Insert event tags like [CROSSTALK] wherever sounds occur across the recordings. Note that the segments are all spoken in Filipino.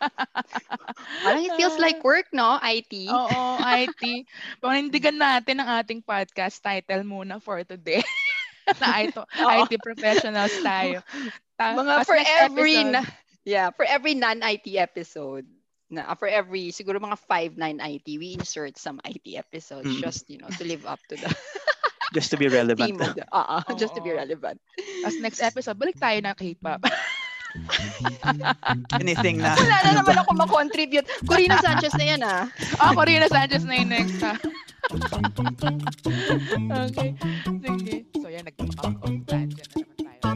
[LAUGHS] Parang it feels like work, no? IT. Oo, IT. [LAUGHS] Panindigan natin ang ating podcast title muna for today. [LAUGHS] na IT, IT professionals tayo. Ta- Mga for every na, yeah, for every non-IT episode, na for every siguro mga 5 9 IT, we insert some IT episodes mm. just, you know, to live up to the just to be relevant. Oo, uh, uh, just to be relevant. As next episode, balik tayo na K-pop. Anything na. Wala na naman ako makontribute. Corina Sanchez na yan ah. Oh, Corina Sanchez na yung next ha. okay. Sige. So yan, nag-out of tangent na naman tayo.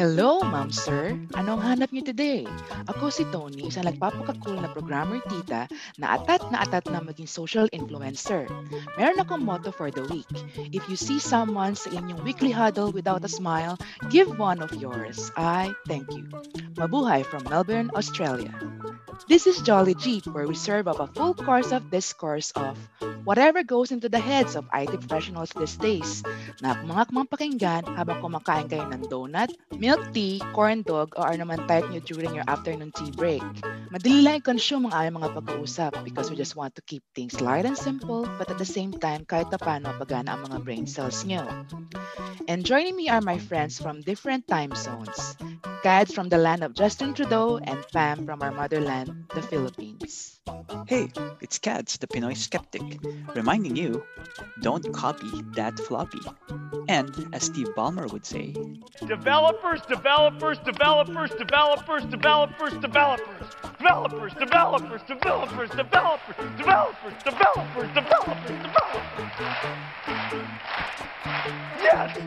Hello, ma'am sir. Anong hanap niyo today? Ako si Tony, isang nagpapakakul na programmer tita na atat na atat na maging social influencer. Meron akong motto for the week. If you see someone sa inyong weekly huddle without a smile, give one of yours. I thank you. Mabuhay from Melbourne, Australia. This is Jolly Jeep, where we serve up a full course of discourse of whatever goes into the heads of IT professionals these days na mga pakinggan habang kumakain kayo ng donut, milk tea, corn dog, or naman type nyo during your afternoon tea break. Madali lang i-consume ang aming mga pag-uusap because we just want to keep things light and simple but at the same time kahit na paano pagana ang mga brain cells nyo. And joining me are my friends from different time zones. Cads from the land of Justin Trudeau and Pam from our motherland, the Philippines. Hey, it's Cads, the Pinoy skeptic, reminding you don't copy that floppy. And as Steve Ballmer would say, developers, developers, developers, developers, developers, developers, developers, developers, developers, developers, developers, developers, developers, developers. Yes!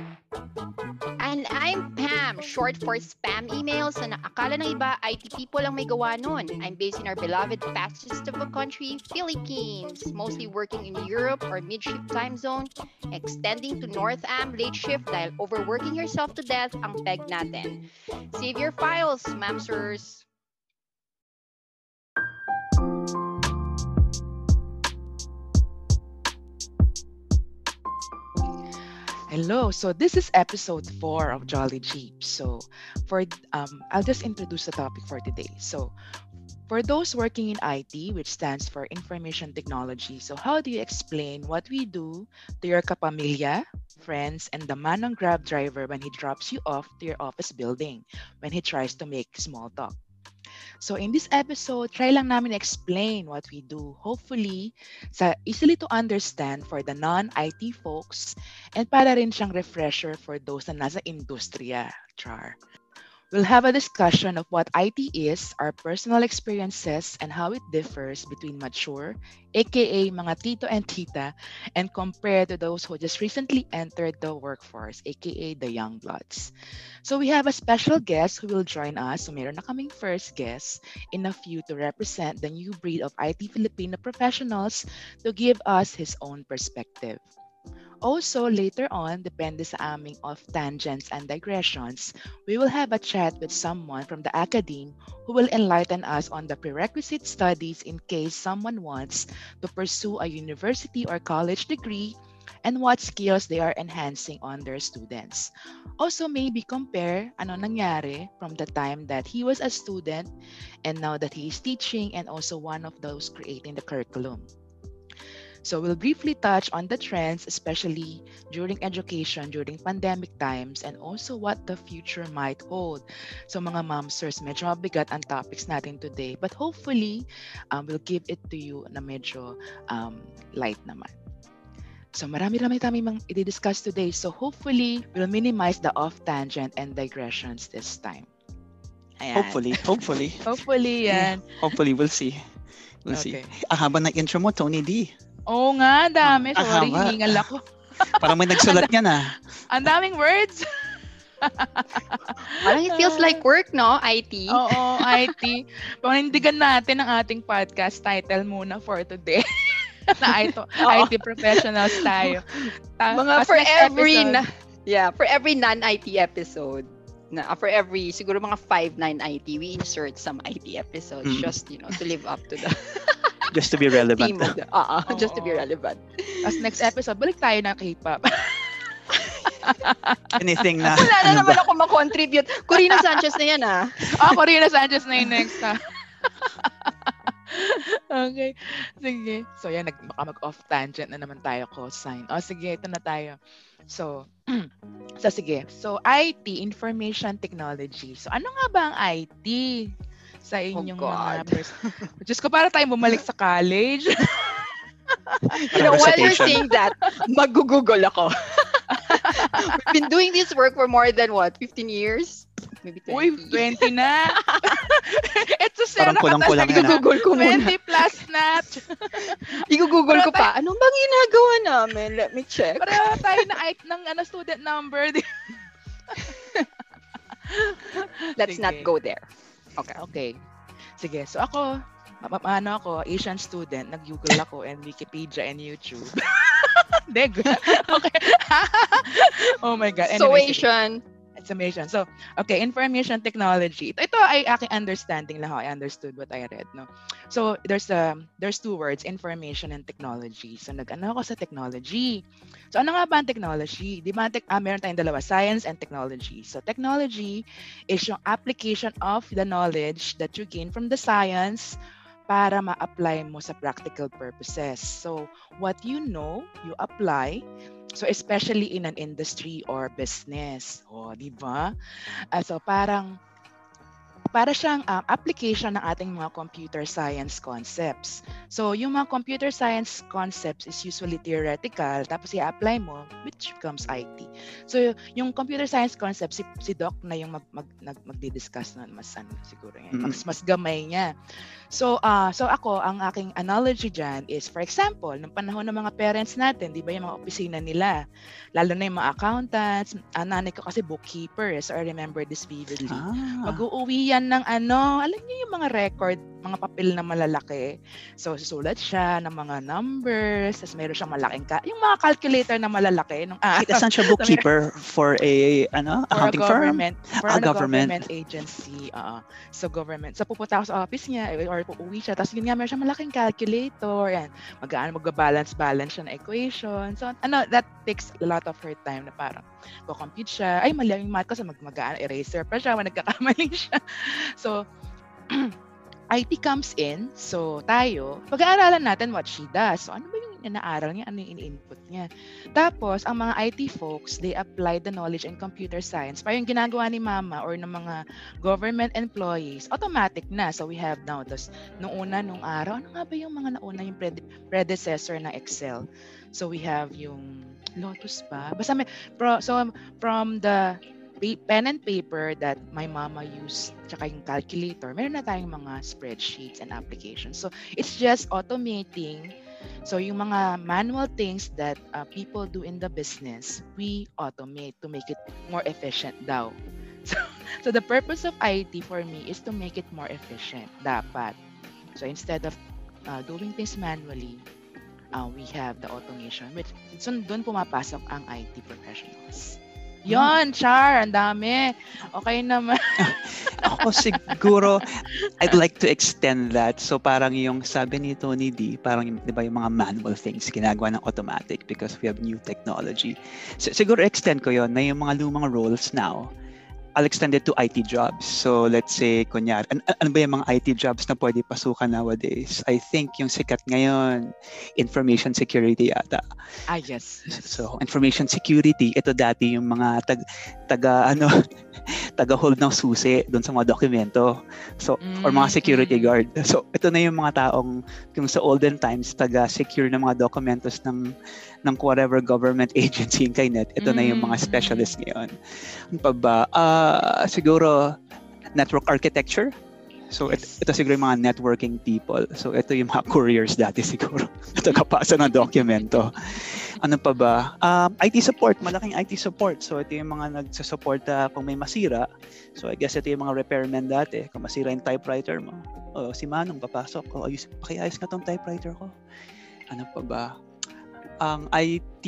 And I'm Pam, short for spam emails na akala ng iba IT people lang may gawa nun. I'm based in our beloved fastest of a country, Philippines, mostly working in Europe or mid-shift time zone, extending to North Am late shift dahil overworking yourself to death ang peg natin. Save your files, mamsers! Hello. So this is episode four of Jolly Jeep. So for um, I'll just introduce the topic for today. So for those working in IT, which stands for Information Technology, so how do you explain what we do to your kapamilya, friends, and the man on Grab driver when he drops you off to your office building when he tries to make small talk? So in this episode, try lang namin explain what we do. Hopefully, sa easily to understand for the non-IT folks and para rin siyang refresher for those na nasa industriya, char. We'll have a discussion of what IT is, our personal experiences, and how it differs between mature, aka mga tito and tita, and compared to those who just recently entered the workforce, aka the young bloods. So we have a special guest who will join us. So meron na kaming first guest in a few to represent the new breed of IT Filipino professionals to give us his own perspective. Also, later on, depende sa aming off tangents and digressions, we will have a chat with someone from the academe who will enlighten us on the prerequisite studies in case someone wants to pursue a university or college degree and what skills they are enhancing on their students. Also, maybe compare ano nangyari from the time that he was a student and now that he is teaching and also one of those creating the curriculum. So we'll briefly touch on the trends, especially during education, during pandemic times, and also what the future might hold. So mga momsers, medyo mabigat ang topics natin today, but hopefully, um, we'll give it to you na medyo um, light naman. So marami-rami tami mang i-discuss today. So hopefully, we'll minimize the off-tangent and digressions this time. Ayan. Hopefully, hopefully. [LAUGHS] hopefully, yan. Hopefully, we'll see. We'll okay. see. Ang haba ng intro mo, Tony D. Oo nga, dami. Ah, Sorry, ah, hiningal ako. [LAUGHS] Parang may nagsulat niya na. Ang daming words. Parang it feels like work, no? IT. Oo, IT. Panindigan natin ang ating podcast title muna for today. [LAUGHS] na IT, IT professionals tayo. Ta- mga for every na, yeah, for every non-IT episode, na for every siguro mga 5 9 IT, we insert some IT episodes mm. just, you know, to live up to the [LAUGHS] Just to be relevant. Oo, uh, [LAUGHS] just to be relevant. As next episode, balik tayo na K-pop. [LAUGHS] Anything na, Wala na ano naman ba? ako makontribute. Corina Sanchez na yan ah. oh, Corina Sanchez na yung next ha. okay. Sige. So, yan. Nag, baka mag-off tangent na naman tayo ko sign. O, sige. Ito na tayo. So, [CLEARS THROAT] so sige. So, IT, Information Technology. So, ano nga ba ang IT? Sa inyong Oh, mga pers- [LAUGHS] Diyos ko, para tayong bumalik sa college. [LAUGHS] You know, while you're saying that, mag-google ako. [LAUGHS] We've been doing this work for more than what, 15 years? Maybe 20. Uy, 20 na. [LAUGHS] Ito siya, Parang kulang-kulang nakataas yan, ah. Google ko muna. 20 plus na. [LAUGHS] I-google ko pa. Ano bang ginagawa namin? Let me check. Pareho tayo na ng ano, student number. [LAUGHS] Let's not Sige. go there. Okay. Okay. Sige. So ako, ano ako, Asian student, nag-Google ako and Wikipedia and YouTube. Deg. okay. oh my God. so Anyway, sige. Asian. It's Asian. So, okay, information technology. Ito, ito ay aking understanding lang I understood what I read, no. So, there's um there's two words, information and technology. So, nag-ano ako sa technology. So, ano nga ba ang technology? Di ba, tech, ah, meron tayong dalawa, science and technology. So, technology is yung application of the knowledge that you gain from the science para ma-apply mo sa practical purposes. So, what you know, you apply So especially in an industry or business. O, di ba? Ah, so parang para siyang um, application ng ating mga computer science concepts. So yung mga computer science concepts is usually theoretical tapos i-apply mo which becomes IT. So yung computer science concepts si, si Doc na yung mag, mag, nag, magdi-discuss nun mas ano siguro yan. Mas, mas gamay niya. So ah so ako ang aking analogy diyan is for example nung panahon ng mga parents natin, 'di ba yung mga opisina nila, lalo na yung mga accountants, ang nanay ko kasi bookkeeper, eh, so I remember this vividly. Ah, Mag-uuwi yan ng ano, alam niyo yung mga record, mga papel na malalaki. So, susulat siya ng mga numbers, tapos meron siyang malaking, ka- yung mga calculator na malalaki. Nung, ah, Wait, saan siya [LAUGHS] bookkeeper for a ano for a accounting firm? government, for Ah, a government. government agency. oo. so, government. So, pupunta ako sa office niya, eh, or uuwi siya. Tapos, yun nga, meron siyang malaking calculator. Yan. Mag-ano, magbabalance-balance siya ng equation. So, ano, that takes a lot of her time na parang, ko-compute siya. Ay, mali yung math ko. So, mag, mag eraser pa siya. Nagkakamali [LAUGHS] siya. So, [CLEARS THROAT] IT comes in. So, tayo, pag-aaralan natin what she does. So, ano ba yung inaaral niya? Ano yung in-input niya? Tapos, ang mga IT folks, they apply the knowledge in computer science. Parang yung ginagawa ni mama or ng mga government employees, automatic na. So, we have now, this, nung una, nung araw, ano nga ba yung mga nauna yung pred- predecessor ng Excel? So, we have yung Lotus ba? Basta may, pro, so, from the pa- pen and paper that my mama used, tsaka yung calculator, meron na tayong mga spreadsheets and applications. So, it's just automating So yung mga manual things that uh, people do in the business, we automate to make it more efficient daw. [LAUGHS] So, so the purpose of IT for me is to make it more efficient. Dapat. So instead of uh, doing things manually, uh, we have the automation. Which, so doon pumapasok ang IT professionals. Yon, Char, ang dami. Okay naman. [LAUGHS] Ako siguro, I'd like to extend that. So parang yung sabi ni Tony D, parang di ba yung mga manual things ginagawa ng automatic because we have new technology. So, siguro extend ko yon na yung mga lumang roles now, I'll extend it to IT jobs. So let's say, kunyari, an- an- ano ba yung mga IT jobs na pwede pasukan nowadays? I think yung sikat ngayon, information security yata. ah, yes. So, information security, ito dati yung mga tag, taga, ano, [LAUGHS] taga-hold ng susi doon sa mga dokumento. So, or mga security Mm. guard. So, ito na yung mga taong, yung sa olden times, taga-secure ng mga documentos ng, ng whatever government [LAUGHS] agency yung kainet. Ito na yung mga Mm. specialist ngayon. Ano pa ba? Ah, siguro, network architecture. So, it, ito siguro yung mga networking people. So, ito yung mga [LAUGHS] couriers dati siguro. [LAUGHS] Tagapasa ng dokumento. Ano pa ba? Um, IT support. Malaking IT support. So, ito yung mga nagsusupport uh, kung may masira. So, I guess ito yung mga repairmen dati. Kung masira yung typewriter mo. O, si Manong papasok. O, ayus, pakiayos nga tong typewriter ko. Ano pa ba? Ang IT,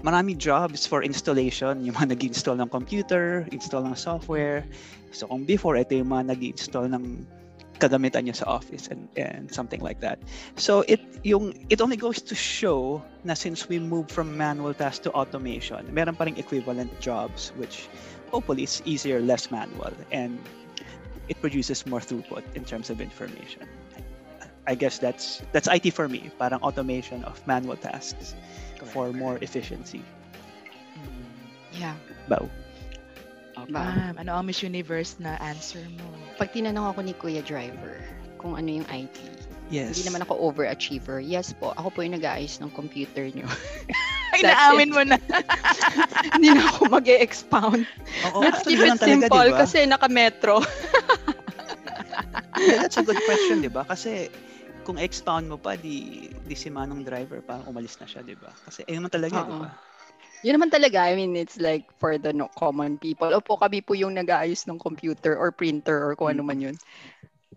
marami jobs for installation. Yung mga nag-install ng computer, install ng software. So, kung before, ito yung mga nag-install ng kagamitan niya sa office and, and something like that. So it yung it only goes to show na since we move from manual tasks to automation, meron pa ring equivalent jobs which hopefully is easier, less manual, and it produces more throughput in terms of information. I guess that's that's IT for me, parang automation of manual tasks for more efficiency. Mm. Yeah. Bow. Okay. Ma'am, ano ang Miss Universe na answer mo? Pag tinanong ako ni Kuya Driver kung ano yung IT, Yes. hindi naman ako overachiever. Yes po, ako po yung nag-aayos ng computer nyo. Ay, [LAUGHS] naamin mo na. [LAUGHS] hindi na ako mag expound Oo, Let's keep it talaga, simple di ba? kasi naka-metro. [LAUGHS] Yeah, that's a good question, di ba? Kasi kung expound mo pa, di, di si Manong driver, parang umalis na siya, di ba? Kasi ayun naman talaga, di ba? Yun naman talaga, I mean, it's like for the no, common people. Opo, kami po yung nag-aayos ng computer or printer or kung ano man yun.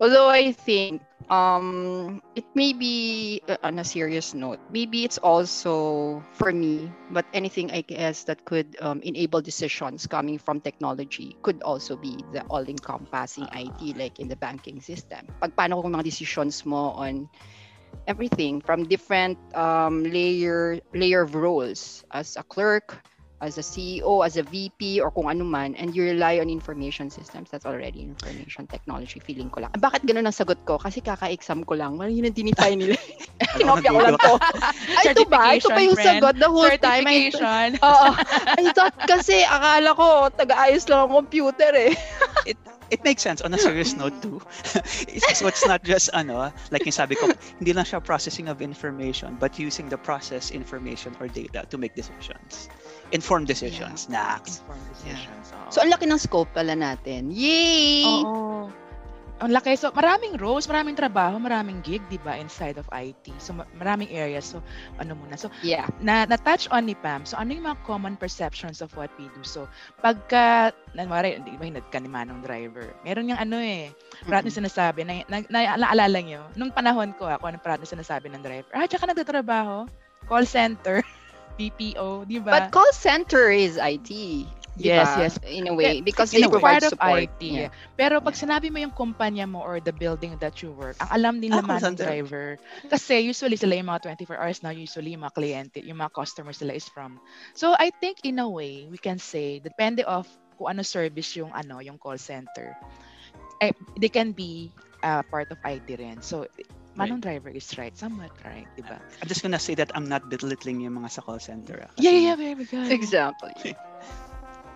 Although I think um it may be uh, on a serious note. Maybe it's also for me, but anything I guess that could um, enable decisions coming from technology could also be the all-encompassing IT like in the banking system. Pag paano kung mga decisions mo on everything from different um, layer layer of roles as a clerk, as a CEO, as a VP, or kung ano man, and you rely on information systems, that's already information technology, feeling ko lang. Ah, Bakit ganun ang sagot ko? Kasi kaka-exam ko lang. Well, yun ang dinify nila. [LAUGHS] Kinopya ko lang to. Ay, ito ba? Ito pa yung Certification, sagot the whole time. I. Oo. I thought kasi, akala ko, taga-ayos lang ang computer eh. It makes sense on a serious note too. [LAUGHS] It's- so it's not just ano, like yung sabi ko, hindi lang siya processing of information, but using the process information or data to make decisions. Informed decisions. Next. Informed decisions. oo. So, ang laki ng scope pala natin. Yay! Oo. Ang laki. So, maraming roles, maraming trabaho, maraming gig, di ba, inside of IT. So, ma- maraming areas. So, ano muna. So, Yeah. na, na-touch on ni Pam. So, ano yung mga common perceptions of what we do? So, pagka, nanwari, di ba, hinad ka ni Manong driver. Meron yung ano eh, parang Mm-mm. sinasabi, na, na, na, naalala nyo, nung panahon ko, ako, ano parang sinasabi ng driver, ah, tsaka nagtatrabaho, call center, [LAUGHS] BPO, di ba? But call center is IT. Yes, ba? yes. In a way. Because in they provide support. IT. Yeah. Pero pag sinabi mo yung kumpanya mo or the building that you work, ang alam din Ah, naman call ng center. driver. Kasi usually sila yung mga 24 hours na usually yung mga kliyente, yung mga customers sila is from. So I think in a way, we can say, depende of kung ano service yung ano, yung call center. Eh, they can be uh, part of IT rin. So Manong driver is right, somewhat right, di ba? I'm just gonna say that I'm not belittling yung mga sa call center. ah, Yeah, yeah, yeah, very good. Exactly. [LAUGHS]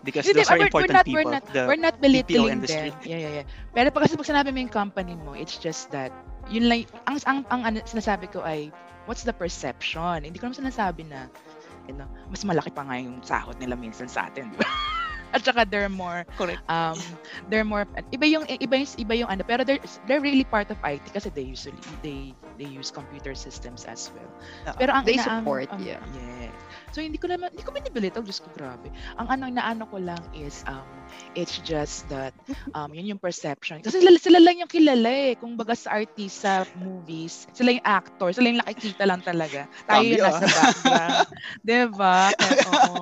Because Hindi, those are important we're not, people. We're not, the we're not belittling industry. them. Yeah, yeah, yeah. Pero pag kasi pag sinabi mo yung company mo, it's just that, yun lang, ang, ang, ang, ano, sinasabi ko ay, what's the perception? Hindi ko naman sinasabi na, you know, mas malaki pa nga yung sahod nila minsan sa atin, [LAUGHS] di ba? At saka they're more, Correct. um, they're more, iba yung, iba yung, iba yung ano, pero they're, they're really part of IT kasi they usually, they, they use computer systems as well. Ah, Pero ang They inaam- support, um, yeah. Yes. So hindi ko naman, hindi ko binibilito, Diyos ko grabe. Ang ano, inaano ko lang is, um, it's just that, um, yun yung perception. Kasi sila, sila lang yung kilala eh. Kung baga sa artist, sa movies, sila yung actor, sila yung nakikita lang talaga. Tayo yung Cambio, nasa ah. background. [LAUGHS] diba? Kaya, oo.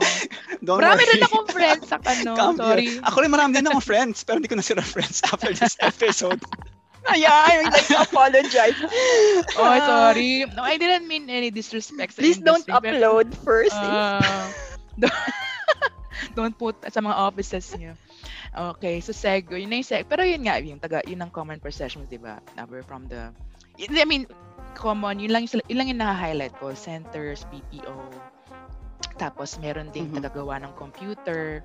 Don't Marami worry. rin akong friends sa ano, Cambio. sorry. Ako rin marami din akong friends, pero hindi ko na sila friends after this episode. Ayan, I'd like to apologize. Oh, sorry. No, I didn't mean any disrespect Please don't upload first. Ah, don't, [LAUGHS] don't put sa mga offices niyo. Okay, so seg, yun na yung seg. Pero yun nga, yung taga, yun ang common perceptions, di ba? Number from the, I mean, common, yun lang, yun lang yung naka-highlight call centers, BPO. Tapos meron ding Mhm. tagagawa ng computer.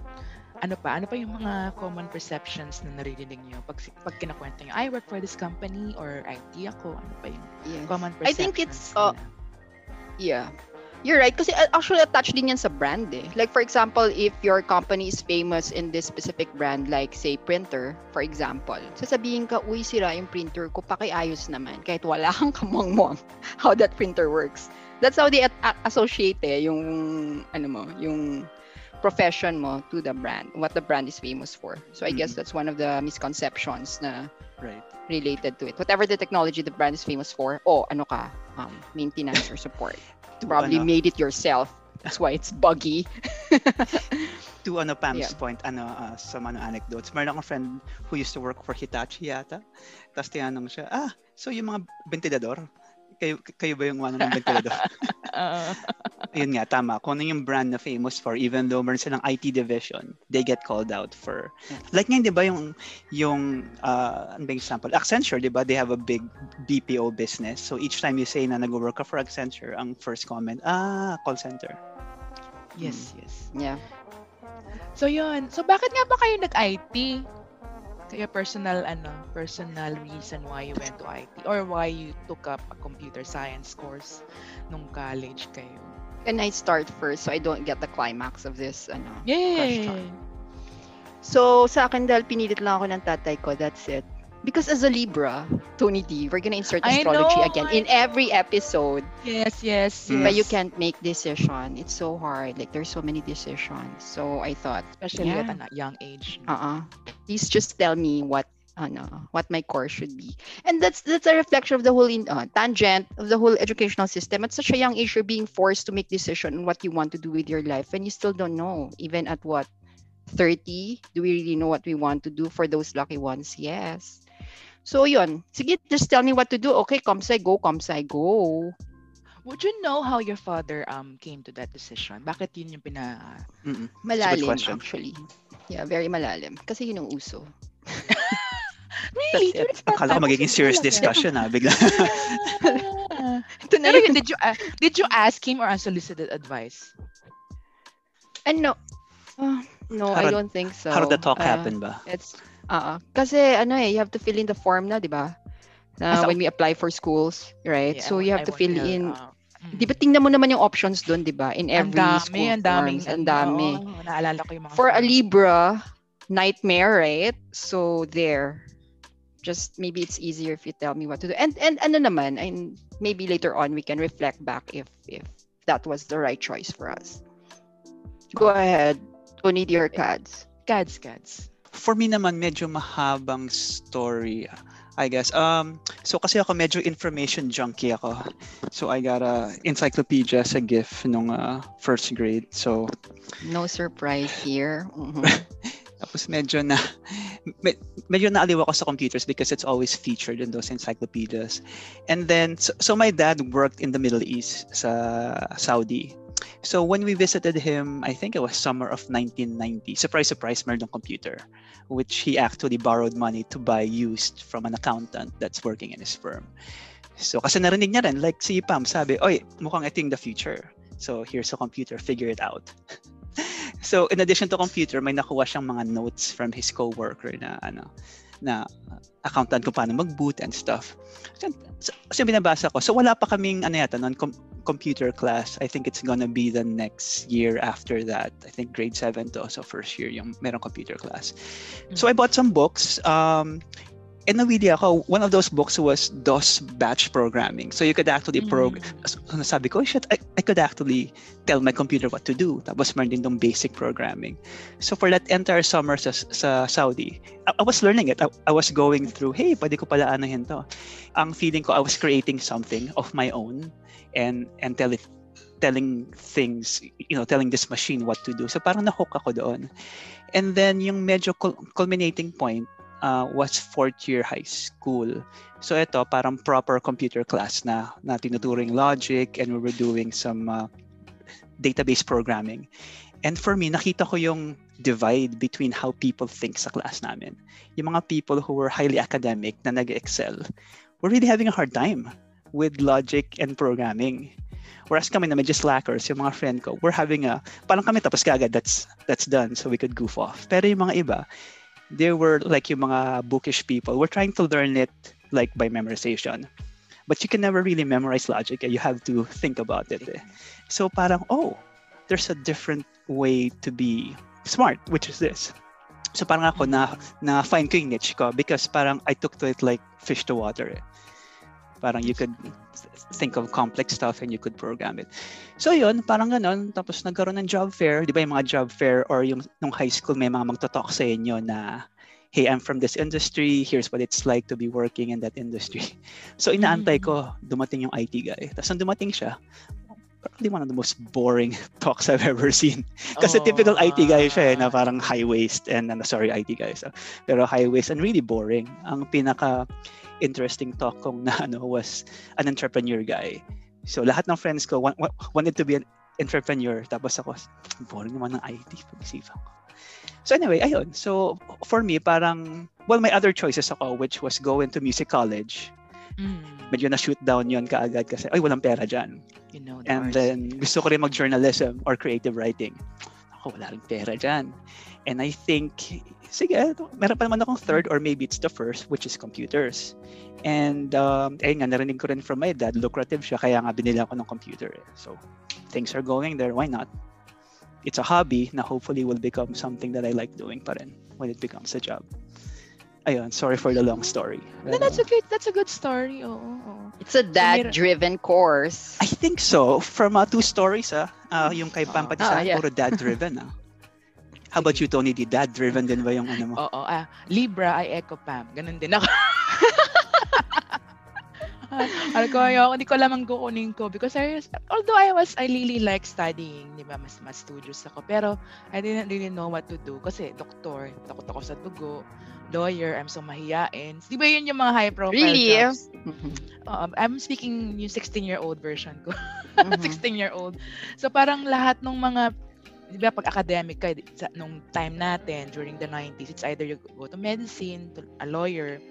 Ano pa? Ano pa yung mga common perceptions na naririnig niyo pag, pag kinakwento niyo, I work for this company or IT ako. Ano pa yung Yeah. common I perceptions think it's, uh? Yeah. You're right. Kasi uh, actually attached din yan sa brand eh. Like for example, if your company is famous in this specific brand, like say printer, for example, sasabihin ka, uy, sira yung printer ko, pakiayos naman. Kahit wala [LAUGHS] kang kamangmong how that printer works. That's how they at- associate eh, yung, ano mo, yung profession mo to the brand, what the brand is famous for. So I guess Mhm. that's one of the misconceptions na Right. related to it. Whatever the technology the brand is famous for, oh, ano ka, um, maintenance or support. [LAUGHS] To, Probably ano, made it yourself. That's why it's buggy. [LAUGHS] to ano Pam's Yeah. point, ano, uh, some ano anecdotes. Meron akong friend who used to work for Hitachi yata. Tapos tinanong siya, ah, so yung mga ventilador, kayo, kayo ba yung ano ng ventilador? Uh, Yun nga, tama. Kung ano yung brand na famous for, even though meron silang IT division, they get called out for... Like ngayon, di ba, yung, yung uh, ano ba yung example? Accenture, di ba, they have a big BPO business. So each time you say na nag-work ka for Accenture, ang first comment, ah, call center. yes, yes. Yeah. So yun. So bakit nga ba kayo nag-IT? Kaya personal ano, personal reason why you went to IT or why you took up a computer science course nung college kayo. Can I start first so I don't get the climax of this ano? Yay! Question. So, sa akin dahil pinilit lang ako ng tatay ko, that's it. Because as a Libra, Tony D, we're gonna insert astrology know, again I in every episode. Yes, yes, yes. But you can't make decision. It's so hard. Like there's so many decisions. So I thought, Especially at a young age. uh-uh. Please just tell me what ano, what my course should be. And that's that's a reflection of the whole in, uh, tangent of the whole educational system. At such a young age, you're being forced to make decision on what you want to do with your life, and you still don't know. Even at what 30, do we really know what we want to do for those lucky ones? Yes. So yun, sige, just tell me what to do. Okay, comsci go, comsci go. Would you know how your father um came to that decision? Bakit yun yung pina... Mm-mm. Malalim actually. Yeah, very malalim. Kasi yun ang uso. [LAUGHS] Really? That's it. Akala ko magiging serious discussion ah, bigla. Ah. [LAUGHS] Ito na yun. did you, uh, did you ask him or unsolicited advice? Ano? Ah, no, How I did- don't think so. How did the talk Ah, happen ba? It's, ah, kasi ano eh, you have to fill in the form na, di ba? Na a- when we apply for schools, right? Yeah, so you have I to fill wonder, in. uh, mm. Di ba tingnan mo naman yung options doon, di ba? In every dami, school ang daming, forms. Ang ano, dami. oo, naalala ko yung mga For a. Libra, nightmare, right? So there. Just maybe it's easier if you tell me what to do. And and ano naman, and maybe later on we can reflect back if if that was the right choice for us. Go ahead. Tony dear Cads. Cads, cads. For me naman, medyo mahabang story. I guess. Um, so kasi ako medyo information junkie ako. So I got a encyclopedia sa GIF nung uh, first grade. So No surprise here. Mhm. [LAUGHS] Tapos medyo na me, medyo naaliw ako sa computers because it's always featured in those encyclopedias. And then so, so my dad worked in the Middle East sa Saudi. So when we visited him, I think it was summer of 1990. Surprise surprise, meron computer which he actually borrowed money to buy used from an accountant that's working in his firm. So kasi narinig niya rin like si Pam sabi, "Oy, mukhang ito the future." So here's a computer, figure it out. [LAUGHS] So in addition to computer, may nakuha siyang mga notes from his coworker na ano na accountant kung paano mag-boot and stuff. So, so, so binabasa ko. So wala pa kaming ano yata non com- computer class. I think it's gonna be the next year after that. I think grade 7 to. So first year yung merong computer class. So I bought some books. Um, and nawili ako. One of those books was DOS batch programming. So you could actually program so, sabi ko, shit, I, I could actually tell my computer what to do. Tapos meron din tong basic programming. So for that entire summer sa, sa Saudi, I, I was learning it. I, I was going through, hey, pwede ko pala anuhin to. Ang feeling ko, I was creating something of my own and and tell it telling things, you know, telling this machine what to do. So parang na-hook ako doon. And then yung medyo cul- culminating point uh, was fourth year high school. So ito, parang proper computer class na, na tinuturing logic and we were doing some uh, database programming. And for me, nakita ko yung divide between how people think sa class namin. Yung mga people who were highly academic na nag-excel were really having a hard time with logic and programming. Whereas kami na medyo slackers, yung mga friend ko, we're having a, parang kami tapos kagad, that's, that's done, so we could goof off. Pero yung mga iba, they were like yung mga bookish people. We're trying to learn it like by memorization. But you can never really memorize logic. eh. You have to think about it. eh. So parang, oh, there's a different way to be smart, which is this. So parang ako na, na find ko yung niche ko because parang I took to it like fish to water. Eh. Parang you could think of complex stuff and you could program it. So yun, parang ganon. Tapos nagkaroon ng job fair. Di ba yung mga job fair or yung nung high school may mga magtotalk sa inyo na hey, I'm from this industry. Here's what it's like to be working in that industry. So inaantay ko dumating yung IT guy. Tapos nung dumating siya, probably one of the most boring [LAUGHS] talks I've ever seen. Kasi Oh, typical IT guy siya eh, na parang high waist and ano, sorry IT guys. ah, pero high waist and really boring. Ang pinaka interesting talk kong na ano was an entrepreneur guy. So lahat ng friends ko wa- wa- wanted to be an entrepreneur tapos ako boring naman ng IT pag-isipan ko. So anyway, ayun. So for me parang well my other choices ako which was go into music college. Mm, Medyo na shoot down yon kaagad kasi ay walang pera diyan. you know, the And then, gusto ko rin mag-journalism or creative writing. Ako, [LAUGHS] wala rin pera dyan. And I think, sige, meron pa naman akong third or maybe it's the first, which is computers. And, um, ayun nga, narinig ko rin from my dad, lucrative siya, kaya nga binili ako ng computer. eh. So, things are going there, why not? It's a hobby na hopefully will become something that I like doing pa rin when it becomes a job. Ayun, sorry for the long story. No, that's a good, that's a good story. Oo, oo. It's a dad-driven course. I think so. From uh, two stories, ah, uh, yung kay Pam Ah, Patisan, ah, yeah. puro dad-driven, ah. How about you, Tony? Di dad-driven din ba yung ano mo? Oo, ah, Libra, I echo Pam. Ganun din ako. [LAUGHS] [LAUGHS] Alam ko, ayoko, hindi ko alam ang kukunin ko because I, although I was, I really like studying, di ba, mas, mas studious ako. Pero, I didn't really know what to do kasi doktor, takot ako sa dugo, lawyer, I'm so mahiyain. Di ba yun yung mga high profile Really? jobs? Mhm. Um, I'm speaking yung 16-year-old version ko. [LAUGHS] Mhm. 16-year-old. So parang lahat ng mga di ba pag academic ka sa, nung time natin during the 90s it's either you go to medicine to a lawyer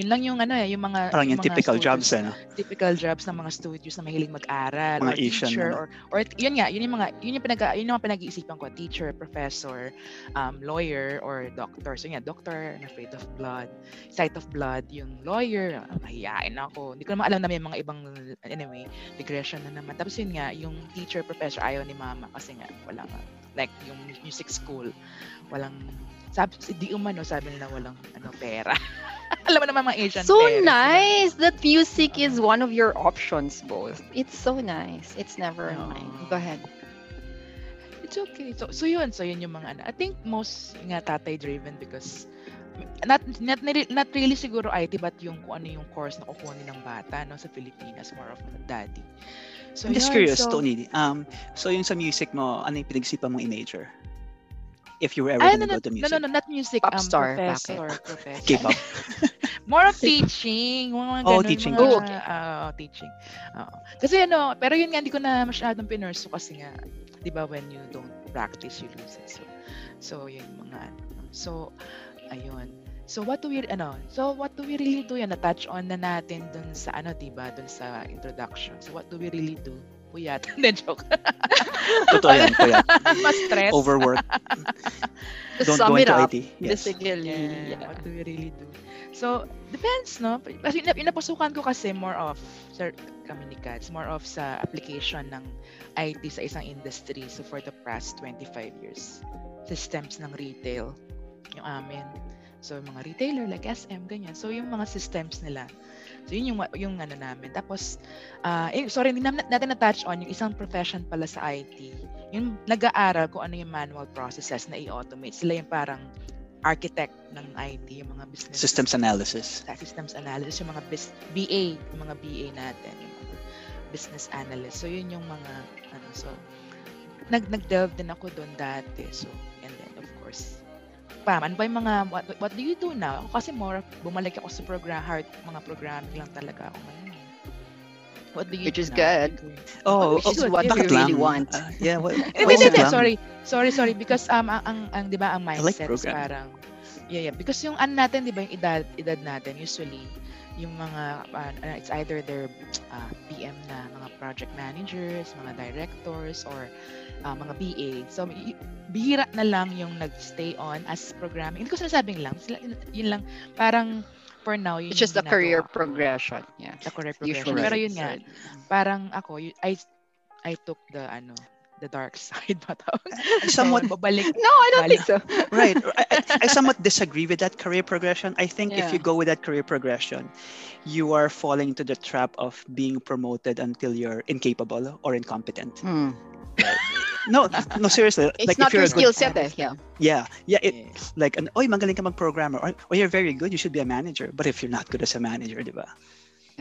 yun lang yung ano eh yung mga Parang yung mga typical studios- jobs, eh, no? typical jobs ng mga studios na mahilig mag-aral Mga or Asian, teacher ano? or or yun nga yun yung mga yun yung pinag yun yung mga pinag-iisipan ko teacher professor um, lawyer or doctor so yun nga doctor I'm afraid of blood sight of blood yung lawyer ah, mahihain ako hindi ko naman alam na may mga ibang anyway digression na naman tapos yun nga yung teacher professor ayaw ni mama kasi nga wala nga like yung music school walang sabi si di umano sabi nila walang ano pera [LAUGHS] alam mo naman mga Asian So ba? nice that music is one of your options both. It's so nice. It's never Oo. mine. Go ahead. It's okay. So, so yun. So, yun yung mga ano. I think most nga tatay driven because not, not, not really siguro IT but yung kung ano yung course na kukunin ng bata no, sa Pilipinas. More of daddy. So, I'm just yun. curious, so, Tony. Um, so yung sa music mo, ano yung pinag-isipan mong i-major? If you were ever no, no, go to no, music. no, no, not music. Pop um, star, professor. [LAUGHS] professor. K-pop. [LAUGHS] More of teaching. Mga Oh, ganun, teaching. Mga, Oh, okay. ah, teaching. Oo. Kasi ano, pero yun nga, hindi ko na masyadong pinurso kasi nga, di ba, when you don't practice, you lose it. So, so yun yung mga, ano. so, ayun. So what do we ano? So what do we really do? Yan na-touch on na natin dun sa ano, 'di ba? Dun sa introduction. So what do we really do? Puyat. [LAUGHS] Hindi joke. Totoo yan, kuya. [LAUGHS] Mas stress. Overwork. [LAUGHS] Don't sum go it into up, IT. Yes. basically, Yeah, yeah. What do we really do? So, depends, no? Kasi ina- inapasukan ko kasi more of, sir, kami ni Kats, more of sa application ng IT sa isang industry. So, for the past 25 years. Systems ng retail, yung amin. So, yung mga retailer like SM, ganyan. So, yung mga systems nila. So, yun yung, yung ano namin. Tapos, ah, eh, sorry, hindi namin natin na-touch on yung isang profession pala sa IT. Yung nag-aaral kung ano yung manual processes na i-automate. Sila yung parang architect ng IT, yung mga business Systems analysis. sa systems analysis, yung mga bis- BA, yung mga BA natin, yung mga business analyst. So, yun yung mga, ano, so, nag, nag-delve din ako doon dati. So, Pam, ano ba yung mga, what, what do you do now? Ako kasi more, bumalik ako sa program, hard, mga programming lang talaga ako ngayon. eh. What do you Which do is now? good. Oh, Which is oh, what bakit we really lang? want. Ah, yeah, why [LAUGHS] Hindi, is sorry. Sorry, sorry. Because, um, ang, ang, ang di ba, ang I like mindset is programming. parang, yeah, yeah. Because yung ano natin, di ba, yung edad, edad natin, usually, yung mga, uh, uh, it's either their uh, PM na, mga project managers, mga directors, or uh, mga BA. So, y- bihira na lang yung nag-stay on as programming. Hindi ko sinasabing lang. Sila, yun, yun lang, parang, for now, yun It's just a yung career ginagawa ko. progression. Yeah. The career progression. Usually. Pero yun nga, parang ako, y- I, I took the, ano, the dark [LAUGHS] side ba tawag? I somewhat So, babalik. No, I don't Wala. think so. [LAUGHS] right. I, I, I somewhat disagree with that career progression. I think if Yeah. you go with that career progression, you are falling into the trap of being promoted until you're incapable or incompetent. Hmm. No, no, seriously. It's like not if you're your skill set eh. Yeah. yeah, yeah. It, Yeah. like, an, oy, magaling ka mag-programmer. Or, or you're very good, you should be a manager. But if you're not good as a manager, di ba?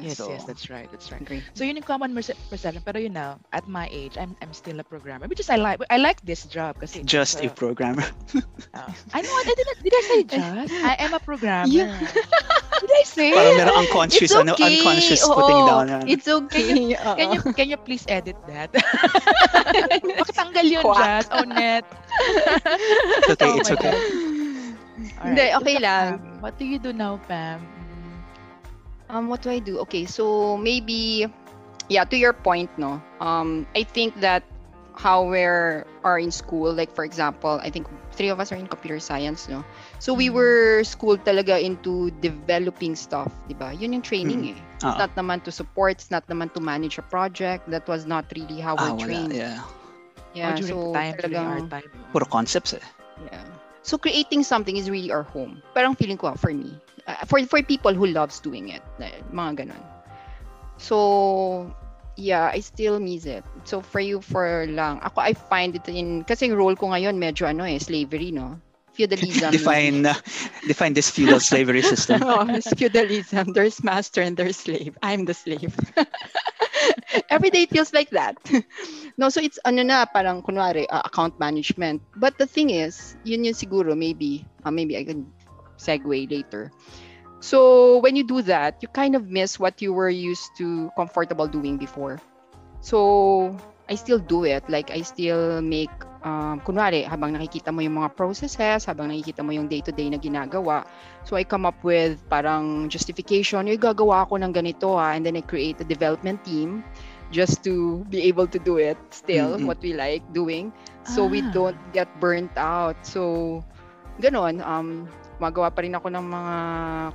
Yes, So, yes, that's right. That's right. Agree. So yun yung common perce- perception. Pero you know, at my age, I'm I'm still a programmer. Which is I like I like this job kasi it's, just a uh, programmer. uh, [LAUGHS] I know I did, I- did I say just? I am a programmer. Yeah. Did I say? Parang merong unconscious, It's ano, okay. unconscious Oo, putting down. Ano. It's okay. Can you can you please edit that? [LAUGHS] Pakitanggal yun, Quack. Jazz. Oh, net. It's okay, [LAUGHS] Oh it's okay. God. Hindi, okay ikaw, lang. What do you do now, Pam? Mm, Um, what do I do? Okay, so maybe, yeah, to your point, no. Um, I think that how we are are in school, like for example, I think three of us are in computer science, no. So we Mhm. were schooled talaga into developing stuff, di ba? Yun yung training eh. It's Ah. not naman to support, it's not naman to manage a project. That was not really how Ah, we're wala. trained. Yeah. Yeah, oh, during so time, during our talagang- time. Puro concepts eh. Yeah. So creating something is really our home. Parang feeling ko ah, for me. Uh, for for people who loves doing it. Mga ganun. So yeah, I still miss it. So for you for lang. Ako I find it in kasi role ko ngayon medyo ano eh slavery no. Feudalism. [LAUGHS] define uh, define this feudal slavery system. [LAUGHS] oh, it's feudalism. There's master and there's slave. I'm the slave. [LAUGHS] Every day feels like that. no, so it's ano na, parang kunwari, uh, account management. But the thing is, yun yun siguro, maybe, uh, maybe I can segue later. So when you do that, you kind of miss what you were used to comfortable doing before. So I still do it. Like I still make um, kunwari, habang nakikita mo yung mga processes, habang nakikita mo yung day-to-day na ginagawa, so I come up with parang justification, yung gagawa ako ng ganito ha, and then I create a development team just to be able to do it still, Mm-mm. what we like doing. So we Ah. don't get burnt out. So, ganon, um, magawa pa rin ako ng mga,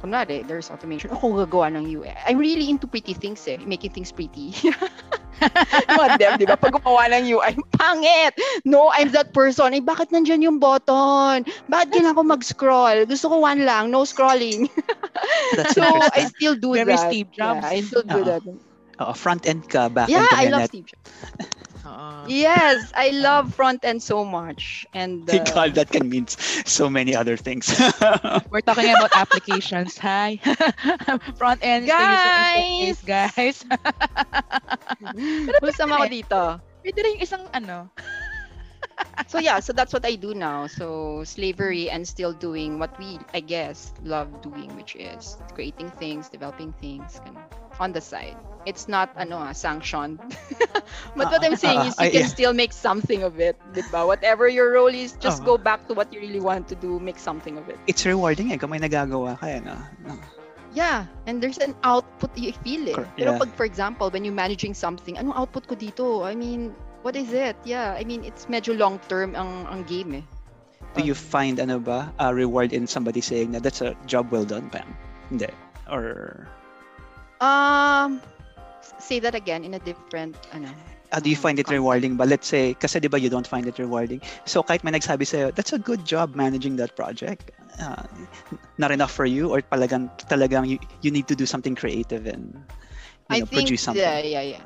kunwari, there's automation. Ako gagawa ng UI. I'm really into pretty things eh, making things pretty. [LAUGHS] mga dev, di ba? Pag gumawa ng UI, pangit! No, I'm that person. Ay, bakit nandyan yung button? Bakit kailangan ko mag-scroll? Gusto ko one lang, no scrolling. [LAUGHS] That's so, I still do Very that. Steve Jobs. Yeah, I still do Oo. that. Oo, front end ka, back Yeah, end ka I na love. Steve Jobs. [LAUGHS] Oo. Yes, I [LAUGHS] love front end so much. And My uh, God, that can mean so many other things. [LAUGHS] We're talking about applications. Hi. [LAUGHS] Front end user interface, guys. Kung sama ko dito. Pwede rin yung isang ano. So yeah, so that's what I do now. So slavery and still doing what we, I guess, love doing, which is creating things, developing things, ganun, on the side. It's not ano ah, sanctioned. [LAUGHS] but what I'm saying is you Ah, can still make something of it, diba? Whatever your role is, just Oo. go back to what you really want to do, make something of it. It's rewarding eh, kung may nagagawa ka eh, no? no? Yeah, and there's an output you feel it. Pero yeah. pag, for example, when you're managing something, anong output ko dito? I mean, what is it? Yeah, I mean, it's medyo long term ang, ang game eh. Do you find ano ba, a reward in somebody saying na that's a job well done, Pam? Hindi. Or Um, say that again in a different, ano. uh, do you um, find it rewarding? But let's say, kasi di ba you don't find it rewarding. So kahit may nagsabi sa'yo, that's a good job managing that project. Uh, not enough for you or talagang, talagang you, you need to do something creative and you I know, think, produce something. yeah, yeah, yeah.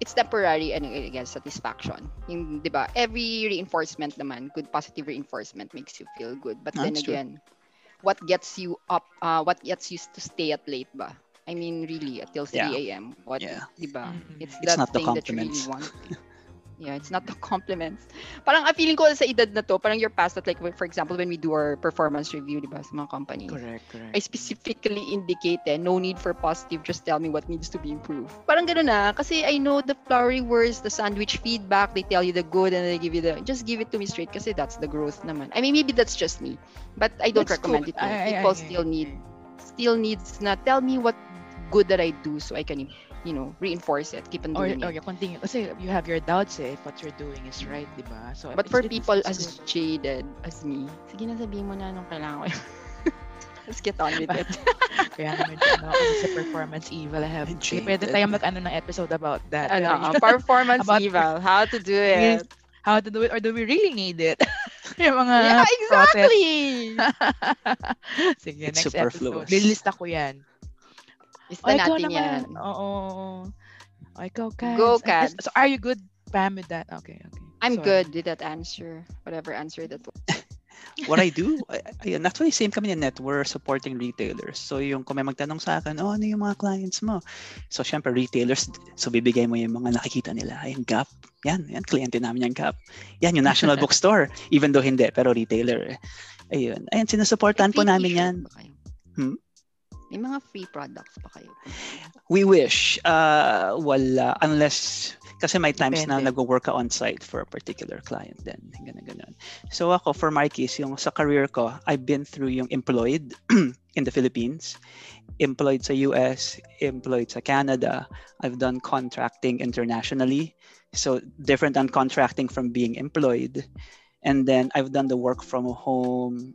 It's temporary and again, satisfaction. Yung, di ba, every reinforcement naman, good positive reinforcement makes you feel good. But then That's true. again, what gets you up, uh, what gets you to stay at late ba? I mean, really, until 3 Yeah. a.m. What, Yeah. di ba? Mhm. It's, It's that not the thing that you really compliments. want. [LAUGHS] Yeah, it's not the compliments. Parang a feeling ko sa edad na to, parang you're past that, like, for example, when we do our performance review, di ba, sa mga companies. Correct, correct. I specifically indicate eh, no need for positive, just tell me what needs to be improved. Parang gano'n na, kasi I know the flowery words, the sandwich feedback, they tell you the good and they give you the, just give it to me straight kasi that's the growth naman. I mean, maybe that's just me, but I don't That's recommend good. it. to I- I- People I- still need, still needs na, tell me what good that I do so I can, you know, reinforce it, keep on Or, doing or it. you continue. Kasi you have your doubts eh, if what you're doing is right, di ba? So, But for people as good. jaded as me, sige na sabihin mo na anong kailangan ko. [LAUGHS] Let's get on with it. [LAUGHS] Kaya naman dyan ako sa performance evil. I have, Jaded. pwede tayong mag-ano ng episode about that. ano, uh, [LAUGHS] performance About- eval, how to do Yes. it. How to do it or do we really need it? yung mga Yeah, exactly. Sige, It's next episode. superfluous. Lilista ko yan. Lista O, ikaw natin yan. naman. Oo. O, ikaw, Kads. Go, Kads. So, are you good, Pam, with that? Okay, okay. I'm So, good with that answer. Whatever answer that was. [LAUGHS] what I do, ay- ayun, actually same kami ni Net, we're supporting retailers. So yung kung may magtanong sa akin, oh, ano yung mga clients mo? So syempre retailers, so bibigay mo yung mga nakikita nila. Ayun, Gap, yan, yan, kliyente namin yung Gap. Yan, yung National [LAUGHS] Bookstore, even though hindi, pero retailer. eh. Ayun, ayun, sinusuportahan po namin yan. Hmm? May mga free products pa kayo. We wish, uh, wala, unless, kasi may times na Depende. nag-work ka on-site for a particular client then ganun ganun. So ako, for my case, yung sa career ko, I've been through yung employed [CLEARS THROAT] in the Philippines, employed sa US, employed sa Canada. I've done contracting internationally. So different than contracting from being employed. And then I've done the work from home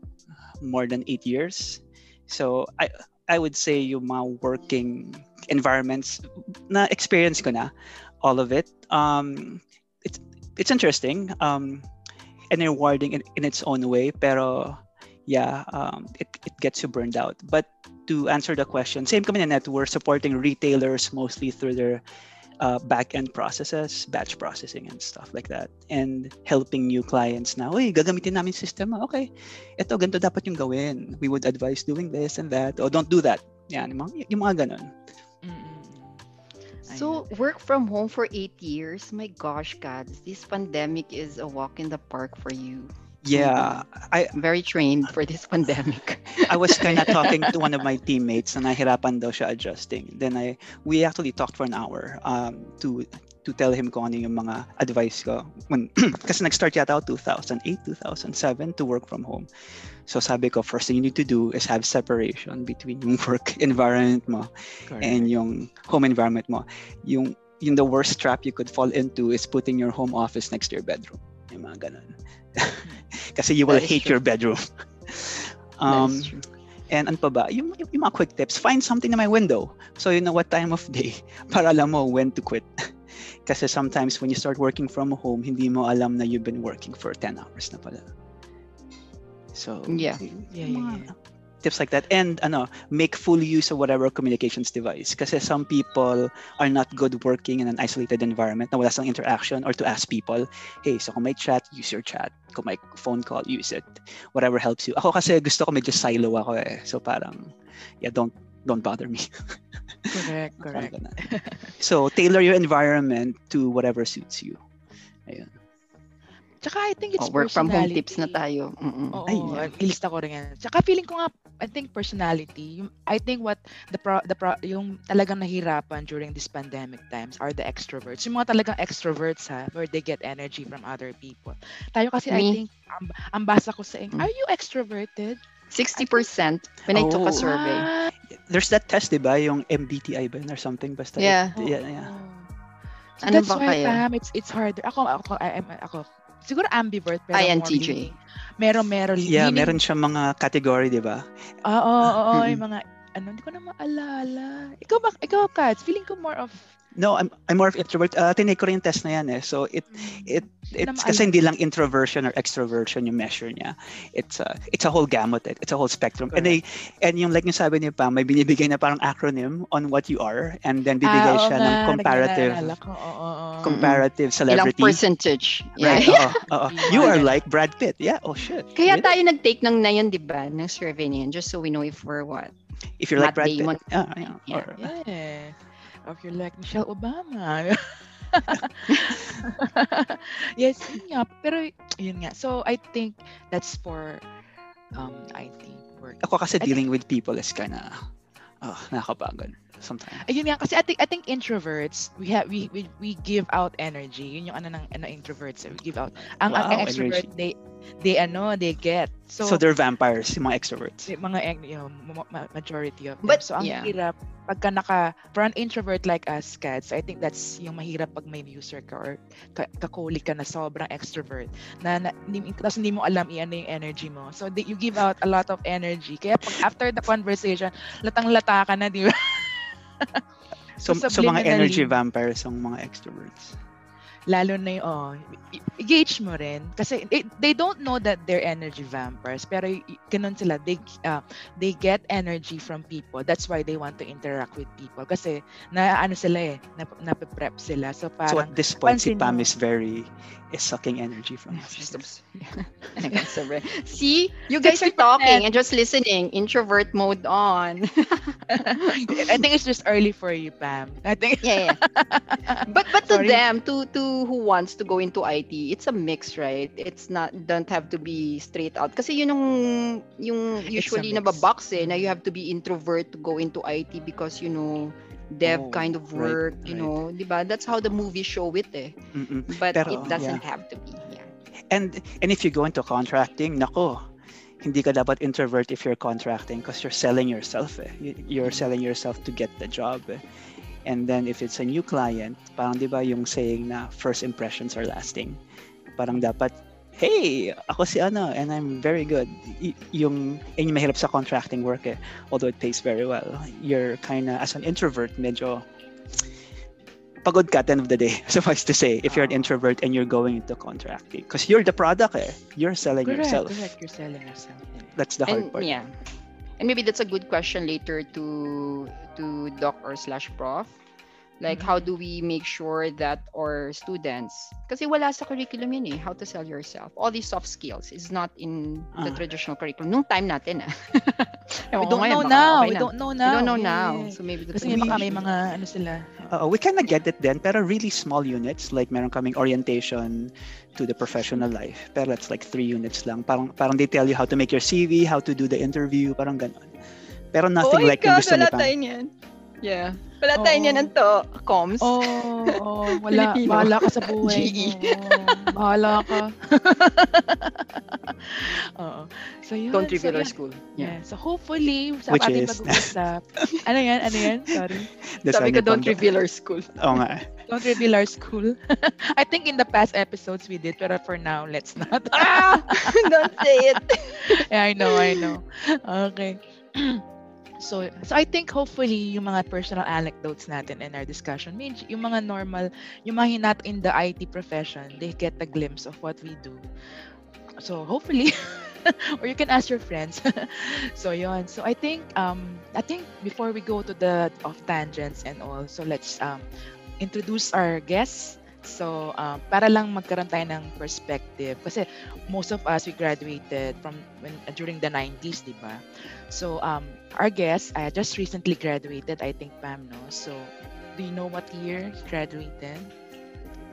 more than eight years. So I I would say yung mga working environments na experience ko na all of it. Um, it's it's interesting um, and rewarding in, in its own way. Pero yeah, um, it it gets you burned out. But to answer the question, same kami na net, we're supporting retailers mostly through their uh, back end processes, batch processing and stuff like that, and helping new clients na, uy, gagamitin namin system. Okay, ito, ganito dapat yung gawin. We would advise doing this and that. Or don't do that. Yan, yung mga, yung mga ganun. Mm-mm. So, work from home for eight years. My gosh, Gads, this pandemic is a walk in the park for you. Yeah, I, I'm very trained for this [LAUGHS] pandemic. I was kind of [LAUGHS] talking to one of my teammates na nahirapan daw siya adjusting. Then I we actually talked for an hour um, to to tell him kung ano yung mga advice ko. When, [CLEARS THROAT] kasi nag-start yata ako 2008, 2007 to work from home. So sabi ko, first thing you need to do is have separation between yung work [LAUGHS] environment mo Correct. and yung home environment mo. Yung, yung the worst trap you could fall into is putting your home office next to your bedroom. Yung mga ganun. Kasi you will That hate true. your bedroom. [LAUGHS] Um. And ano pa ba? Yung, yung, yung mga quick tips. Find something in my window. So you know what time of day [LAUGHS] para alam mo when to quit. [LAUGHS] Kasi sometimes when you start working from home, hindi mo alam na you've been working for 10 hours na pala. So, Yeah. yung Yeah, mga yeah, tips like that. And ano, make full use of whatever communications device. because some people are not good working in an isolated environment na wala sang interaction or to ask people, hey, so kung may chat, use your chat. Kung may phone call, use it. Whatever helps you. Ako kasi gusto ko medyo silo ako eh. So parang, yeah, don't don't bother me. [LAUGHS] Correct, correct. so tailor your environment to whatever suits you. Ayun. Tsaka I think it's Oh, work from home tips na personality. tayo. Mm-mm. Oo, Ay, yeah. ilista ko rin yan. Tsaka feeling ko nga, I think personality, yung, I think what the pro, the pro, yung talagang nahirapan during this pandemic times are the extroverts. Yung mga talagang extroverts ha, where they get energy from other people. Tayo kasi I Me. think, ang, ang basa ko sa, Mm. are you extroverted? 60% when I took Oh. a survey. What? There's that test, di ba? Yung MBTI ba or something? Basta. Yeah. Yeah, yeah. Oo. So Ano that's ba why, kayo? Pam, it's, it's harder. Ako, ako, I, I'm- ako, siguro ambivert, pero INTJ. leaning- Meron, meron. Yeah, leaning- meron siya mga category, di ba? Oo, oo, oo, yung mga, ano, hindi ko na maalala. Ikaw ba, ikaw, Kats, feeling ko more of, No, I'm I'm more of introvert. Uh, tinake ko rin yung test na yan eh. So it it it's na kasi hindi lang introversion or extroversion yung measure niya. It's a it's a whole gamut. eh. It's a whole spectrum. And they and yung like yung sabi niya pa, may binibigay na parang acronym on what you are and then bibigay Ah, siya nga, ng comparative ko, oo, oo, oo. comparative Ilang celebrity. percentage. Yeah. Right. oo, oo. [LAUGHS] You are Yeah. like Brad Pitt. Yeah. Oh shit. Kaya Really? tayo nag-take ng na yun, di ba? Ng survey na yun, just so we know if we're what. If you're like Matt Brad Damon. Pitt. Yeah, yeah. Yeah. Or- Yeah. Of you're like Michelle Obama. [LAUGHS] yes, yun nga. Pero, yun nga. So, I think that's for um, IT work. Ako kasi I dealing with people is kind of oh, nakakapagod sometimes. Ayun nga kasi I think I think introverts we have we we, we give out energy. Yun yung ano ng ano introverts we give out. Ang ang Wow, extrovert energy. they they ano they get. So, So, they're vampires, yung mga extroverts. yung mga you know, ma- ma- majority of them. But, so ang yeah. hirap pagka naka for an introvert like us cats, I think that's yung mahirap pag may user ka or ka, kakuli ka na sobrang extrovert na, na hindi, tapos hindi mo alam i-ano yung energy mo. So they, you give out a lot of energy. Kaya pag after the conversation, latang-lata ka na, di ba? [LAUGHS] So, So, so mga energy vampires ang mga extroverts. Lalo na yung, oh, i- i-gauge mo rin. Kasi they, they don't know that they're energy vampires, pero y- y- ganun sila. They, uh, they get energy from people. That's why they want to interact with people. Kasi, na ano sila eh, nap, nape-prep sila. So, So parang, at this point, si Pam is very, is sucking energy from us. [LAUGHS] See, [LAUGHS] you guys are talking and just listening. Introvert mode on. [LAUGHS] I think it's just early for you, Pam. I think, yeah, yeah. But but to Sorry. them, to to who wants to go into IT, it's a mix, right? It's not don't have to be straight out. Kasi yun yung yung usually nababox eh, na you have to be introvert to go into IT because you know dev Oh, kind of right, work, you right. know, 'di ba? That's how the movies show it eh. Mm-mm. But Pero, it doesn't have to be. Yeah. And and if you go into contracting, nako, hindi ka dapat introvert if you're contracting because you're selling yourself. Eh. You- You're selling yourself to get the job. Eh. And then if it's a new client, parang 'di ba yung saying na first impressions are lasting. Parang dapat Hey, ako si ano, and I'm very good. Y- yung, yun yung mahirap sa contracting work eh. Although it pays very well. You're kind of, as an introvert, medyo pagod ka at the end of the day. [LAUGHS] Suffice to say, if you're an introvert and you're going into contracting, because you're the product, eh. You're selling correct, yourself. correct. You're selling yourself. That's the hard and part. yeah. And maybe that's a good question later to to doc or slash prof. Like Mhm. how do we make sure that our students kasi wala sa curriculum yun eh, how to sell yourself. All these soft skills is not in the Ah. traditional curriculum. Nung time natin ah. [LAUGHS] We don't ngayon, know now. okay We don't know We now. don't know now. yeah. So maybe that's Kasi baka may mga ano sila. Uh, we kind of get it then, pero really small units, like meron kaming orientation to the professional life. Pero it's like three units lang. Parang, parang they tell you how to make your CV, how to do the interview, parang ganon. Pero nothing oh like yung gusto ni Pam. Yeah. Wala tayo Oo. niyan to. Comms. Oh, oh, wala. [LAUGHS] Filipino. Bahala ka sa buhay GE. mo. Bahala ka. [LAUGHS] Oo. So yun. Don't so, reveal our yan. school. Yeah. So hopefully, sa Which ating is- pag-uusap. [LAUGHS] ano yan? Ano yan? Sorry. That's Sabi ko, don't reveal our school. Oo nga. Don't reveal our school. I think in the past episodes we did, pero for now, let's not. ah! don't say it. yeah, I know, I know. Okay. [CLEARS THROAT] So, so I think hopefully yung mga personal anecdotes natin in our discussion, medyo- yung mga normal, yung mga not in the IT profession, they get a glimpse of what we do. So hopefully, [LAUGHS] or you can ask your friends. [LAUGHS] so yon. So I think um I think before we go to the off tangents and all, so let's um introduce our guests. So um, para lang magkaroon tayo ng perspective kasi most of us we graduated from when during the 90s, di ba? So um our guest I just recently graduated, I think Pam no. So do you know what year he graduated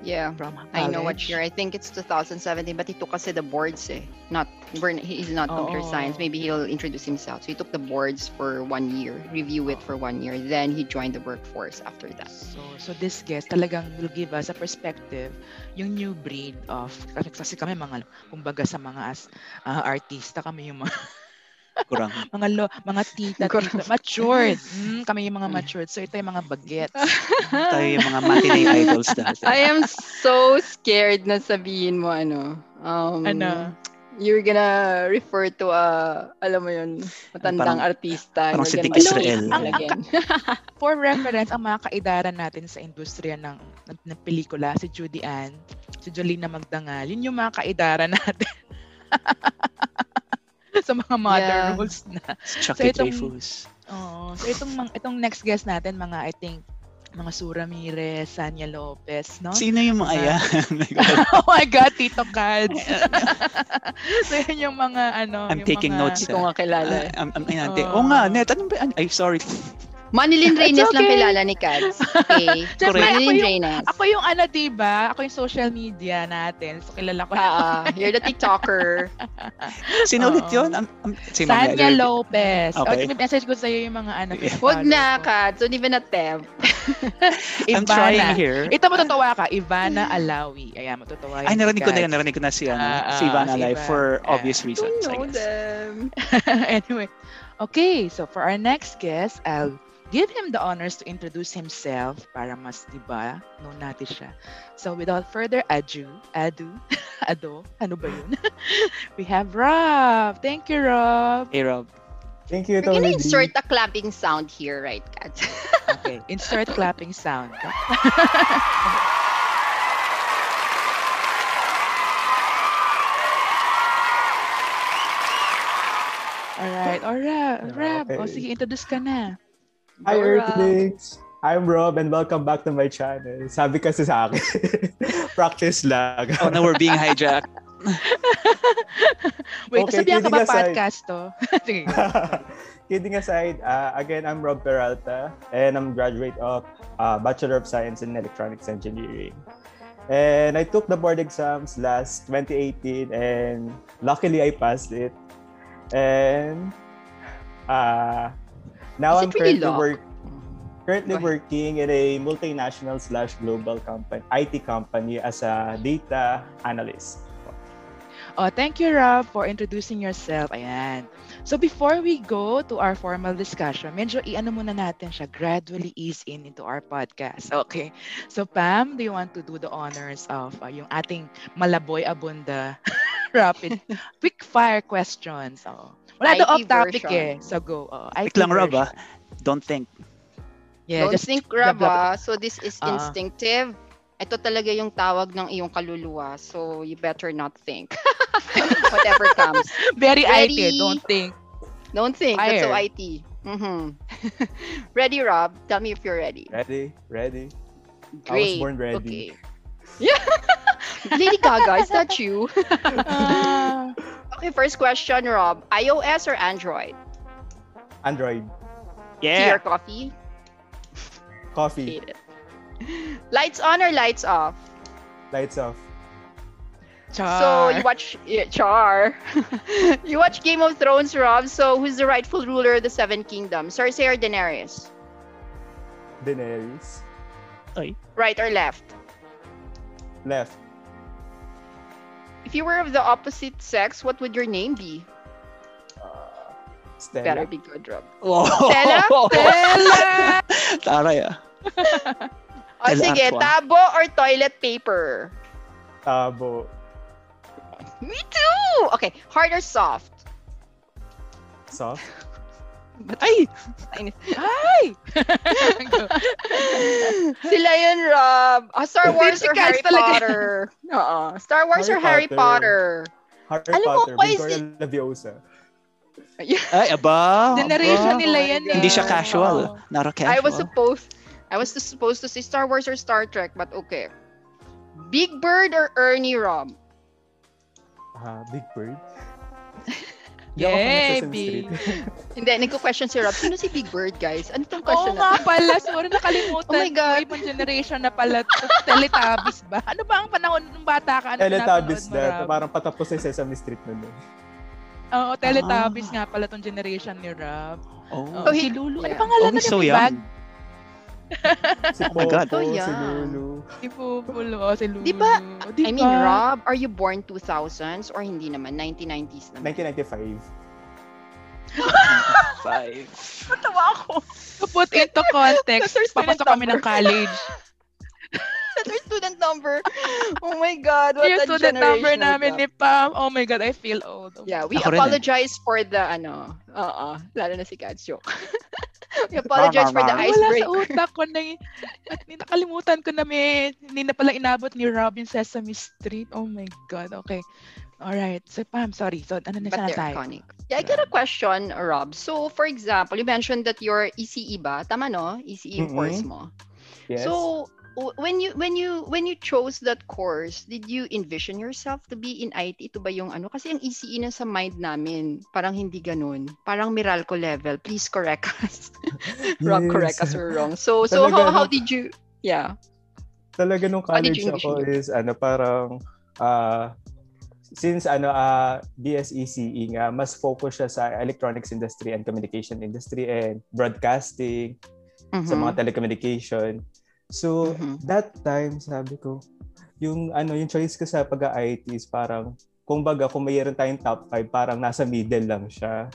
Yeah. from college? I know what year. I think it's 2017, but he took kasi the boards eh. Not, we're, he's not computer science. Maybe he'll introduce himself. So he took the boards for one year, review it for one year. Then he joined the workforce after that. So, so this guest talagang will give us a perspective, yung new breed of, kasi, kami mga, kumbaga sa mga as, ah, artista, kami yung mga, [LAUGHS] Kurang. [LAUGHS] mga, lo, mga tita, Kurang. tita, matured. Mm, kami yung mga matured. So ito yung mga bagets. [LAUGHS] Tayo yung mga matinee [LAUGHS] idols dati. I am so scared na sabihin mo ano. Um, Ano? You're gonna refer to a, alam mo yun, matandang Parang- artista. parang si Dick Israel. Ang- ang-. For reference, ang mga kaidaran natin sa industriya ng, ng, ng pelikula, si Judy Ann, si Jolina Magdangal, yun yung mga kaidaran natin. [LAUGHS] sa mga mother Yeah. roles na. Chucky itong- Dreyfus. Oo. So itong mga- itong next guest natin mga I think mga Su Ramirez, Sanya Lopez, no? Sino yung mga Ah. yan? [LAUGHS] [LAUGHS] Oh my God. oh Tito Kads. so yun yung mga ano, I'm yung taking mga, notes. Hindi ko nga kilala. Am- ay, ate. Oo. Oo nga, net. Anong ba? Ay, sorry. Manilyn [LAUGHS] Reynes lang okay. kilala ni Kads. Okay. [LAUGHS] Siyempre, ako Manilyn yung- Reynes. Ako yung ano, diba? Ako yung social media natin. So kilala ko. Ah, you're the TikToker. [LAUGHS] Sino ulit yun? Am- am- si Sanya. Lopez. Okay. Okay. may message ko sa'yo yung mga ano. Yeah. Huwag na, ko. Kads. Don't even attempt. I'm trying here. Ito matutuwa ka, Ivana Alawi. Ayan, matutuwa Ay, yun narinig ko na yan. Narinig ko na si, ano, Ah, si Ivana ah, si for Ah. obvious reasons, I know guess. them. anyway, okay. So for our next guest, I'll give him the honors to introduce himself para mas, di ba, know natin siya. So, without further ado, ado, [LAUGHS] ado, ano ba yun? [LAUGHS] we have Rob. Thank you, Rob. Hey, Rob. Thank you, We're gonna insert a clapping sound here, right, Kat? [LAUGHS] okay, insert clapping sound. All right. Alright, alright, Rob. Okay. O sige, introduce ka na. Hi. Earthlings! I'm Rob and welcome back to my channel. Sabi kasi sa akin, [LAUGHS] practice lang. Oh, now we're being hijacked. [LAUGHS] Wait, Okay, sabihan ka ba aside. podcast to? [LAUGHS] sige. Kidding aside, uh, again, I'm Rob Peralta and I'm graduate of uh, Bachelor of Science in Electronics Engineering. And I took the board exams last 2018 and luckily I passed it. And uh, now Is I'm really currently luck? work, currently working in a multinational slash global company, IT company as a data analyst. Oh, thank you, Rob, for introducing yourself. Ayan. So before we go to our formal discussion, medyo i-ano muna natin siya, gradually ease in into our podcast. [LAUGHS] Okay. So Pam, do you want to do the honors of uh, yung ating malaboy abunda [LAUGHS] rapid quick fire questions? Oh. Wala IT daw off topic version. eh. So go. Oh, IT lang, Rob, ah. Don't think. Yeah, Don't just think, blah, Rob, blah, ah. So this is Ah. instinctive. Ito talaga yung tawag ng iyong kaluluwa. So you better not think. [LAUGHS] Whatever comes. [LAUGHS] very Ready? IT, don't think. Don't think. That's so Fire. IT. Mm-hmm. [LAUGHS] ready, Rob? Tell me if you're ready. Ready? Ready? Great. born ready. Okay. Yeah. [LAUGHS] Lady Gaga, is that you? Ah, [LAUGHS] okay, first question, Rob. iOS or Android? Android. Tea Yeah. or coffee? Coffee. Hate it. Lights on or lights off? Lights off. Char. So you watch yeah, Char. [LAUGHS] you watch Game of Thrones, Rob. So who's the rightful ruler of the Seven Kingdoms? Cersei or Daenerys? Daenerys. Right or left? Left. If you were of the opposite sex, what would your name be? Uh, Stella. Better be good, Rob. Oh. Stella? [LAUGHS] Stella! [LAUGHS] Taray ah. O Stella [LAUGHS] sige, Artois. tabo or toilet paper? Tabo. Me too! Okay, hard or soft? Soft. Ay! Hi! [LAUGHS] Sila yun, Rob. Ah, Star Wars or Harry talaga. Potter? Oo. Star Wars Harry or Harry Potter. Potter? Harry Alam mo, Potter. why is Victoria it- Leviosa. [LAUGHS] Ay, aba. Generation aba. nila Oh yan eh. Hindi siya casual. Oo. Not a casual. I was supposed I was supposed to say Star Wars or Star Trek, but okay. Big Bird or Ernie Rob? Ah, Big Bird. Hindi ako fan ng Yay, Sesame Big. Street. [LAUGHS] Hindi, nagko-question si Rob. Sino si Big Bird, guys? Ano tong Oo question nga na? pala. Sorry, nakalimutan. [LAUGHS] Oh my God. Ibang generation na pala. to. Teletubbies ba? Ano ba ang panahon ng bata ka? Ano Teletubbies na. Rob? Parang patapos na yung Sesame Street nun. eh. Oo, Teletubbies Ah. nga pala tong generation ni Rob. Oh. Oh, Oh, si Lulu. Ano yeah. pangalan Oh, na he's so young. Bag? Si Oh my God. Oh, si yeah. Lulu. Si Pupulo. Oh, si Lulu. Di ba? Oh, di I mean? Rob, are you born 2000s or hindi naman? 1990s naman? 1995. Five. Natawa ako. To put into context, papasok kami ng college. [LAUGHS] That's our student number. Oh my God, what Yung a student number namin ni Pam. Oh my God, I feel old. Oh Yeah, we Ako rin eh. apologize for the ano. Oo, lalo na si Kat's joke. [LAUGHS] we apologize for the rar. Wala sa icebreaker. utak ko na at ni- nakalimutan ko na may hindi na pala inabot ni Robin Sesame Street. Oh my God. Okay. Alright. So, Pam, sorry. So, ano na But siya they're tayo? iconic. Yeah, I got a question, Rob. So, for example, you mentioned that you're ECE ba? Tama no? ECE yung Mhm. course mo. Yes. So, when you when you when you chose that course, did you envision yourself to be in IT? Ito ba yung ano? Kasi ang ECE na sa mind namin, parang hindi ganun. Parang Meralco level. Please correct [LAUGHS] us. [LAUGHS] Yes. correct us we're wrong. So, so how Talaga, how did you Yeah. talaga nung college ako is ano parang ah since ano ah BSECE nga mas focus siya sa electronics industry and communication industry and broadcasting sa Mhm. mga telecommunication. So Mhm. that time sabi ko yung ano yung choice ko sa pag-IT is parang kung baga kung mayroon tayong top 5 parang nasa middle lang siya.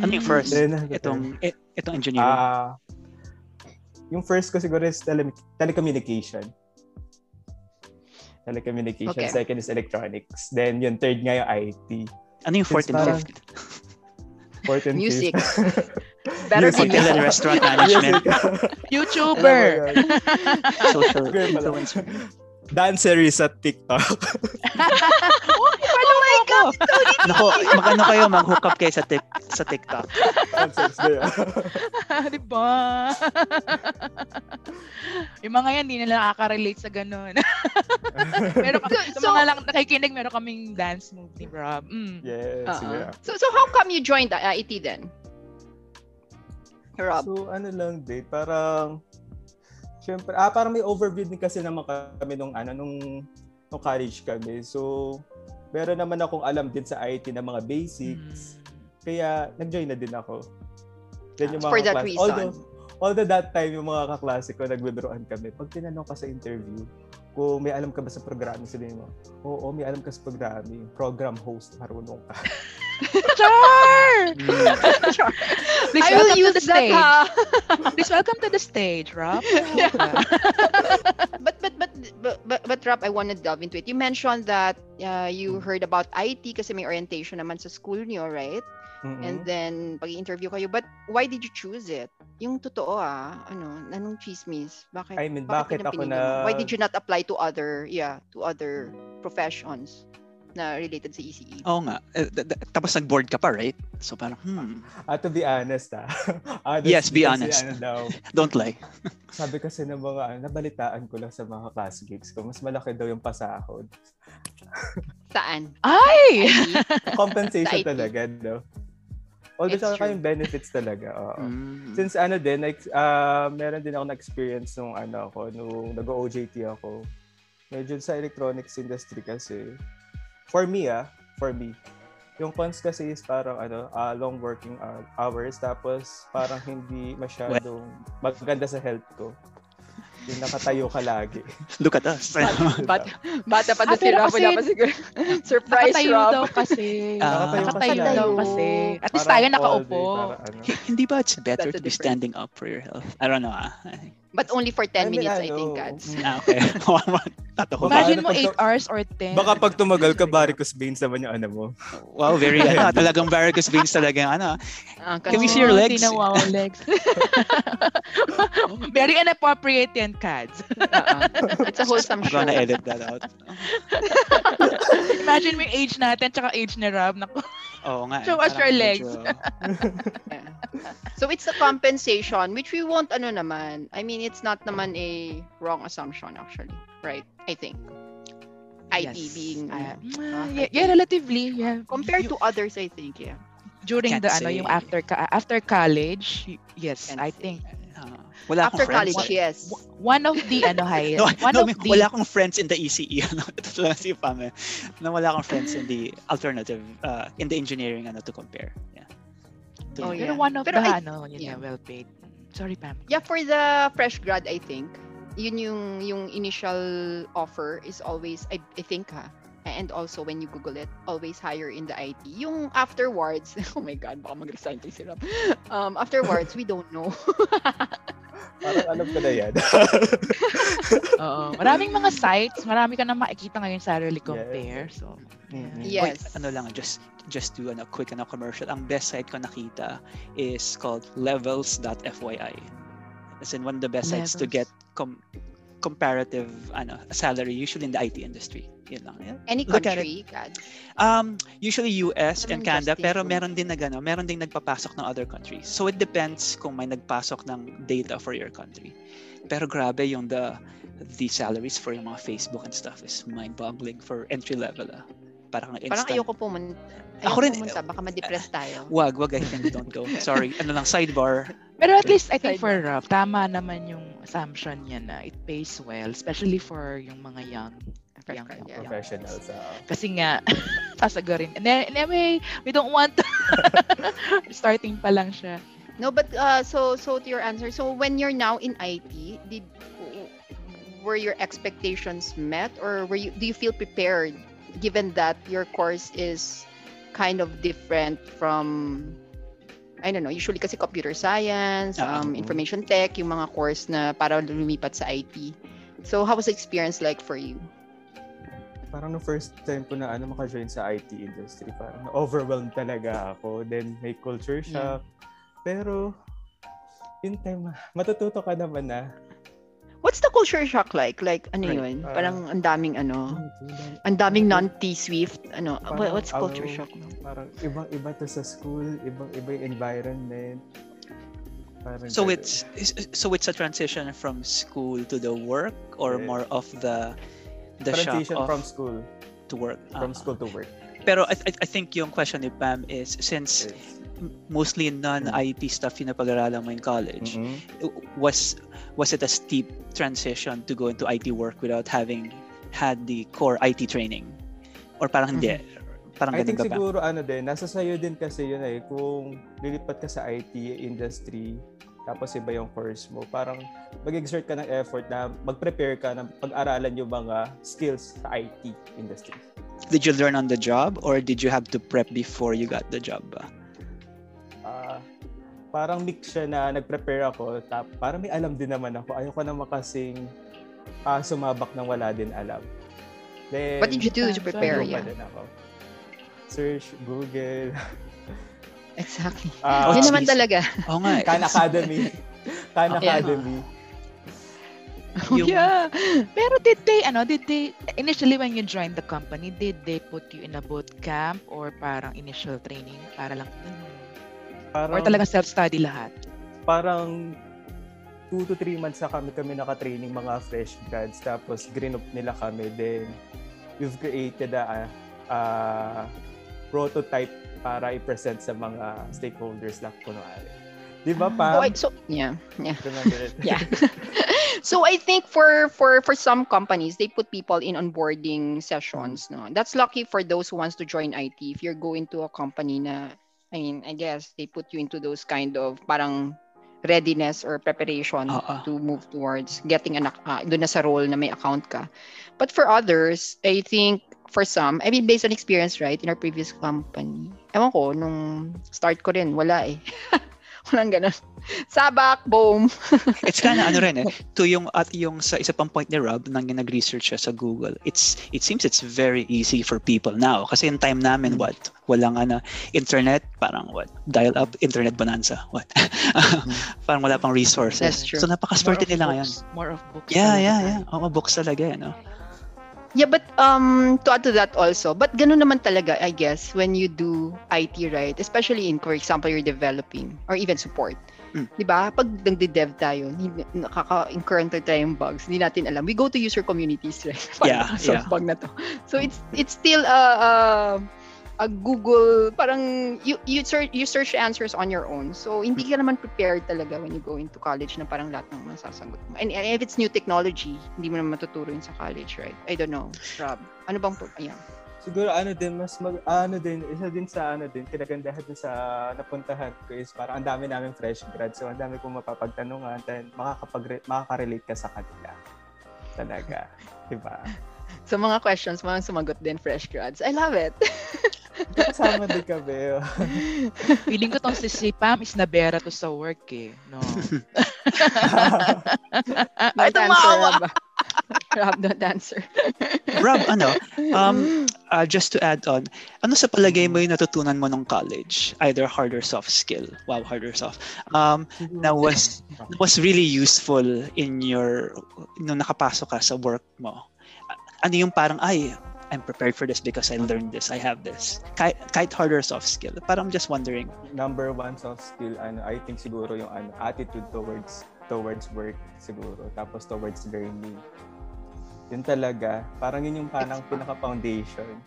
Ano yung first? Then, Itong, eh, itong engineering. ah yung first ko siguro is tele- telecommunication. Telecommunication. Okay. Second is electronics. Then yung third nga yung IT. ano yung fourth and fifth? Fourth and Music. fifth. [LAUGHS] Better Music. Hotel and restaurant [LAUGHS] management. YouTuber. Oh. Social influencer. dancery sa TikTok. [LAUGHS] oh, follow my God! Nako, magano kayo, mag-hook up kayo sa, tik sa TikTok. [LAUGHS] Di ba? yung mga yan, hindi nila nakaka-relate sa ganun. Pero sa So- mga lang nakikinig, meron kaming dance move ni Rob. Mm. yes, Uh-uh. yeah. So, so how come you joined the IT then? Rob. So, ano lang din, parang, syempre, ah, parang may overview din kasi naman kami nung, ano, nung, nung college kami. So, meron naman akong alam din sa IT na mga basics. Kaya, nag-join na din ako. Then yung mga For that kaklas- reason. Although, although that time, yung mga kaklase ko, nagbibiroan kami. Pag tinanong ka sa interview, kung may alam ka ba sa programming, sabihin mo, oo, may alam ka sa programming. Program host, marunong ka. [LAUGHS] Char! [LAUGHS] Mm. Please I will use the that, stage. ha? [LAUGHS] Please welcome to the stage, Rob. [LAUGHS] but, but, but, but, but, but, Rob, I want to delve into it. You mentioned that uh, you heard about IT kasi may orientation naman sa school niyo, right? Mm-mm. And then, pag-interview kayo. But why did you choose it? Yung totoo ah, ano, anong chismis? Bakit? I mean, bakit ang ako na-? Why did you not apply to other, yeah, to other professions na related sa E? ECE? Oo nga. Eh, d- d- tapos nag-board ka pa, right? So parang, hmm, Ah, to be honest, ah. [LAUGHS] honest Yes, be kasi honest. Ano daw, [LAUGHS] don't lie. [LAUGHS] sabi kasi ng mga, nabalitaan ko lang sa mga classmates ko, mas malaki daw yung pasahod. Saan? Ay! Compensation Sa talaga, no? Although true. yung benefits talaga, oo. Mm. Since ano din, like, ah, meron din ako na-experience nung ano ako, nung nag-OJT ako. Medyo sa electronics industry kasi, for me ah, for me, yung cons kasi is parang ano, ah, long working hou- hours, tapos parang hindi masyadong maganda sa health ko. Yung nakatayo ka lagi. [LAUGHS] Look at us. Bata, bata pa Ah, doon si pero Rob, wala kasi- pa siguro. [LAUGHS] Surprise, Nakatayo Rob. daw kasi. [LAUGHS] Ah. Nakatayo ka Nakatayo sa daw kasi. At least tayo all day, nakaupo. parang ano. Hindi ba it's better That's to be standing up for your health? I don't know. Ah. But only for 10 I mean, minutes, I ano, think, Gads. mm. Ah, okay. [LAUGHS] Imagine ano mo pag- 8 hours or 10. Baka pag tumagal ka, varicose veins naman yung ano mo. Wow, very, [LAUGHS] ano, talagang varicose veins talaga. yung Ano, Ah, Can we see your legs? Hindi na wow legs. [LAUGHS] Very inappropriate yan, Kads. Uh-uh. It's a wholesome I'm show. gonna edit that out. Imagine mo yung age natin tsaka age ni Rob. Naku. Oo nga. eh. Show us Parang your legs. Yeah. [LAUGHS] So it's the compensation, which we won't ano naman. I mean, it's not naman a wrong assumption actually, right? I think. IT Yes. being Ah, uh, yeah, yeah, relatively, yeah. compared to others, I think, yeah. During Can't the ano, say. yung after after college, yes, Can't I think wala akong After friends. college, yes. one of the ano high, [LAUGHS] No, one no, of the wala akong friends in the ECE. [LAUGHS] Ano, ito lang si Pam eh. Na wala akong friends in the alternative, uh, in the engineering ano to compare. Yeah. To- Oh, pero yeah. one of Pero the I- ano, yun yeah. yeah, well paid. Sorry, Pam. Yeah, for the fresh grad, I think, yun yung, yung initial offer is always, I, I think ha, and also when you Google it, always higher in the IT. Yung afterwards, [LAUGHS] oh my God, baka mag-resign to si Rob. Um, afterwards, we don't know. [LAUGHS] Parang alam ko na yan. [LAUGHS] Oo. Maraming mga sites, marami ka na makikita ngayon sa Salary Compare. So, Mhm. yes. Oy, ano lang, just just do ano, quick ano, commercial. Ang best site ko nakita is called levels.fyi. As in one of the best sites to Levels. get com- comparative ano, salary, usually in the IT industry. Yun lang. Yeah. Any Look country, God. Um, usually US and Canada, pero meron din nag, ano, meron din nagpapasok ng other countries. So it depends kung may nagpasok ng data for your country. Pero grabe yung the the salaries for yung mga Facebook and stuff is mind-boggling for entry level ah. Parang instant. Parang ayoko pumunta. Ayoko Ako rin, pumunta, baka ma-depress tayo. [LAUGHS] Wag, wag, I think don't go. Sorry, ano lang, sidebar. pero at least I think for Rob, tama naman yung assumption niya na it pays well, especially for yung mga young young, yeah. young Professionals. ah. Kasi nga, [LAUGHS] sasagurin. And then, anyway, we don't want [LAUGHS] starting pa lang siya. No, but uh, so so to your answer, so when you're now in IT, did were your expectations met, or were you do you feel prepared, given that your course is kind of different from I don't know, usually kasi computer science, Ah, um, information tech, yung mga course na para lumipat sa IT. So how was the experience like for you? Parang no first time ko na ano maka-join sa IT industry, parang overwhelmed talaga ako. Then may culture shock. Pero in time, matututo ka naman na. What's the culture shock like? Like, ano Right, yun? parang- Parang ang daming ano, Ang daming non-T-Swift, ano, Parang what- what's culture shock? Parang ibang-iba to sa school, ibang-iba yung environment. Parang So ganun. it's so it's a transition from school to the work or Yes. more of the the shock transition of from school, to work. from Ah. school to work. Pero I, I- I think yung question ni Pam is since Yes. Mostly non-IT stuff yung napag-aralan mo in college, Mhm. was was it a steep transition to go into IT work without having had the core IT training? Or parang hindi? Parang I think pa? siguro ano din, nasa sayo din kasi yun eh, kung lilipat ka sa IT industry, tapos iba yung course mo, parang mag-exert ka ng effort na mag-prepare ka na pag-aralan yung mga skills sa IT industry. Did you learn on the job or did you have to prep before you got the job ba? Ah, parang mix siya na nag-prepare ako, tap, parang may alam din naman ako. Ayoko naman kasing ah, sumabak ng wala din alam. Then, What did you do to Ah, prepare? Yeah, din ako. Search, Google, [LAUGHS] exactly. ah, Yun It's naman talaga. Oo nga. eh. Khan Academy. Khan [LAUGHS] Yeah. Academy. Oh, Yung- yeah. Pero did they, ano, did they, initially when you joined the company, did they put you in a boot camp or parang initial training para lang Parang, Or talaga self-study lahat? parang 2 to 3 months na kami kami naka-training mga fresh grads tapos green up nila kami then we've created a, a prototype para i-present sa mga stakeholders lang kunwari. Di ba, Ah. Pam? So, I- so yeah, yeah. [LAUGHS] Yeah. [LAUGHS] so I think for for for some companies they put people in onboarding sessions no. That's lucky for those who wants to join IT. If you're going to a company na I mean, I guess they put you into those kind of parang readiness or preparation Oo. to move towards getting an uh, doon na sa role na may account ka. But for others, I think for some, I mean based on experience, right, in our previous company. Ewan ko, nung start ko rin, wala eh. [LAUGHS] [LAUGHS] Walang ganun. Sabak, boom. [LAUGHS] It's kind of ano rin eh. To yung at yung sa isa pang point ni Rob nang nag-research siya sa Google. It's it seems it's very easy for people now kasi in time namin Mm. what walang ano internet parang what dial up internet bonanza what [LAUGHS] parang wala pang resources. That's true. So napaka-swerte nila ngayon. More of books. Yeah, talaga yeah, yeah. Oo, books talaga eh, no? Yeah, but um to add to that also, but ganun naman talaga, I guess, when you do IT, right? Especially in, for example, you're developing or even support. Mm. 'Di ba? Pag nagde-dev tayo, nakaka-encounter tayong bugs, hindi natin alam. We go to user communities, right? [LAUGHS] Yeah, Paano solve yeah. bug na to. So it's it's still a a, a Google parang you you search you search answers on your own. So hindi ka naman prepared talaga when you go into college na parang lahat ng masasagot mo. And, and if it's new technology, hindi mo naman matuturo yun sa college, right? I don't know. Rob, ano bang ayan. Siguro ano din, mas mag, ano din, isa din sa ano din, kinagandahan din sa napuntahan ko is parang ang dami namin fresh grad. So ang dami kong mapapagtanungan then makakapag makaka-relate ka sa kanila. Talaga. Diba? So mga questions, mga sumagot din fresh grads. I love it. [LAUGHS] Kasama din kami. [LAUGHS] Feeling ko tong si, si Pam is nabera to sa work eh. No. [LAUGHS] Answer, maawa. Rob. Rob, don't answer. Rob, ano, um, uh, just to add on, ano sa palagay mo yung natutunan mo nung college? Either hard or soft skill. Wow, hard or soft. Um, na was was really useful in your nung nakapasok ka sa work mo. Ano yung parang ay I'm prepared for this because I learned this. I have this. Kahit, kahit hard or soft skill. Parang I'm just wondering. number one soft skill ano I think siguro yung ano attitude towards towards work siguro tapos towards learning yun talaga parang yun yung parang pinaka foundation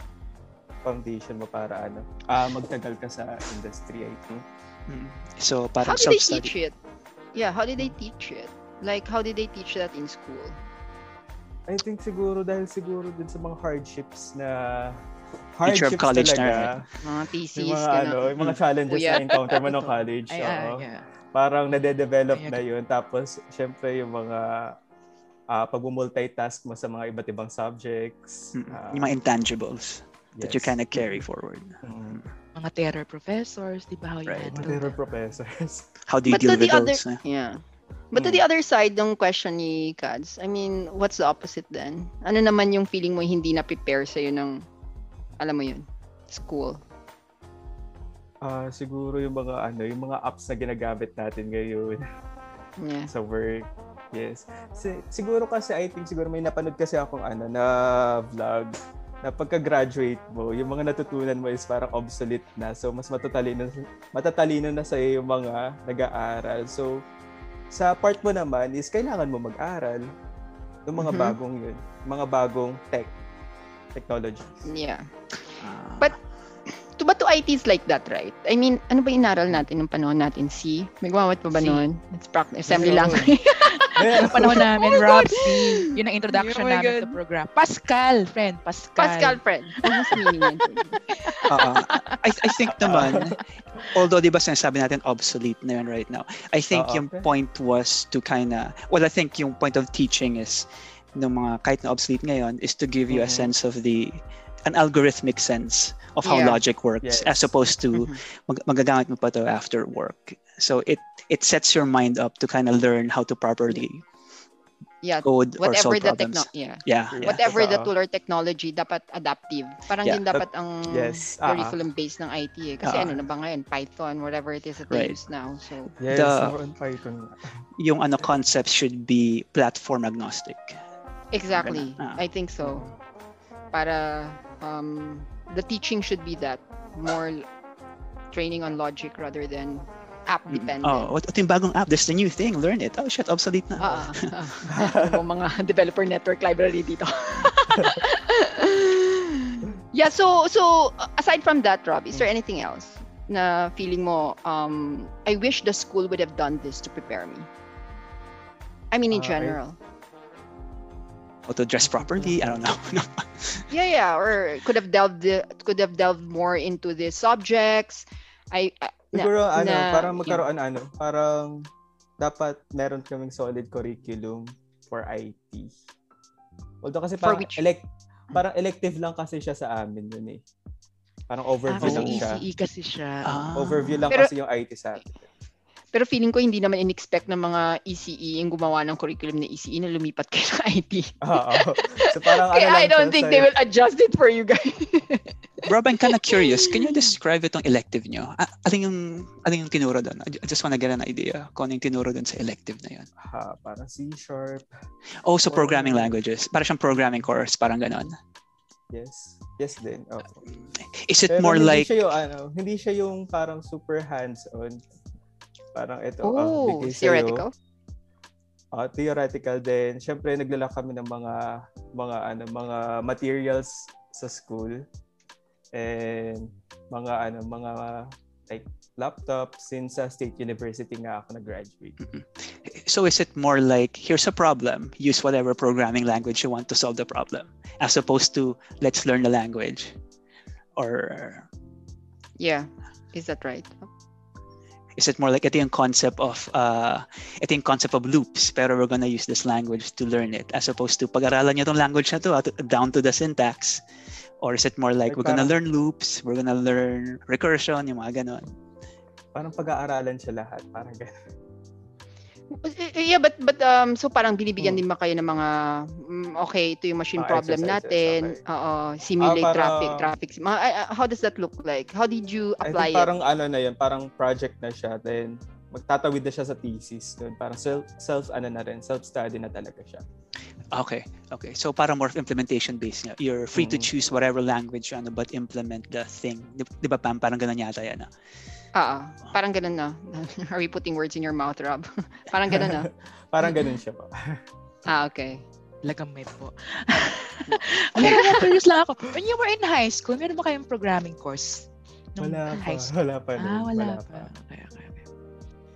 foundation mo para ano ah magtagal ka sa industry I think Mm. So How parang did they teach it? Yeah, how did they teach it? Like, how did they teach that in school? I think siguro dahil siguro din sa mga hardships na Nature of hardships college na, talaga Mga thesis, yung mga ano yung mga challenges na encounter mo no college Ay, oo. ah, yeah. parang nade-develop Ay, na yun. Tapos, syempre, yung mga uh, pag-multitask mo sa mga iba't ibang subjects. Mm. ah, yung mga intangibles that you yes. kind of carry forward. Mm. Mga terror professors, di ba? How you Right. Mga terror professors. How do you But deal to the with other, those? eh? yeah. But to Mm. the other side ng question ni Kads, I mean, what's the opposite then? Ano naman yung feeling mo hindi na-prepare sa'yo ng, alam mo yun, school? Ah, siguro yung mga ano, yung mga apps na ginagamit natin ngayon [LAUGHS] Yeah. sa work. Yes. Si, siguro kasi I think siguro may napanood kasi akong ano na vlog na pagka-graduate mo, yung mga natutunan mo is parang obsolete na. So, mas matatalino, matatalino na sa yung mga nag-aaral. So, sa part mo naman is kailangan mo mag-aral ng mga Mhm. bagong yun. Mga bagong tech, technology. Yeah. Ah, But to ba to IT is like that, right? I mean, ano ba inaral natin nung panahon natin? C? May gumamit pa ba C. noon? It's practice. Assembly lang. [LAUGHS] Meron. Panahon namin, Oh Rob! C. Yun ang introduction Oh namin God. to program. Pascal, friend, Pascal. Pascal, friend. Oo. [LAUGHS] I, I think naman, although di ba sinasabi natin obsolete na yun right now, I think Oo. yung point was to kinda, well I think yung point of teaching is, ng mga kahit na obsolete ngayon, is to give you a Mhm. sense of the, an algorithmic sense of how Yeah. logic works Yes. as opposed to Mhm. mag- magagamit mo pa to after work. So it it sets your mind up to kind of learn how to properly Yeah. code or Whatever solve the problems. techno, yeah. Yeah, Yeah. yeah. Whatever the Totoo. tool or technology, dapat adaptive. Parang Yeah. yun dapat ang Yes. ah. curriculum based ng IT eh. Kasi Ah. ano na ba ngayon? Python, whatever it is that Right. they use now. So, Yes, The- more on Python. Yung ano concepts should be platform agnostic. exactly. Ah. I think so. Para um, the teaching should be that. More training on logic rather than app dependent. Oh, what, what yung bagong app? There's the new thing. Learn it. Oh shit, obsolete na. Ah, ah, ah. [LAUGHS] Mga developer network library dito. [LAUGHS] yeah, so so uh, aside from that, Rob, is there anything else na feeling mo um I wish the school would have done this to prepare me? I mean in Ah, I- How to dress properly. I don't know. [LAUGHS] No. Yeah, yeah, or could have delved the, could have delved more into the subjects. I, I na- Siguro ano, na- parang yeah. magkaroon ano, parang dapat meron kaming solid curriculum for IT. Although kasi parang which- elect parang elective lang kasi siya sa amin yun eh. Parang Ah, overview kasi lang siya. ECE kasi siya. Ah. Overview lang Pero- kasi yung IT sa atin. Pero feeling ko hindi naman in-expect ng mga ECE yung gumawa ng curriculum na ECE na lumipat kayo sa IT. Oo. So parang [LAUGHS] ano Kaya lang I don't think sa- they will adjust it for you guys. [LAUGHS] Rob, I'm kind of curious. Can you describe itong elective nyo? Ah, Alin yung, alin yung tinuro doon? I just wanna get an idea kung ano yung tinuro doon sa elective na yun. Ha, parang C sharp. Oh, so Or- programming languages. Para siyang programming course. Parang ganon. Yes. Yes din. Opo. Is it Pero more hindi like... siya yung ano, hindi siya yung parang super hands-on. Parang ito, ah, Oh, bigay sa'yo. theoretical? Ah, theoretical din. Syempre naglalak kami ng mga mga ano, mga materials sa school. And mga ano, mga like laptop since sa State University nga ako nag-graduate. So is it more like, here's a problem. Use whatever programming language you want to solve the problem. As opposed to, let's learn the language. Or Yeah. Is that right? Is it more like ito yung concept of uh, ito yung concept of loops pero we're gonna use this language to learn it as opposed to pag-aralan nyo tong language na to ah, down to the syntax or is it more like Like we're gonna parang- learn loops we're gonna learn recursion yung mga ganon Parang pag-aaralan siya lahat, parang ganun. Eh, Yeah, but but um so parang binibigyan Hmm. din ba kayo ng mga mm, okay, ito yung machine Ah, problem exercises, natin. okay. Oo, simulate Ah, traffic, parang- traffic. Mga, ah, ah, how does that look like? How did you I apply think it? parang ano na yun, parang project na siya. Then magtatawid na siya sa thesis. Dun. Parang self, self ano na rin, self-study na talaga siya. okay okay so para more implementation based nga. you're free to Mm. choose whatever language you want but implement the thing di, di ba Pam parang ganon yata yan ah. Oo, parang ganun na. Are we putting words in your mouth, Rob? parang ganun na. parang ganun siya pa. Ah, okay. Lagamay po. Alam mo, curious lang ako. When you were in high school, meron ba kayong programming course? Nung Wala pa. high school? Wala pa. din, Ah, wala, pa. Okay, okay, okay.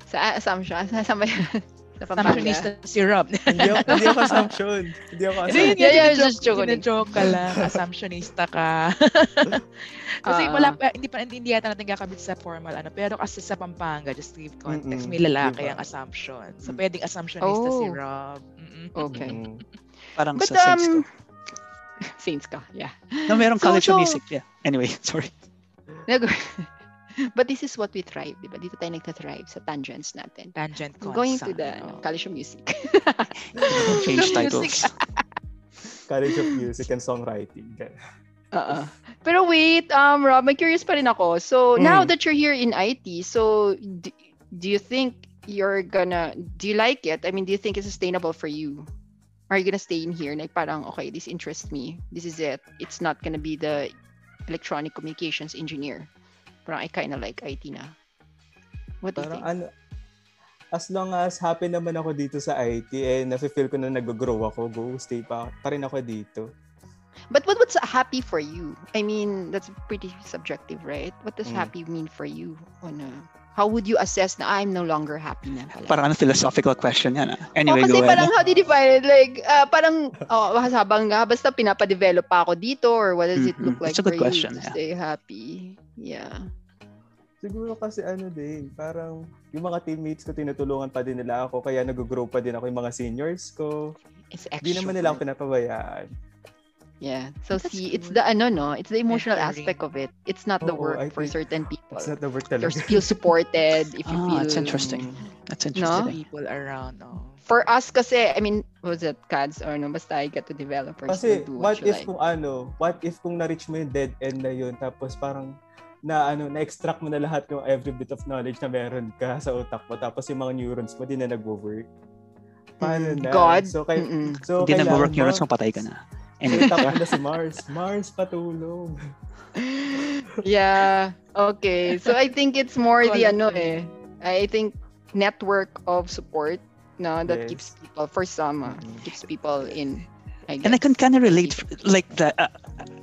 Sa ah, assumption, sa ba yan? Sa Assumptionista si Rob. hindi, ako, hindi ako assumption. Hindi ako Hindi, assumption. yun, Yeah, yeah, just joke ka lang. [LAUGHS] Assumptionista ka. [LAUGHS] kasi Ah. wala pa, hindi pa, hindi, hindi yata natin kakabit sa formal ano. Pero kasi sa Pampanga, just to give context, Mm-mm, may lalaki diba? ang assumption. So, pwedeng assumptionista si Oh. Rob. Mm-mm. Okay. Mm. [LAUGHS] parang But sa Saints um to. Saints ka, yeah. no merong so- college so- music yeah anyway sorry Nag- [LAUGHS] But this is what we thrive, di ba? Dito tayo nagtathrive sa tangents natin. Tangent cons. Going to the ano. College of Music. [LAUGHS] change titles [LAUGHS] College of Music and Songwriting. Oo. Pero wait, um, Rob, may curious pa rin ako. So, Mm. now that you're here in IT, so do, do you think you're gonna do you like it? I mean, do you think it's sustainable for you? Are you gonna stay in here? Like parang okay, this interests me. This is it. It's not gonna be the electronic communications engineer. Parang I kinda like IT na. What do you think? ano, as long as happy naman ako dito sa IT and nafe-feel ko na nag-grow ako, go, stay pa, pa rin ako dito. But what what's happy for you? I mean, that's pretty subjective, right? What does Mm. happy mean for you? On a, how would you assess na I'm no longer happy na pala? Parang ano philosophical question yan. Ah. Oh, Anyway, kasi go ahead. parang how do you define it? Like, uh, parang, oh, habang nga, basta pinapadevelop pa ako dito or what does it look Mhm. like It's a good for question, you to yeah. stay happy? Yeah. Siguro kasi ano din, parang yung mga teammates ko tinutulungan pa din nila ako kaya nag-grow pa din ako yung mga seniors ko. It's extra. Hindi naman nila ako pinapabayaan. Yeah. So That's see, it's good. the ano no, it's the emotional Mentoring. aspect of it. It's not the Oo, work I for think certain people. It's not the work If you talaga. feel supported, if you Ah, feel that's interesting. Mm. That's No? interesting. People around. Oh. For us kasi, I mean, what was it CADs or no, basta I get to developers Kasi to do what what, if like. kung ano, what if kung na-reach mo yung dead end na yun tapos parang na ano, na-extract mo na lahat yung every bit of knowledge na meron ka sa utak mo tapos yung mga neurons mo di na nagwo-work. Paano Mm, na? God. So, kay, Mm-mm. so Hindi nag-work neurons mo, patay ka na. Anyway, tap mo na si Mars. Mars, patulong. yeah. Okay. So I think it's more the ano eh. I think network of support no that Yes. keeps people for some uh, Mhm. keeps people in I guess. And I can kind of relate f- like that. uh,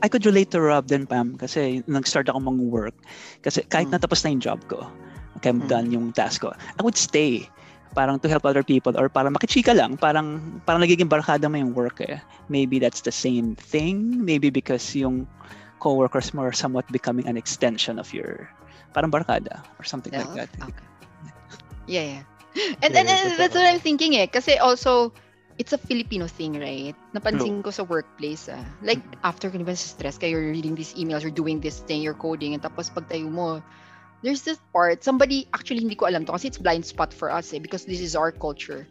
I could relate to Rob din Pam kasi nag-start ako mag-work kasi kahit Mm. natapos na yung job ko, okay, I'm Mm. done yung task ko, I would stay parang to help other people or parang makichika lang, parang parang nagiging barkada mo yung work eh. Maybe that's the same thing, maybe because yung coworkers mo are somewhat becoming an extension of your parang barkada or something like Self? that. Okay. Yeah, yeah. And, [LAUGHS] and, Yeah, and that's totoo. what I'm thinking eh. Kasi also, it's a Filipino thing, right? Napansin ko sa workplace ah. Like, after ka diba sa stress ka, you're reading these emails, you're doing this thing, you're coding, and tapos pagtayo mo, there's this part, somebody, actually hindi ko alam to kasi it's blind spot for us eh, because this is our culture.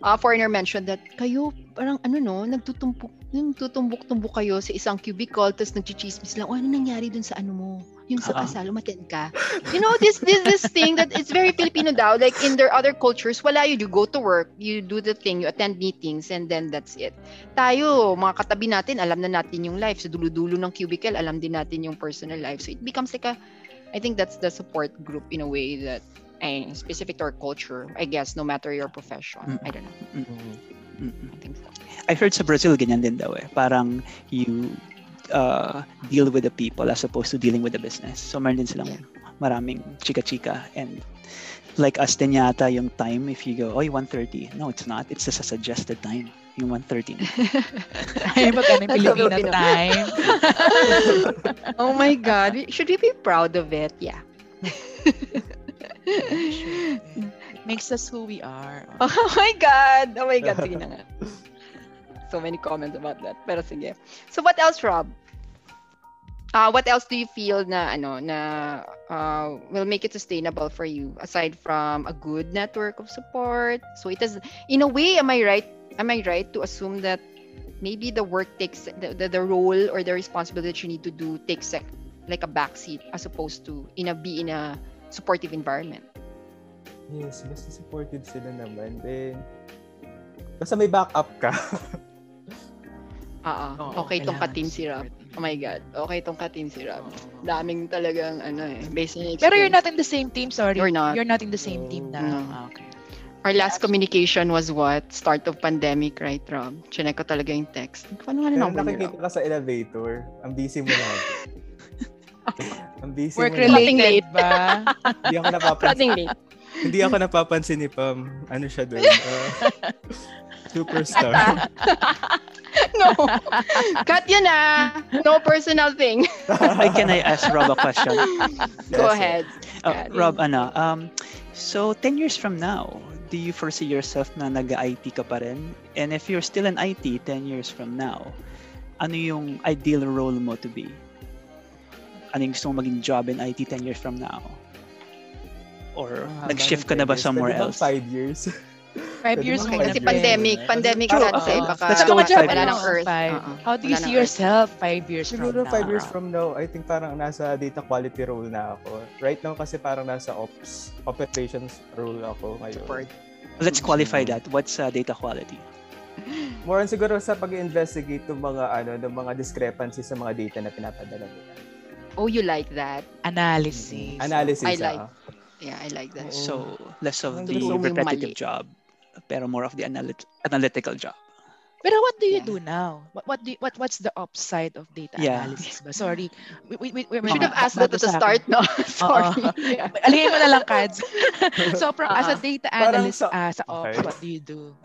Uh, foreigner mentioned that kayo, parang ano no, nagtutumbok, yung tutumbok-tumbok kayo sa isang cubicle, tapos nagchichismis lang, oh, ano nangyari dun sa ano mo? Yung sa Ah. kasal, umaten ka. You know, this this this thing that it's very Filipino daw. Like in their other cultures, wala. You go to work, you do the thing, you attend meetings, and then that's it. Tayo, mga katabi natin, alam na natin yung life. Sa dulo-dulo ng cubicle, alam din natin yung personal life. So it becomes like a, I think that's the support group in a way that, eh, specific to our culture, I guess, no matter your profession. Mm. I don't know. Mm-mm. I think so. I heard sa Brazil ganyan din daw eh. Parang you uh, deal with the people as opposed to dealing with the business. So meron din silang Yeah. maraming chika-chika and like us din yata yung time if you go, oh, 1.30. No, it's not. It's just a suggested time. Yung 1.30 na. [LAUGHS] Ay, magkano yung That's Filipino Filipino. time? [LAUGHS] Oh my God. Should we be proud of it? Yeah. [LAUGHS] Makes us who we are. Oh my God! Oh my God, sige na nga. So many comments about that. Pero sige. So what else, Rob? Uh, what else do you feel na ano na uh, will make it sustainable for you aside from a good network of support? So it is in a way, am I right? Am I right to assume that maybe the work takes the, the, the role or the responsibility that you need to do takes sec- like a backseat as opposed to in a be in a supportive environment? Yes, basta supportive sila naman. Then, basta may backup ka. Oo. Oo, okay tong katin si Rob. Oh my God. Okay tong katin si Rob. Oo. Daming talagang ano eh. Based on Pero you're not in the same team, sorry. You're not. You're not in the same team na. No. Ah, okay. Our last communication was what? Start of pandemic, right, Rob? Chinek ko talaga yung text. Paano nga na Pero number nakikita ka sa elevator, ang busy mo lagi. [LAUGHS] ang busy Work mo lagi. Running related ba? [LAUGHS] Hindi ako napapansin. Running late. hindi ako napapansin ni Pam. Ano siya doon? [LAUGHS] Uh, superstar. no. Cut yun ah. No personal thing. Ay, can I ask Rob a question? Go Yes, ahead. Oh, Yeah. Rob, ano, um, so 10 years from now, do you foresee yourself na nag-IT ka pa rin? And if you're still in IT 10 years from now, ano yung ideal role mo to be? Ano yung gusto mo maging job in IT 10 years from now? Or haba nag-shift ka na ba somewhere else? Five years. [LAUGHS] Five years Okay, kasi pandemic, pandemic True. siya kasi Oo. baka Let's go with five wala years. ng earth. Five. Oo, How do you see earth. yourself five years Siguro from now? five years from now, I think parang nasa data quality role na ako. Right now kasi parang nasa ops, operations role ako ngayon. Support. Let's qualify that. What's uh, data quality? More on siguro sa pag-investigate ng mga ano, ng mga discrepancies sa mga data na pinapadala nila. Oh, you like that? Analysis. Analysis. I like- ah. Yeah, I like that. So, less of the repetitive mali. job, pero more of the analyt- analytical job. Pero what do you Yeah. do now? What what do you- what what's the upside of data Yeah. analysis ba? Sorry. We, we, we, We should have asked that at the start, no? [LAUGHS] [LAUGHS] Sorry. Yeah. Alingin mo na lang, Kads. [LAUGHS] so, from, as a Ah. data Parang analyst sa- ah, sa ops, Okay. what do you do?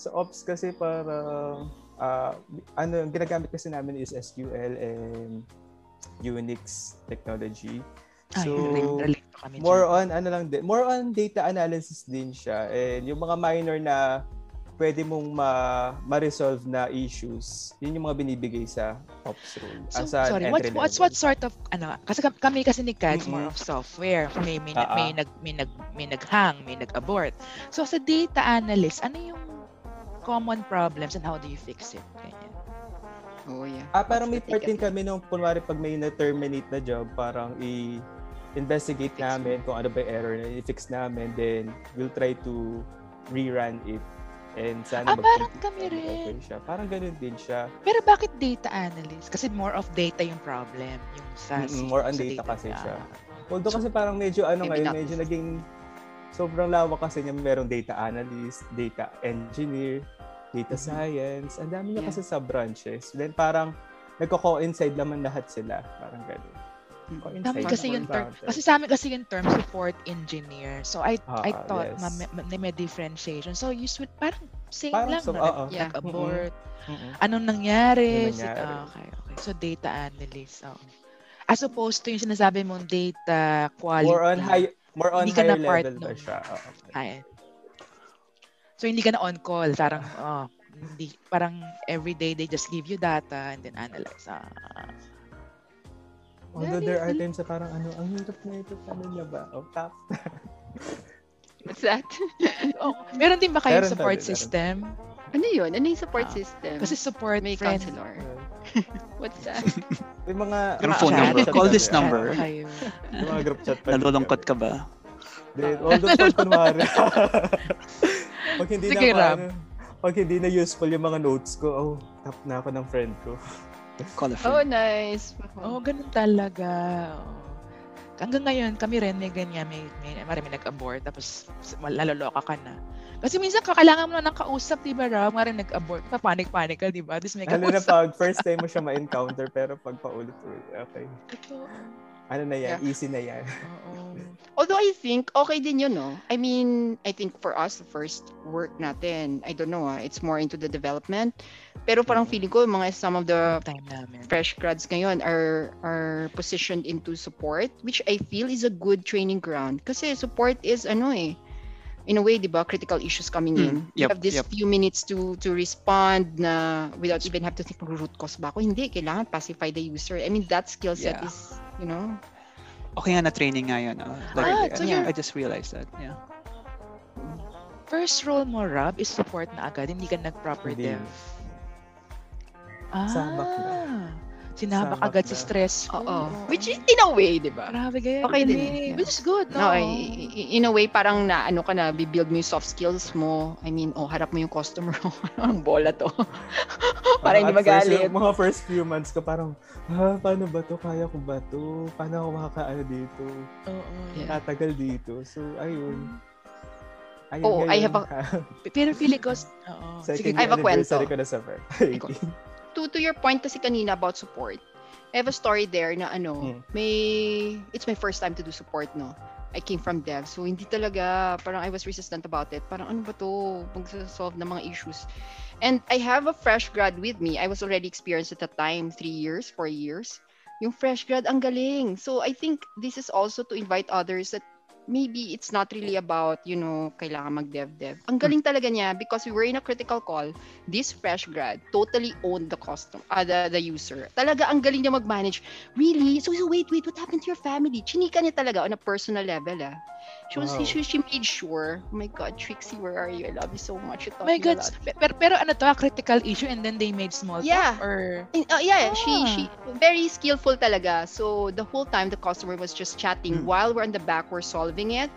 Sa ops kasi parang ah, ano yung ginagamit kasi namin is SQL and Unix technology. So, kami more dyan. on ano lang din, more on data analysis din siya. And yung mga minor na pwede mong ma, ma-resolve na issues, yun yung mga binibigay sa ops role. So, as an sorry, what, entry what's level. what sort of, ano, kasi kam- kami kasi ni Kads more Mm-mm. of software. May, may, Ah, may, ah. nag, may, nag, may nag-hang, may nag-abort. So, sa data analyst, ano yung common problems and how do you fix it? Ganyan. Oh, yeah. Ah, parang may part din kami nung kunwari pag may na-terminate na job, parang i- investigate namin kung ano ba yung error na i-fix namin, then we'll try to rerun it. And sana Ah, parang kami okay rin. siya. Parang ganun din siya. Pero bakit data analyst? Kasi more of data yung problem. Yung sa, Mm-mm, more on sa data kasi siya. Although kasi parang medyo ano ngayon, not. medyo naging sobrang lawak kasi niya. Merong data analyst, data engineer, data science. Ang dami niya Yeah. kasi sa branches. Then parang nagko-coincide naman lahat sila. Parang ganun. Mm. Dami kasi yung term. Kasi sa amin kasi yung term support engineer. So I I Ah, thought yes. na may, may, differentiation. So you should parang same Parang lang. so- no? oo. Yeah. Mm-mm. Anong nangyari? Anong Si- nangyari? ah, okay, okay. So data analyst. oo. As opposed to yung sinasabi mong data quality. More on high more on Hindi ka na higher part level nun. siya? Oo. Ay. So hindi ka na on call. Parang oh, hindi parang every day they just give you data and then analyze. Ah. Although there are times na parang ano, ang hirap na ito, paano niya ba? Oh, tap. [LAUGHS] What's that? [LAUGHS] Oh, meron din ba kayong Meron support tayo, meron. system? ano yun? Ano yung support Ah, system? Kasi support may friend. counselor. [LAUGHS] What's that? May mga Yung Mga phone chat. number. Call this number. May mga group chat pa. Nalulungkot ka ba? Then, although pag kunwari, pag hindi Sige, na ako, ano, pag hindi na useful yung mga notes ko, oh, tap na ako ng friend ko. A Oh, nice. Oh, ganun talaga. Oh. Hanggang ngayon, kami rin may ganyan, may, may marami nag-abort, tapos laloloka ka na. Kasi minsan kakailangan mo na ng kausap, di ba, Rob? Marami nag-abort, papanik-panik ka, di ba? Tapos may Lalo na kausap. pag first time mo siya ma-encounter, pero pag paulit-ulit, okay. Totoo. Ano na yan? Easy na yan. [LAUGHS] Oo. Although I think okay din yun, no? I mean, I think for us, the first work natin, I don't know, ah, it's more into the development. Pero parang feeling ko, mga some of the fresh grads ngayon are are positioned into support, which I feel is a good training ground. Kasi support is ano eh, in a way, di ba, critical issues coming Mm, in. You yep, have this yep. few minutes to to respond na without even have to think root cause ba ako? Hindi, kailangan pacify the user. I mean, that skill set Yeah. is, you know, Okay nga na training nga yun. oh. Like, Ah, I- so you're- I just realized that. Yeah. First role mo, Rob, is support na agad. Hindi ka nag-proper dev. Ah, Sabak na. Sinabak agad na. sa stress. oo. Which is, in a way, di ba? Grabe kayo. Okay din, yeah. Which is good, no? No, in a way, parang na, ano ka na, build mo yung soft skills mo. I mean, oh, harap mo yung customer mo. [LAUGHS] Ang bola to. [LAUGHS] Para hindi first, magalit. yung mga first few months ko, parang, ah, paano ba to? Kaya ko ba to? Paano ako makakaano dito? Oo. Yeah. Tatagal dito. So, ayun. Ayun Oh, I have a- [LAUGHS] Pero feeling ko, oo. Sige, Second I have a anniversary kwento. ko na sa. Ikaw. To to your point kasi kanina about support. I have a story there na ano, Hmm. may it's my first time to do support, no. I came from dev, so hindi talaga, parang I was resistant about it. Parang ano ba to, mag-solve ng mga issues. And I have a fresh grad with me. I was already experienced at the time, three years, four years. Yung fresh grad, ang galing. So I think this is also to invite others that maybe it's not really about, you know, kailangan mag-dev-dev. Ang galing talaga niya because we were in a critical call this fresh grad totally owned the custom, uh, the, the user. Talaga, ang galing niya mag-manage. Really? So, so wait, wait, what happened to your family? Chinika niya talaga on a personal level, ah. She was Wow. she, she made sure. Oh my God, Trixie, where are you? I love you so much. You taught My me a God. lot. Pero, pero ano to, a critical issue and then they made small talk? Yeah. Or, And, uh, yeah, she Ah. she very skillful talaga. So the whole time the customer was just chatting Mm. while we're in the back we're solving it.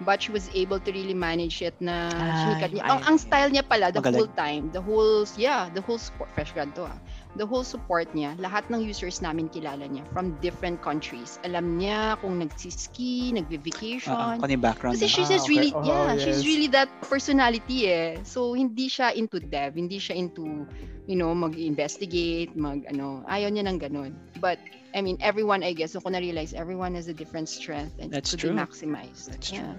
But she was able to really manage it na Ah, sinikat niya. Ang, ang style niya pala the Magaling. whole time, the whole yeah, the whole support fresh grad to ah. The whole support niya, lahat ng users namin kilala niya from different countries. Alam niya kung nagsiski, Uh, nagvi-vacation. kung yung background. Kasi she's Ah, just okay. really, Oh, yeah, she's yes. really that personality eh. So, hindi siya into dev, hindi siya into, you know, mag-investigate, mag, ano, ayaw niya ng ganun. But, I mean, everyone, I guess, so ko na-realize, everyone has a different strength and That's could true. be maximized. That's yeah.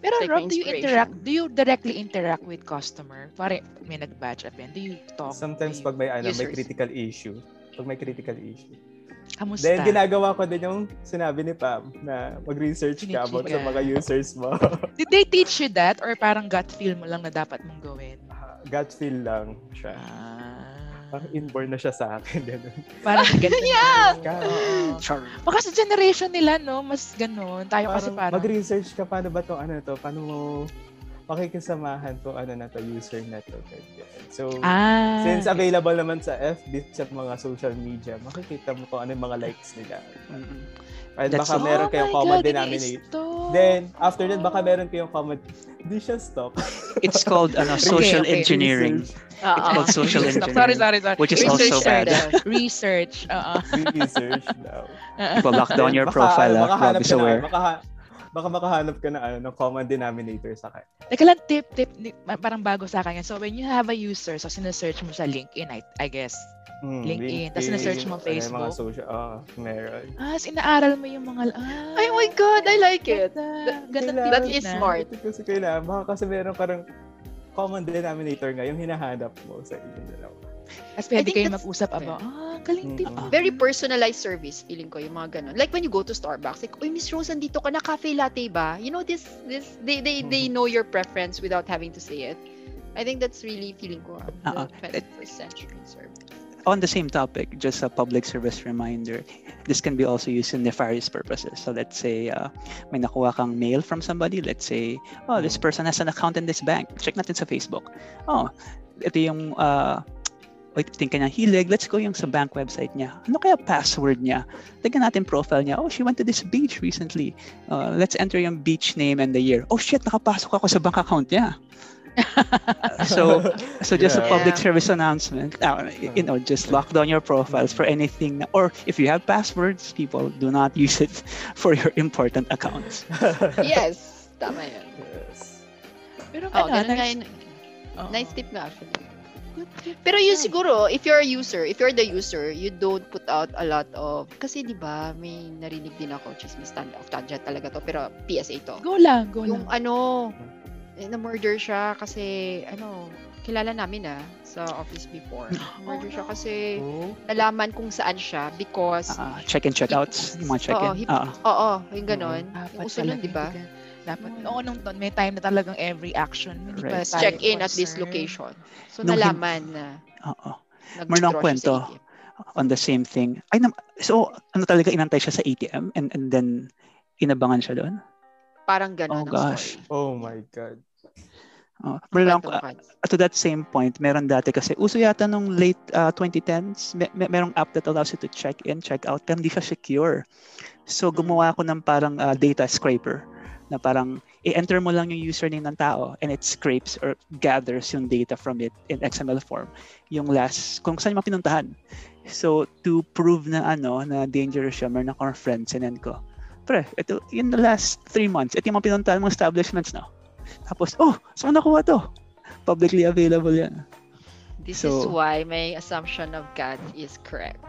Pero Like Rob, do you interact, do you directly interact with customer? Pare, may nag-batch up yan. Do you talk? Sometimes pag may ano, may critical issue. Pag may critical issue. kamusta? Then ginagawa ko din yung sinabi ni Pam na mag-research ka about sa mga users mo. [LAUGHS] Did they teach you that? Or parang gut feel mo lang na dapat mong gawin? Gut feel lang siya. Ah, Parang inborn na siya sa akin. [LAUGHS] Ganun. parang [LAUGHS] ganun. Yeah! Ka-. Char. Baka sa generation nila, no? Mas ganun. Tayo kasi Parang parang... mag-research ka paano ba tong ano to, paano mo makikisamahan to ano na to, user na to. ganyan. So, ah, since available naman sa FB, sa mga social media, makikita mo kung ano yung mga likes nila. Mm-mm. At That's baka it. meron Oh kayong my common God, denominator. Then, after that, baka meron kayong common, hindi siya stock. It's called ano, [LAUGHS] social okay. engineering. Ah, It's called ah. social Sorry, engineering. sorry, sorry. Which is Research also bad. [LAUGHS] Research. Oo. Research daw. People lock down your Baka, profile. ano, ah. baka Rob hanap ka na, baka, baka makahanap ka na ano, ng common denominator sa kanya. Teka lang, tip, tip. Parang bago sa kanya. So, when you have a user, so sinesearch mo sa LinkedIn, I, I guess. Hmm, LinkedIn, tas sinesearch mo ano, yung mga Facebook. social, oh, meron. Ah, so inaaral mo yung mga... Ah, Ay, oh my God, I like it. Ganda. Ganda Kailangan- That tip is na. smart. Kasi kailangan, baka kasi meron karang common denominator nga, yung hinahanap mo sa inyong dalawa. Tapos pwede I think kayo mag-usap about, ah, galing tip. Mm. Very personalized service, feeling ko, yung mga ganun. Like when you go to Starbucks, like, Uy, Miss Rose, andito ka na, cafe latte ba? You know, this, this, they, they, they Mhm. know your preference without having to say it. I think that's really feeling ko, Uh-uh. the 21st century service. On the same topic, just a public service reminder, this can be also used in nefarious purposes. So let's say uh, may nakuha kang mail from somebody. Let's say, oh, this person has an account in this bank. Check natin sa Facebook. Oh, ito yung uh, wait, ka niya, hilig, let's go yung sa bank website niya. Ano kaya password niya? Tignan natin profile niya. Oh, she went to this beach recently. Uh, let's enter yung beach name and the year. Oh shit, nakapasok ako sa bank account niya. So so just a Yeah. public Yeah. service announcement. Uh, you know, just lock down your profiles for anything. Or if you have passwords, people do not [LAUGHS] use it for your important accounts. [LAUGHS] yes, tama yun. yes. Pero Oh, ano, nice, oo. Nice tip nga actually. Pero yun siguro, if you're a user, if you're the user, you don't put out a lot of, kasi di ba may narinig din ako, chismis stand off tangent talaga to, pero PSA to. Go lang, go Yung lang. ano, eh, na-murder siya kasi, ano, kilala namin ah, sa office before. [GASPS] Murder siya no. kasi Oh, nalaman kung saan siya because, Uh, check-in, check-outs. Yung mga Oo, check-in. hip- Uh, oo, yung ganon. Dapat Yung uso nun, di ba? Dapat, oo, nung may time na talagang every action. Hindi Right. tayo Check in at this location. So, Nung nalaman na oo. akong siya kwento. on the same thing. Ay, so, ano talaga, inantay siya sa ATM and, and then inabangan siya doon? Parang ganon Oh, gosh. story. oh my God. Oh, meron lang, uh, to that same point, meron dati kasi, uso yata nung late uh, 2010s, may, may, merong app that allows you to check in, check out, pero hindi siya secure. So, gumawa ako ng parang uh, data scraper na parang i-enter mo lang yung username ng tao and it scrapes or gathers yung data from it in XML form. Yung last, kung saan yung pinuntahan. So, to prove na ano, na dangerous siya, meron akong friend, sinend ko. Pre, ito, in the last three months, ito yung mga pinuntahan mga establishments na. Tapos, oh, saan nakuha to? Publicly available yan. This is So- why my assumption of God is correct.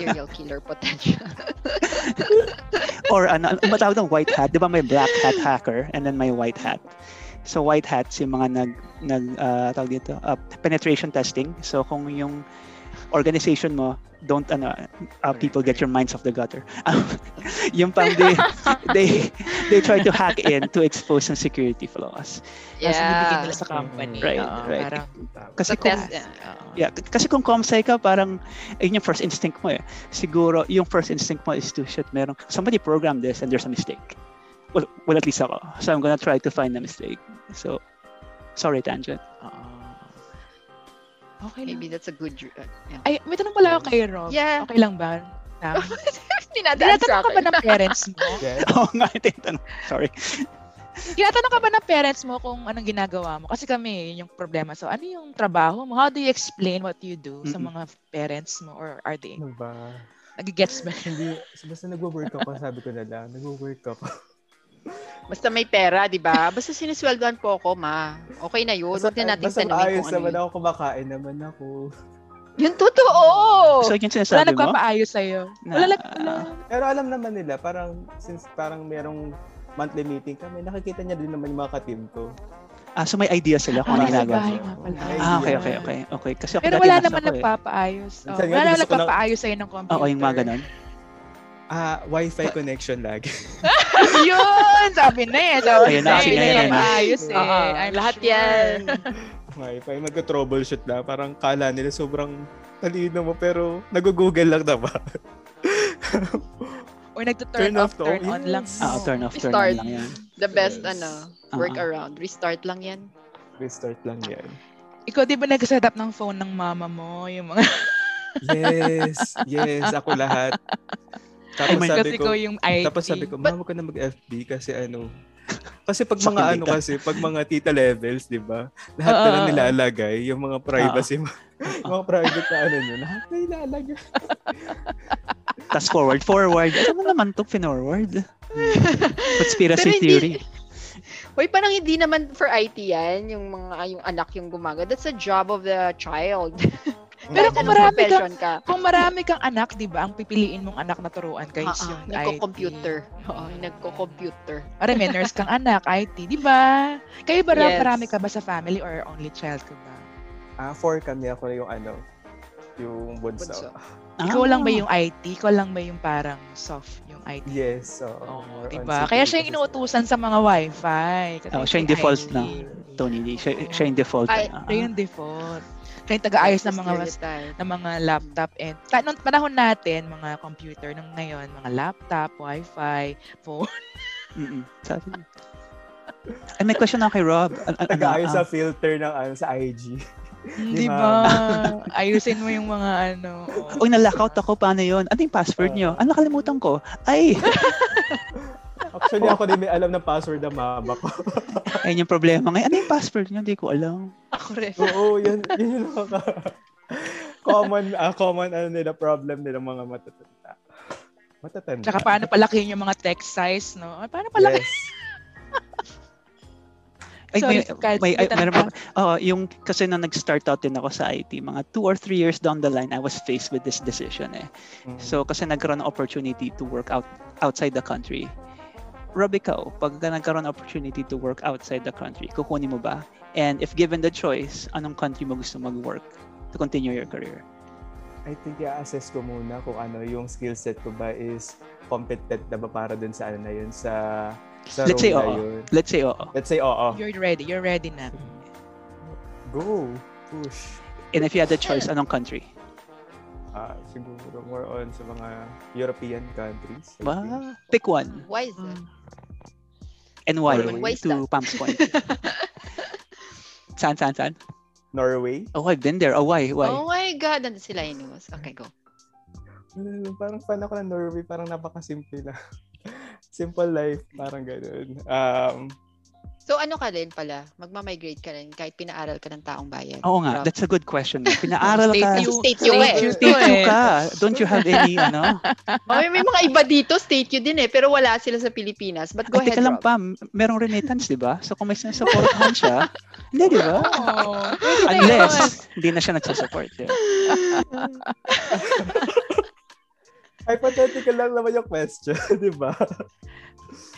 Serial [LAUGHS] killer potential. [LAUGHS] Or ano, ano matawag ng white hat? Di ba may black hat hacker and then may white hat? So white hats yung mga nag nag uh, tawag dito, uh, penetration testing. So kung yung organization mo don't ano uh, people get your minds off the gutter. Um, [LAUGHS] yung pang they, [LAUGHS] they they try to hack in to expose some security flaws. Tapos binibigyan yeah. nila sa company. Right, Oo, right. Parang, Kasi kung, test, yeah. oo. yeah, kasi kung comsci ka parang ayun yung first instinct mo eh. Siguro yung first instinct mo is to shit meron somebody programmed this and there's a mistake. well, well, at least ako. So I'm gonna try to find the mistake. So, sorry, tangent. Oo. Okay lang. Maybe that's a good... dr- Uh, yeah. Ay, may tanong pala ako kay Rob. Yeah. Okay lang ba? [LAUGHS] Na, Tinadaan tinatanong ka ba ng parents mo? [LAUGHS] Yes. [LAUGHS] Oo nga, ito yung tanong. Sorry. Tinatanong ka ba ng parents mo kung anong ginagawa mo? Kasi kami, yun yung problema. So, ano yung trabaho mo? How do you explain what you do sa mga parents mo? Or are they, Ano ba? nag-gets ba? Hindi, basta nagwo-work ako, sabi ko na lang, nagwo-work ako. Basta may pera, di ba? Basta sinisweldoan po ako, ma. Okay na yun. Huwag na natin basta tanungin maayos kung ano naman yun. ako, kumakain naman ako. Yun totoo! So, yung Wala sinasabi mo? nagpapaayos sa'yo. Wala, Na- nag- wala. Pero alam naman nila, parang, since parang merong monthly meeting kami, nakikita niya din naman yung mga ka-team ko. Ah, so may idea sila kung Ah, ano ginagawa Ah, okay, okay, okay. Okay, kasi ako Pero wala naman eh. nagpapaayos. Oh, Minsan nga, wala lang- nagpapaayos sa'yo ng computer. Oo, yung mga ganon. Ah, wifi connection lagi. [LAUGHS] Yun! Sabi na eh. Sabi Ayun na eh. ayun na. Nagpapaayos eh. Oo, I'm lahat sure. yan. [LAUGHS] wifi, magka-troubleshoot na. Parang kala nila sobrang talino mo, pero nag-google lang na ba? [LAUGHS] Or nagto-turn Turn off, off to- turn on yes. lang. Ah, turn off, turn Restart. on lang yan. The best, Yes. ano, Ah. workaround. Restart lang yan. Restart lang yan. Ikaw di ba nag-set up ng phone ng mama mo? Yung mga Yes, yes, ako lahat. Tapos my sabi kasi ko, ko yung IT. tapos sabi ko, mama ko na mag-FB kasi ano, kasi pag mga ano kasi, pag mga tita levels, di ba? Lahat Oo, na lang nilalagay, yung mga privacy, mo, [LAUGHS] yung mga private na ano nyo, lahat na nilalagay. [LAUGHS] Tapos forward, forward. Ano naman to, forward? [LAUGHS] Conspiracy hindi- theory. Hoy, parang hindi naman for IT yan, yung mga yung anak yung gumaga. That's a job of the child. Pero kung marami ka, profession ka, kung marami kang anak, di ba, ang pipiliin mong anak na turuan guys, Ah, ah, yung nagko-computer. Oo, yung nagko-computer. Para may nurse kang anak, [LAUGHS] IT, di ba? Kayo ba, Yes. marami ka ba sa family or only child ka ba? Ah, four kami ako yung ano, yung bunso. Bunso. [LAUGHS] Ikaw lang ba Ah. yung IT? Ikaw lang ba yung parang soft yung IT? Yes, so, Oo, more di on ba? Kaya siya yung inuutusan sa mga wifi. Kasi Oh, siya yung default IT. na. Tony. Siya, siya yung default. Ay, Ah, Siya yung default. Yung taga-ayos ng mga ng mga laptop and ta- nung panahon natin, mga computer nung ngayon, mga laptop, wifi, phone. [LAUGHS] Sabi. Ay, may question ako kay Rob. An- an- ano, Nag-aayos ah, sa filter ng ano, sa IG. Di ba? Ayusin mo yung mga ano. oo. Uy, na-lockout ako. Paano yun? Ano yung password nyo? Ah, nakalimutan ko. Ay, [LAUGHS] Actually, ako din may alam ng password ng mama ko. [LAUGHS] ayun yung problema ngayon. Ano yung password nyo? Hindi ko alam. Ako rin. Oo, yan, yun yung common, ah, common ano nila, problem nila mga matatanda. Matatanda. Tsaka paano palakihin yung mga text size, no? Ay, Paano palaki? Yes. [LAUGHS] Ay, Sorry, may, Kyle, may, ay, meron Oo, yung, kasi nung nag-start out din ako sa IT, mga two or three years down the line, I was faced with this decision eh. Mm. So, kasi nagkaroon ng opportunity to work out outside the country. Rob, ikaw, pag nagkaroon ng opportunity to work outside the country, kukunin mo ba? And if given the choice, anong country mo gusto mag-work to continue your career? I think i-assess ko muna kung ano yung skill set ko ba is competent na ba para dun sa ano na yun, sa, sa Let's say oo. yun. Let's say, oo. Let's say oo. You're ready. You're ready na. Go. Push. And if you had the choice, anong country? Ah, siguro more on sa mga European countries. Ba, pick one. Why is that? Mm. And why? Norway. Why to that? Palms Point. [LAUGHS] saan, saan, saan? Norway. Oh, I've been there. Oh, why? Why? Oh my God, nandun sila inuwas. Okay, go. Ano, Parang fan ako ng Norway. Parang napakasimple na. [LAUGHS] Simple life. Parang ganun. Um, So ano ka rin pala? Magmamigrate ka rin kahit pinaaral ka ng taong bayan. Oo nga, Rob. that's a good question. Pinaaral [LAUGHS] State ka. you. State you eh. you State you eh. ka. [LAUGHS] Don't you have any, ano? Oh, may, may mga iba dito, state you din eh, pero wala sila sa Pilipinas. But go Ay, ahead, teka lang Rob. pa, merong remittance, di ba? So kung may sinasuportahan siya, hindi, di ba? Oh, Unless, hindi na siya nagsasupport. Di ba? [LAUGHS] hypothetical lang naman yung question, [LAUGHS] di ba?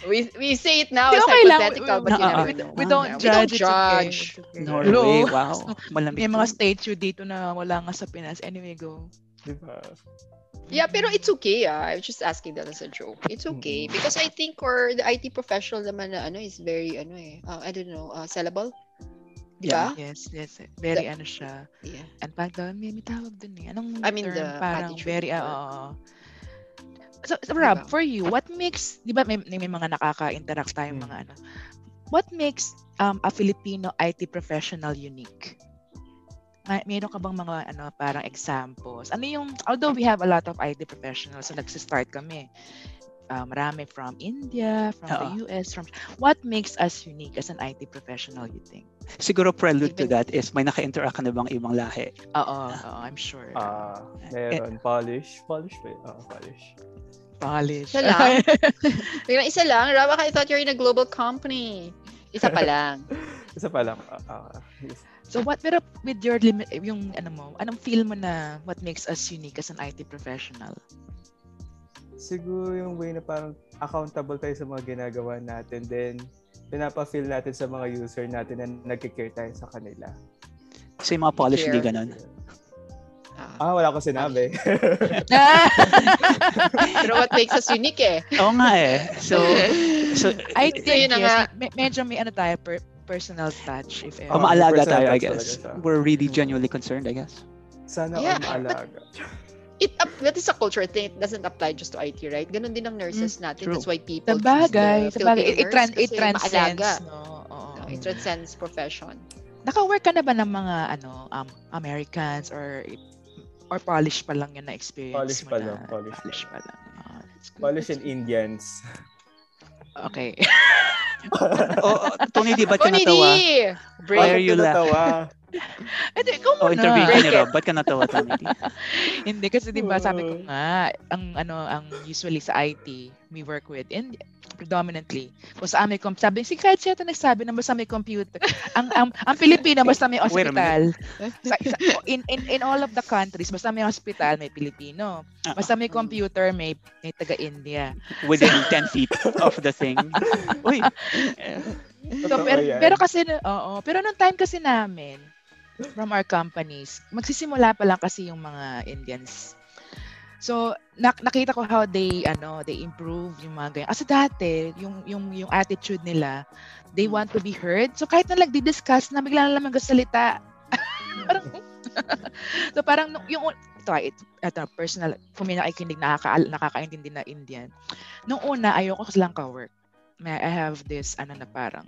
We, we say it now as okay lang. hypothetical, but you never we, know. we don't Yeah, we judge. don't judge. okay. Norway, Hello. wow. [LAUGHS] Malamig. May mga to. statue dito na wala nga sa Pinas. Anyway, go. Di ba? Yeah, pero it's okay ah. I was just asking that as a joke. It's okay Mm. because I think or the IT professional naman na ano is very ano eh, uh, I don't know, uh, sellable. Di ba? Yes, yes. Very ano siya. Yeah. And pag daw, may, may tawag dun eh. Anong I mean, term? the Parang attitude very, or- ah, oo. So, so Rob, Diba? for you, what makes, di ba may, may mga nakaka-interact tayong Hmm. mga ano, what makes um, a Filipino IT professional unique? May, meron ka bang mga ano parang examples? Ano yung, although we have a lot of IT professionals, so nagsistart kami, uh, marami from India, from the Oo. US, from, what makes us unique as an IT professional, you think? Siguro prelude to Even- that is may naka-interact ka na bang ibang lahi? Oo, oo, I'm sure. Ah, meron. Polish. Polish ba? yun? Oo, polish. Polish. Isa lang. [LAUGHS] Biglang isa lang. Rob, I thought you're in a global company. Isa pa lang. [LAUGHS] Isa pa lang. ah, ah, yes. So what pero with your limit yung ano mo, anong feel mo na what makes us unique as an IT professional? Siguro yung way na parang accountable tayo sa mga ginagawa natin. Then, pinapa-feel natin sa mga user natin na nagkikare tayo sa kanila. So yung mga polish hindi ganun. Ah. Ah, wala ko sinabi. [LAUGHS] Pero what makes us unique eh. Oo nga eh. So, [LAUGHS] so I So, think yun na yes, nga. me- medyo may ano tayo per- personal touch if ever. oh, maalaga personal tayo, I guess. We're really genuinely concerned, I guess. Sana Yeah, all maalaga. It up, that is a culture thing. It doesn't apply just to IT, right? Ganon din ang nurses natin. true. That's why people Sa choose bagay, the sa bagay. It, it, tran- nurse it transcends, no? Oo. No, it transcends profession. Naka-work ka na ba ng mga ano um, Americans or or Polish pa lang yun na experience Polish mo pa na? lang, Polish pa pa lang. Good, Polish and Indians. Okay. [LAUGHS] oh, oh, Tony, di ba't ka Tony. Why are you laughing? [LAUGHS] Ito, ikaw Oh, muna. interview ka ni. Rob. Ba't ka natawa? D? [LAUGHS] Hindi kasi 'di ba sabi ko nga ang ano ang usually sa IT we work with in predominantly kung sa may com sabi si kahit siya ito nagsabi na basta may computer ang ang ang Pilipino basta may hospital sa, sa- in, in in all of the countries basta may hospital may Pilipino Ah, basta may computer may may taga India Within [LAUGHS] 10 feet of the thing. Uy. so, pero, pero kasi oo pero nung time kasi namin from our companies magsisimula pa lang kasi yung mga Indians So, nak- nakita ko how they ano, they improve yung mga ganyan. Kasi dati, yung yung yung attitude nila, they want to be heard. So kahit na nagdi-discuss na bigla na lang magsalita. [LAUGHS] parang [LAUGHS] So parang yung ito, it, ito personal, kung may nakikinig nakaka nakakaintindi na Indian. Nung una ayoko kasi lang ka-work. May I have this ano na parang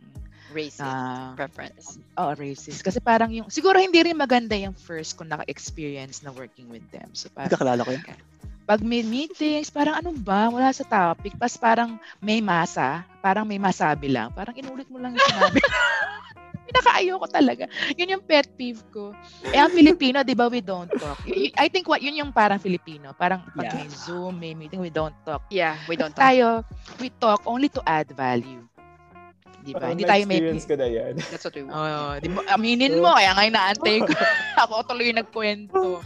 Racist ah, preference. oh, racist. Kasi parang yung, siguro hindi rin maganda yung first kung naka-experience na working with them. So parang, Kakalala ko yun. pag may meetings, parang ano ba, wala sa topic, pas parang may masa, parang may masabi lang, parang inulit mo lang yung sinabi. [LAUGHS] Pinakaayoko talaga. Yun yung pet peeve ko. Eh, ang Filipino, di ba, we don't talk. I think what, yun yung parang Filipino. Parang pag Yeah. may Zoom, may meeting, we don't talk. Yeah, we don't talk. Tayo, we talk only to add value. Di ba? Parang Hindi tayo may... na-experience ko na yan. [LAUGHS] That's what we want. Oo, di ba? Aminin mo, kaya nga inaantay ko. [LAUGHS] Ako tuloy yung nagkwento.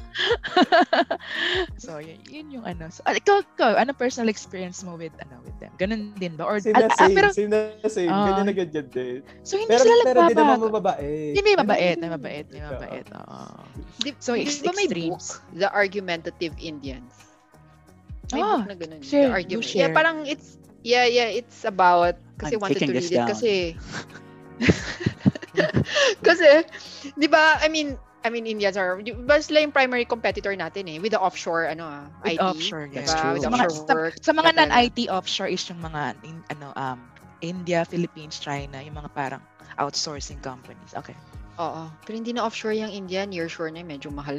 [LAUGHS] so, yun, yun yung ano. So, ah, ikaw, ikaw, ano personal experience mo with ano with them? Ganun din ba? Or, Same na ah, ah, pero, same na same. Ah. Ganyan na ganyan din. so, hindi Pero, sila pero di naman nagbabago. mababait. Hindi, may mabait, may mabait, may Oo. mabait. Oo. So, di ex- ba may extremes. book, The Argumentative Indians? May Ah, book na ganun. share, the argument. share. Yeah, parang it's, yeah, yeah, it's about, kasi I'm wanted to taking read this it down. kasi, [LAUGHS] kasi, di ba, I mean, I mean, Indians are, ba sila yung primary competitor natin eh, with the offshore, ano ah, With IT. offshore, diba? yes. true. With Sa mga, offshore sa, work. sa mga non-IT offshore is yung mga, in, ano, um, India, Philippines, China, yung mga parang outsourcing companies. Okay. Oo. Pero hindi na offshore yung India, nearshore na, medyo mahal.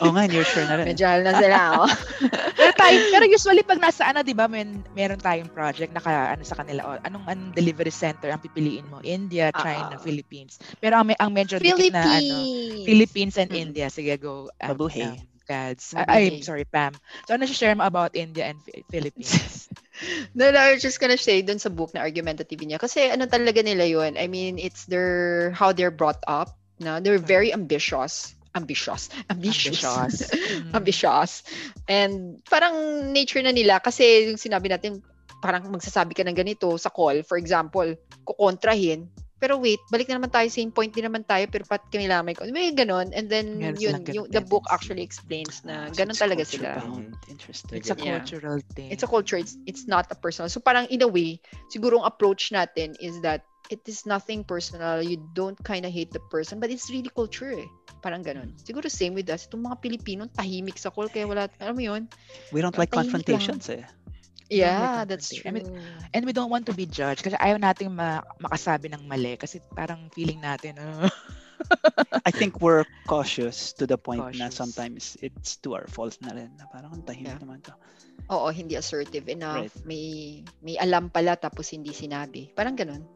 Oo nga, you're sure na rin. medyo mahal na sila, oh. [LAUGHS] pero tayo, pero usually pag nasa ano, 'di ba, men, meron tayong project naka ano sa kanila, oh, anong anong delivery center ang pipiliin mo? India, China, Ah. Philippines. Pero ang, ang medyo dikit na ano, Philippines! Philippines and Mm. India. Sige, go. Um, Mabuhay. um, Gads. Mabuhay. Ay, sorry, Pam. So, ano share mo about India and Philippines? [LAUGHS] No, no, I was just gonna say dun sa book na argumentative niya. Kasi ano talaga nila yun. I mean, it's their, how they're brought up. No? They're very ambitious. Ambitious. Ambitious. Ambitious. [LAUGHS] Mm. ambitious. And parang nature na nila kasi yung sinabi natin, parang magsasabi ka ng ganito sa call, for example, kukontrahin, pero wait, balik na naman tayo, same point din naman tayo, pero pat kami lamay ko. May ganon. And then, Meron yun, ganun yung, the book actually explains na So talaga sila. bound. Interesting. It's a Yeah. cultural thing. It's a culture. It's, it's not a personal. So parang in a way, siguro ang approach natin is that it is nothing personal. You don't kind of hate the person, but it's really culture eh. Parang ganon. Siguro same with us. Itong mga Pilipino, tahimik sa call, kaya wala, alam mo yun? We don't like Tahimik lang. confrontations eh. Yeah, that's true. I mean, and we don't want to be judged kasi ayaw nating ma- makasabi ng mali kasi parang feeling natin, uh, [LAUGHS] I think we're cautious to the point na Cautious. sometimes it's to our fault na rin. Na parang ang tahimik Yeah. naman to. Oo, hindi assertive enough. Right. May may alam pala tapos hindi sinabi. Parang ganun.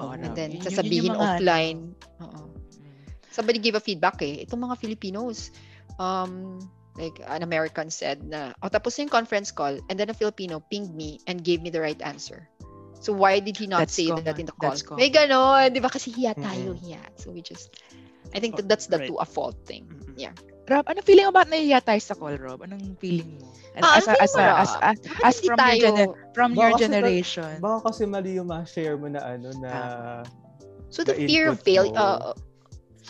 Oo, And no. then, Yun- yun- yun sasabihin mga ano. offline. Oo. mm, Somebody gave a feedback eh. Itong mga Filipinos, um, like an American said na, oh, tapos yung conference call and then a Filipino pinged me and gave me the right answer. So why did he not That's say that common. in the call? That's May ganon, di ba? Kasi hiya tayo, hiya. So we just, I think that that's the Right. to a fault thing. Mm-mm. Yeah. Rob, anong feeling mo about nahihiya tayo sa call, Rob? Anong feeling mo? And Ah, as, anong a, as, mo, as, Rob? as, Bakit as hindi from your, tayo- gener- from Baka your kasi generation. Baka kasi mali yung ma-share mo na ano na So the The fear of input fail, mo. uh,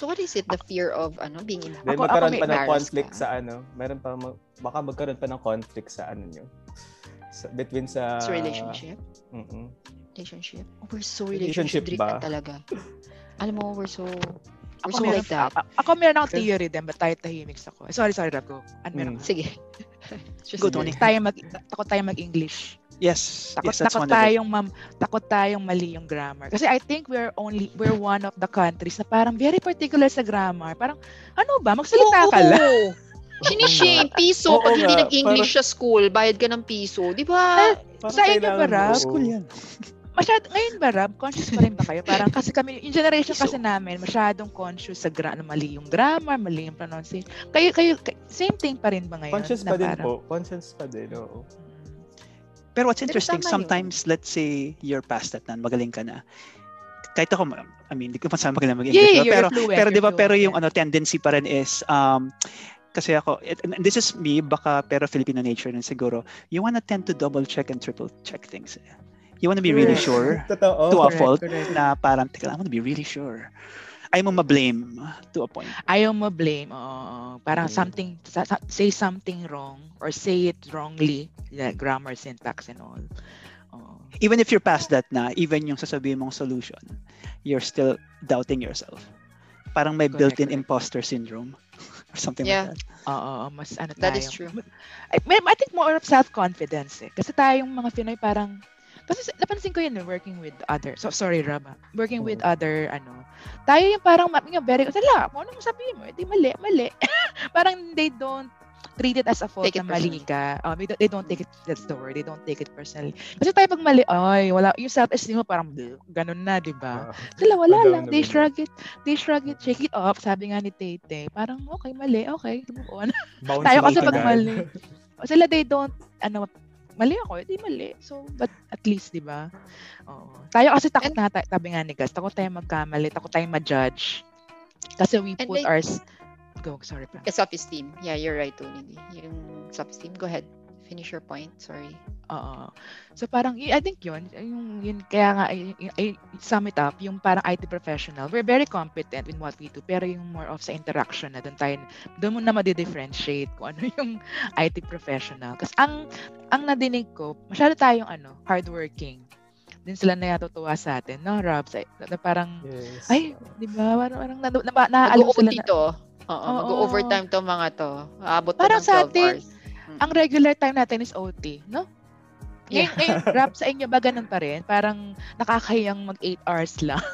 so what is it? The fear of ano being then Ako- ako magkaroon may pa ng conflict ka. sa ano, meron pa mag, baka magkaroon pa ng conflict sa ano nyo. Sa, between sa sa relationship? Mm-mm. Relationship? Oh, we're so Relationship relationship driven ba? talaga. Alam mo, we're so we're Ako so like that. a- ako meron akong theory din, but tayo tahimik sa ko. Sorry, sorry, Rob. Go. Ano meron Mm. Sige. [LAUGHS] Just Go, do Tony. Tayo mag, takot tayo mag-English. Yes, Takot, yes, that's takot one of tayong mam, takot tayong mali yung grammar. Kasi I think we're only we're one of the countries na parang very particular sa grammar. Parang ano ba, magsalita ka lang. [LAUGHS] Oo. Sinishame, piso. Oo Pag hindi nag-English sa school, bayad ka ng piso. Di ba? Parang Sa inyo ba, Rob? mo- School yan. Masyad, ngayon ba, Rob, conscious pa rin ba kayo? Parang kasi kami, yung generation kasi namin, masyadong conscious sa gra- na mali yung grammar, mali yung pronunciation. Kayo, kayo, kay- same thing pa rin ba ngayon? Conscious pa din parang- po. Conscious pa din, oo. Pero what's Pero interesting, yun. sometimes, let's say, you're past that na, magaling ka na. Kahit ako, I mean, hindi ko masabi magaling Yeah, mag-English. yeah, pero, you're fluent. pero di ba, pero yung yeah. ano, tendency pa rin is, um, kasi ako, and this is me, baka pero Filipino nature rin siguro, you wanna tend to double check and triple check things. You wanna be really sure [LAUGHS] Totoo. to a fault correct. na parang, teka lang, I wanna be really sure. Ayaw mo ma-blame to a point. Ayaw mo blame. oo. parang Mm. something, sa- sa- say something wrong or say it wrongly. Yeah, grammar, syntax, and all. Oo. Even if you're past that na, even yung sasabihin mong solution, you're still doubting yourself. Parang may Correct, built-in correct. imposter syndrome [LAUGHS] or something Yeah. like that. Oo, mas ano tayo. That is true. I, may- I think more of self-confidence eh. Kasi tayong mga Pinoy parang, kasi napansin ko yun eh, working with other, so sorry ah, working with other, ano, tayo yung parang, yung very, sala, kung anong sabihin mo, edi mali, mali. [LAUGHS] parang they don't treat it as a fault na mali ka. Oh, they, don't, they don't take it, that's the word, they don't take it personally. Kasi tayo pag mali, ay, wala, yung self-esteem mo parang, ganun na, di ba? Ah. Sila wala lang. They shrug it. They shrug it. Shake it off. Sabi nga ni Tete. Parang, okay, mali. Okay. Move on. Tayo kasi pag mali. [LAUGHS] Sila, they don't, ano, mali ako. Hindi mali. So, but at least, di ba? Oo. Tayo kasi takot na, tayo, sabi nga ni Gus, takot tayo magkamali. Takot tayo ma-judge. Kasi we And put ours, go, sorry pa. Eh, self-esteem. Yeah, you're right, Tony. Yung self-esteem. Go ahead. Finish your point. Sorry. Oo. So parang y- I think yun, yung yun kaya nga I, I sum it up, yung parang IT professional, we're very competent in what we do, pero yung more of sa interaction na doon tayo doon mo na ma-differentiate kung ano [LAUGHS] yung IT professional. Kasi ang ang nadinig ko, masyado tayong ano, hardworking. Din sila na natutuwa sa atin, no, Rob? Sa, na parang, Yes. ay, di ba? Parang, parang na, na, na, naalam Mag-OT sila na, to. Oo, Oo. mag-overtime to mga to. Aabot to Parang ng 12 sa atin, hours. Mm. Ang regular time natin is OT, no? Ngayon, Yeah. ngayon, [LAUGHS] rap sa inyo ba ganun pa rin? Parang nakakahiyang mag 8 hours lang. [LAUGHS]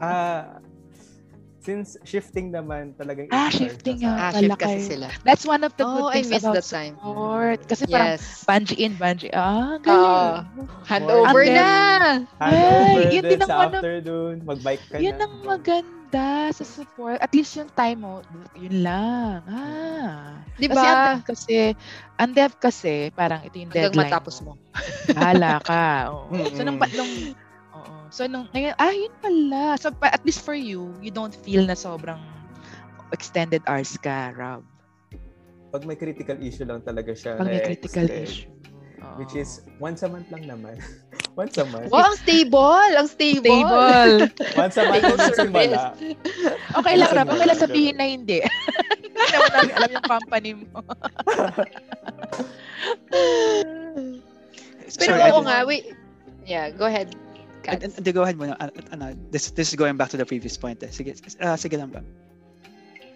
Ah, since shifting naman talagang Ah, eight hours shifting nga. Ah, shift kasi sila. That's one of the good Oh, I things missed about that time. sport. Kasi parang Yes. bungee in, bungee. Ah, galing. Handover And then- na! Handover Ay, yun din ang one of- afternoon, mag-bike ka Yun na. ang maganda sa support. At least yung time mo, yun lang. Ah. Di Kasi ang ba? dev kasi, ang dev kasi, parang ito yung Hanggang deadline matapos mo. [LAUGHS] Bahala ka. Oo. [LAUGHS] So, nung, nung, oo. So, nung, ngayon, ah, yun pala. So, pa- at least for you, you don't feel na sobrang extended hours ka, Rob. Pag may critical issue lang talaga siya. Pag may na critical extend, issue. Oo. Which is, once a month lang naman. [LAUGHS] once a month. Wow, ang stable! Ang stable! stable. [LAUGHS] Once a month yung simula. okay lang, Rob. Minsan Okay lang wala. sabihin na hindi. [LAUGHS] Hindi naman namin alam yung company mo. Pero Sorry, oo nga, wait. Yeah, go ahead. Kat. and, and go ahead muna. Ano, this, this is going back to the previous point. Eh. Sige, ah, sige lang ba?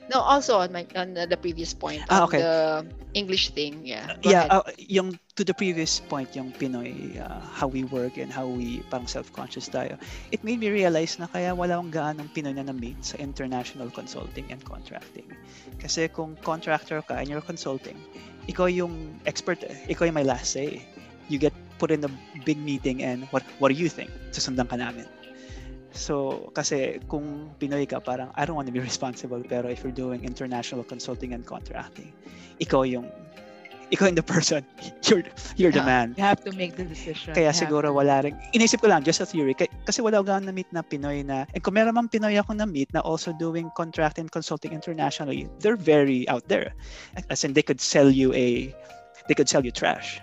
No, also on my on the previous point Ah, okay. the English thing. Yeah. Go yeah, uh, yung to the previous point, yung Pinoy, uh, how we work and how we parang self-conscious tayo, it made me realize na kaya wala akong gaanong Pinoy na na-meet sa international consulting and contracting. Kasi kung contractor ka and you're consulting, ikaw yung expert eh. Ikaw yung may last say. You get put in a big meeting and what what do you think? Susundan ka namin. So, kasi kung Pinoy ka, parang I don't want to be responsible. Pero if you're doing international consulting and contracting, ikaw yung ikaw yung the person. [LAUGHS] You're, you're the man. You have to make the decision. Kaya You siguro wala rin. Inisip ko lang, just a theory. Kasi wala akong na-meet na Pinoy na, and kung meron mang Pinoy ako na-meet na also doing contract and consulting internationally, they're very out there. As in, they could sell you a, they could sell you trash.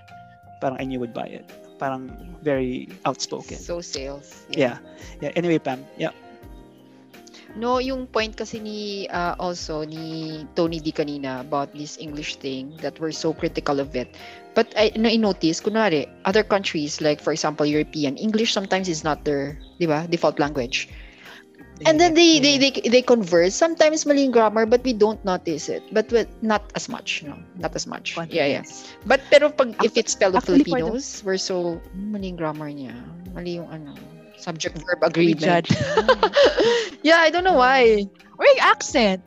Parang, and you would buy it. Parang very outspoken. So sales. Yeah. Yeah. Anyway, Pam. Yeah. No, yung point kasi ni uh, also ni Tony D kanina about this English thing that we're so critical of it. But I no, I notice kunwari other countries like for example European English sometimes is not their, 'di ba, default language. And then they they they, they converse sometimes mali yung grammar but we don't notice it. But with, not as much, no. Not as much. Yeah, yeah. Confidence. But pero pag if it's of actually for the- Filipinos, we're so "Hmm, mali yung grammar niya. Mali yung ano, subject verb agreement. [LAUGHS] yeah, I don't know why. Or accent.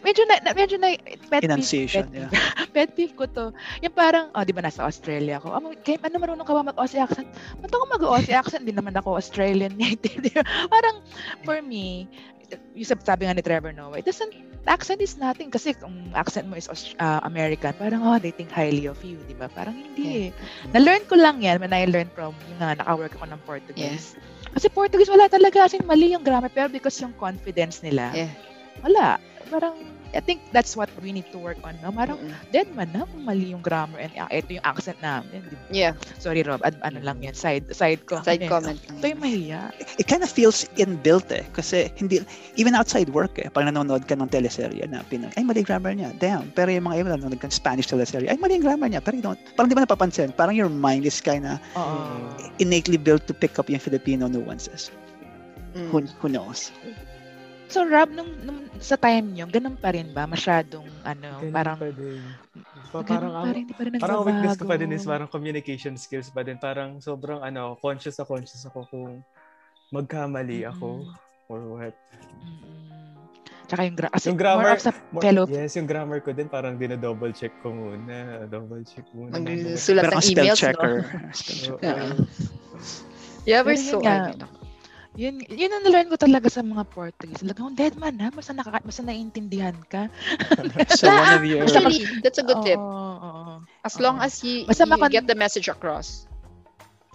Medyo na, na medyo na pet peeve- [LAUGHS] pet peeve ko to. Yung parang, oh, di ba nasa Australia ako. Um, kaya, ano marunong ka ba mag-Aussie accent? Ba't ako mag-Aussie [LAUGHS] accent? Di naman ako Australian [LAUGHS] native. Ba? parang, for me, yung sab- sabi nga ni Trevor Noah, it doesn't, accent is nothing. Kasi kung accent mo is uh, American, parang, oh, they think highly of you. Di ba? Parang hindi eh. Na-learn ko lang yan when I learned from, yung nga, naka-work ako ng Portuguese. Kasi Portuguese, wala talaga. As in, mali yung grammar. Pero because yung confidence nila, Yeah. wala. Parang, I think that's what we need to work on. No? Parang, Mm-mm. dead man na kung mali yung grammar and uh, ito yung accent namin. Di ba? Yeah, Sorry, Rob. Ad, ano lang yan? Side, side comment. side comment. Ito yung mahiya. It kind of feels inbuilt eh. Kasi hindi, even outside work eh. Pag nanonood ka ng teleserye na Pinoy, ay mali grammar niya. Damn. Pero yung mga iba nanonood ka ng Spanish teleserye, ay mali yung grammar niya. Pero you don't, parang di ba napapansin? Parang your mind is kind of Oo. innately built to pick up yung Filipino nuances. Mm. Who, who knows? So, Rob, nung, nung sa time nyo, ganun pa rin ba? Masyadong, ano, Ganun parang, pa din. Pa- ganun parang pa rin, di pa rin parang ang weakness ko pa din is parang communication skills pa din. Parang sobrang ano, conscious na conscious ako kung magkamali ako or what. Mm-mm. Tsaka yung, gra- Yung grammar, more of sa More- fellow yes, yung grammar ko din parang dino-double check ko muna. Double check muna. Magsusulat Meron ng emails, checker. no? Spell checker. Yeah. Yeah, we're so... nga. Yun, yun ang nalearn ko talaga sa mga Portuguese. Talagang, dead man ha, basta, nakaka, basta naiintindihan ka. [LAUGHS] So one of your... Actually, that's a good tip. Oo, oo. As long as you, Basta you makon- get the message across.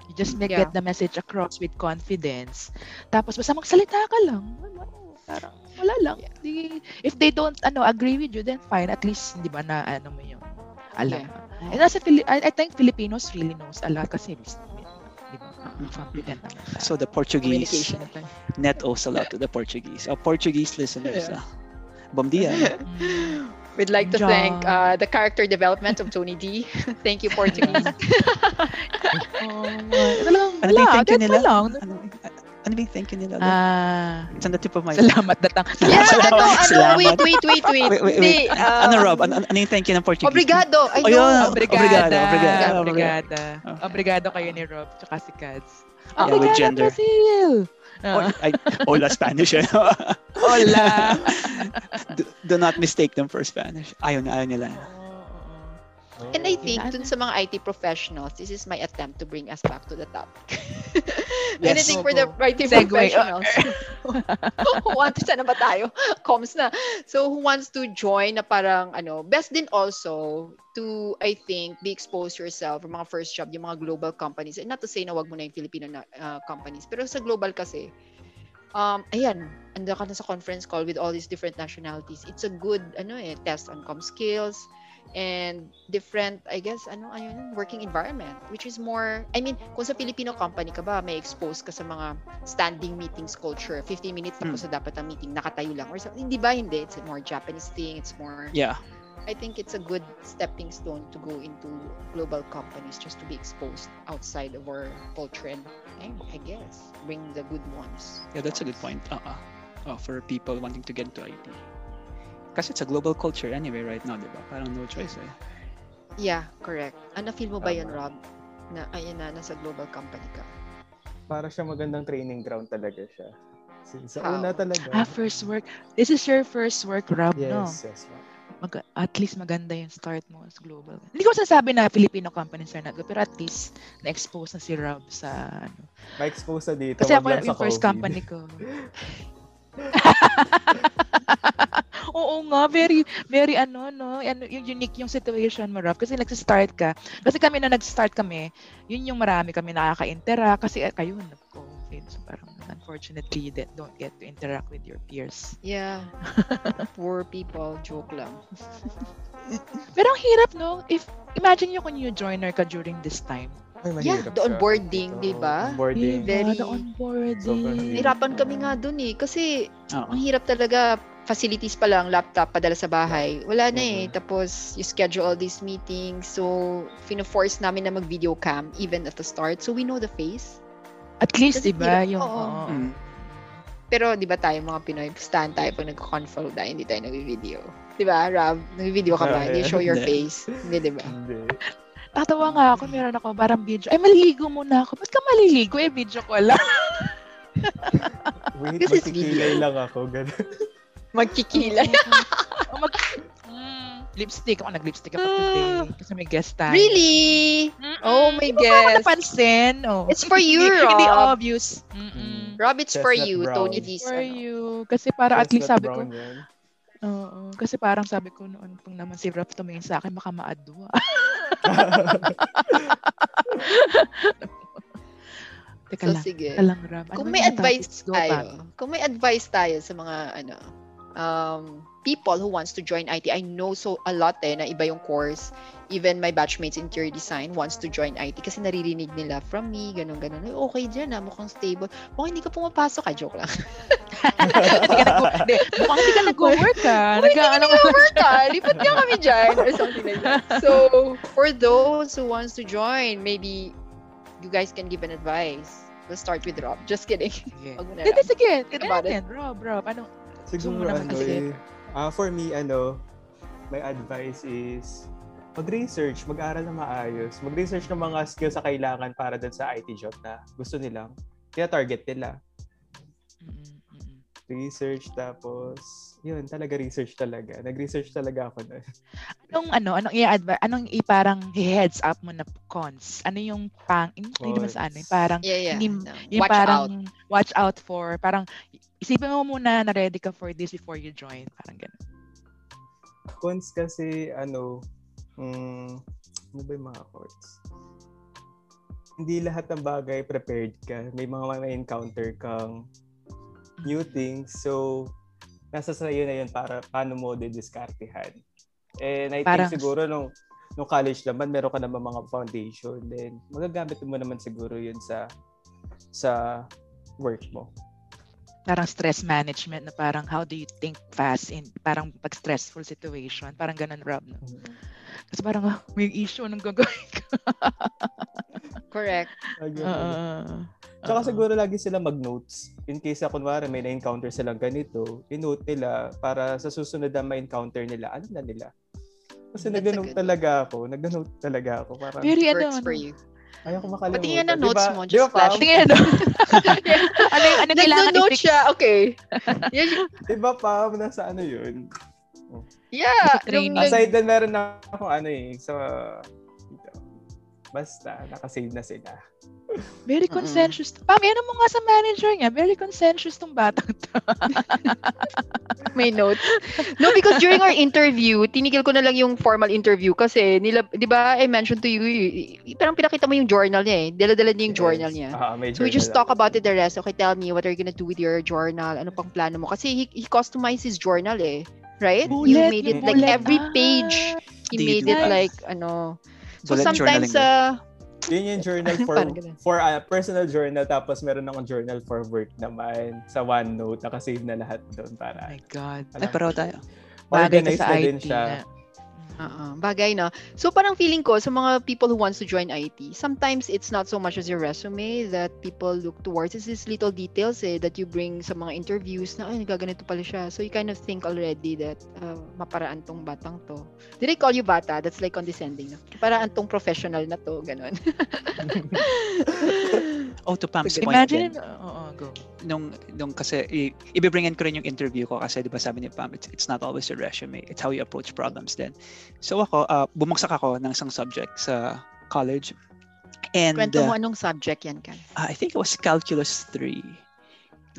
You just make Yeah. get the message across with confidence. Tapos basta magsalita ka lang. Ano, Parang wala lang. Di, if they don't ano agree with you, then fine. At least, di ba, na ano mo yung alam. Yeah. And as a I, I think Filipinos really knows a lot kasi di ba, confident naman tayo. So the Portuguese net owes a lot to the Portuguese. Our Portuguese listeners. Yeah. ah. Bom dia. [LAUGHS] We'd like to John. thank uh, the character development of Tony D. [LAUGHS] Thank you, Portuguese. [LAUGHS] Oh, Ano ba yung wala, thank you nila? lang. Ano, ano ba yung thank you nila? Ah, It's on the tip of my salamat [LAUGHS] datang. yeah, Salamat. ano, ano, Salamat. wait, wait, wait, wait. Wait, wait, Hindi, wait. uh, ano Rob? Ano, ano yung thank you ng Portuguese? Obrigado. I Ayun. know. Obrigada. Obrigado, obrigado. Obrigada. Oh. Obrigado kayo ni Rob tsaka si Kads. Ah, Yeah, with Obrigado, gender. Brazil. Oh, Ah, ay, hola Spanish. eh. [LAUGHS] Hola. [LAUGHS] do, do not mistake them for Spanish. Ayaw na ayaw nila. And I Oh. think dun sa mga IT professionals, this is my attempt to bring us back to the topic. [LAUGHS] Yes. Anything for the IT Segue. professionals. [LAUGHS] [LAUGHS] who wants, sana ba tayo? Comms na. So, who wants to join na parang, ano, best din also to, I think, be exposed yourself for mga first job, yung mga global companies. And not to say na wag mo na yung Filipino na, uh, companies. Pero sa global kasi, um, ayan, ando ka na sa conference call with all these different nationalities. It's a good, ano eh, test on com skills, and different, I guess, ano, ayun, working environment, which is more, I mean, kung sa Filipino company ka ba, may expose ka sa mga standing meetings culture, 15 minutes tapos na dapat ang meeting, nakatayo lang, or something, hindi ba, hindi, it's a more Japanese thing, it's more, Yeah. I think it's a good stepping stone to go into global companies just to be exposed outside of our culture and, eh, I guess, bring the good ones. Yeah, that's a good point. Uh-uh. Oh, for people wanting to get into IT. Kasi it's a global culture anyway right now, di ba? Parang no choice eh. Yeah, correct. Ano feel mo ba yun. Rob? Na ayun na nasa global company ka. Para siya magandang training ground talaga siya. Sa- Sa How? una talaga. Ah, first work. This is your first work, Rob, no? Yes, yes. ma'am. Mag- at least maganda yung start mo as global. Hindi ko sasabi na Filipino companies are not good, pero at least na-expose na si Rob sa ano. Ma-expose na dito. Kasi ako lang sa yung first COVID. company ko. [LAUGHS] [LAUGHS] Oo nga, very, very ano, no? Ano, yung unique yung situation mo, Rob. Kasi nagsa-start ka. Kasi kami na nag-start kami, yun yung marami kami nakaka-interact. Kasi eh, kayo, nag-COVID. So parang unfortunately, you de- don't get to interact with your peers. Yeah. [LAUGHS] Poor people. Joke lang. [LAUGHS] Pero ang hirap, no? If, imagine yung kung new joiner ka during this time. Ay, Yeah, the siya. onboarding, di ba? Onboarding. Very- the onboarding. Sobrang hirap. Nahirapan kami nga dun eh. Kasi Oo. ang hirap talaga. Facilities pa lang, laptop, padala sa bahay. Wala na eh. Mhm. Tapos, you schedule all these meetings. So, fino-force namin na mag-video cam even at the start. So, we know the face. At least, Kasi di ba? hirap- Yung, oo. Mm. Pero, di ba tayo mga Pinoy, stand tayo pag nag-control tayo, hindi tayo nag-video. Di ba, Rob? Nag-video ka ba? Hindi show your face. Hindi, di ba? Hindi. Tatawa nga ako, meron ako parang video. Ay, maliligo muna ako. Ba't ka maliligo? Eh, video ko lang. Wait, This is magkikilay lang ako. Ganun. Magkikilay. [LAUGHS] O mag... Mm, lipstick. Ako nag-lipstick ako today. Kasi may guest tayo. Really? Mm-mm. Oh my Hindi mo naman guess. napansin. Oh. It's for you, Hindi- [LAUGHS] Hindi Rob. obvious. Mm-mm. Rob, it's for Chestnut you. brown. Tony It's for ano. you. Kasi para at least Chestnut sabi ko, yan. oo. kasi parang sabi ko noon, kung naman si Rob tumingin sa akin, baka maadwa. [LAUGHS] Teka So, lang. sige. Teka lang, Rob. Ano Kung may advice? Go tayo, back. kung may advice tayo sa mga ano, um, people who wants to join IT, I know so a lot eh, na iba yung course. Even my batchmates in interior design wants to join IT kasi naririnig nila from me, ganun ganun. Ay, okay dyan ah, mukhang stable. Mukhang hindi ka pumapasok, ah, joke lang. Hindi [LAUGHS] Hindi, mukhang hindi ka nag-work ka. Nag- ano ka Work ka, lipat nga kami dyan, or something like that. So, for those who wants to join, maybe you guys can give an advice. We'll start with Rob. Just kidding. Na Hindi, sige. It. natin. Rob, Rob, ano? Siguro ano eh. ah, for me, ano, my advice is mag-research, mag-aral na maayos. Mag-research ng mga skills na kailangan para dun sa IT job na gusto nilang tina-target nila. Mm-mm. Research, tapos, yun, talaga research talaga. Nag-research talaga ako na. Anong ano, anong i-advise, anong i parang heads up mo na cons? Ano yung pang, hindi naman sa ano, yung parang, Yeah, yeah. Hindi- No. yung Watch parang out. watch out for, parang isipin mo muna na ready ka for this before you join. Parang ganun. Cons kasi, ano, mm, ano ba yung mga cons? Hindi lahat ng bagay prepared ka. May mga may encounter kang new things. So, nasa sa'yo na yun para paano mo didiskartehan. And I Parang- think siguro nung, nung college naman, meron ka naman mga foundation. Then, magagamit mo naman siguro yun sa sa work mo. Parang stress management na parang how do you think fast in parang pag stressful situation. Parang ganun, Rob. No? Kasi parang ah, may issue anong gagawin ko. [LAUGHS] Correct. Oo. Tsaka Oo. siguro lagi sila mag-notes. In case na kunwari may na-encounter silang ganito, in-note nila para sa susunod na ma-encounter nila, alam na nila. Kasi nag-note talaga ako. Nag-note talaga ako. Parang Very ano, Works for ano. you. Ayaw ko makalimutan. Pati yan ang Di notes mo, just ba, flash. Pam? Tingnan ano. ano yung ano kailangan i-fix? siya. Okay. [LAUGHS] Yeah. Di ba, Pam? Nasa ano yun? yeah. Sa training. Aside doon, meron na akong ano eh. So, basta, nakasave na sila. Very conscientious. Pam, ano mo nga sa manager niya? Very conscientious tong batang to. [LAUGHS] May notes. No, because during our interview, tinigil ko na lang yung formal interview kasi nila, di ba, I mentioned to you, parang pinakita mo yung journal niya eh. Dala-dala niya yung journal Yes. niya. Ah, may So we journal just talk about it the rest. Okay, tell me, what are you gonna do with your journal? Ano pang plano mo? Kasi he, he customized his journal eh. Right? you Bullet, made it yung like bullet. every page. He you made it like, ano. So Bullet sometimes, uh, Yun yung journal [LAUGHS] for for uh, personal journal tapos meron akong journal for work naman sa OneNote nakasave na lahat doon Oh para my God. Ay, pareho tayo. Bagay organized sa na din siya. na. Oo, bagay no. So parang feeling ko sa mga people who wants to join IT, sometimes it's not so much as your resume that people look towards. It's these little details eh, that you bring sa mga interviews na, ay, nagaganito pala siya. So you kind of think already that uh, maparaan tong batang to. Did I call you bata? That's like condescending. No? Paraan tong professional na to, ganun. Oh, to Pam's point Imagine, oo, go. nung, nung kasi, i- ibibringin ko rin yung interview ko kasi di ba sabi ni Pam, it's, it's not always your resume, it's how you approach problems din. So ako, uh, bumagsak ako ng isang subject sa college. And Kwento mo uh, anong subject yan, Kan? I think it was Calculus 3.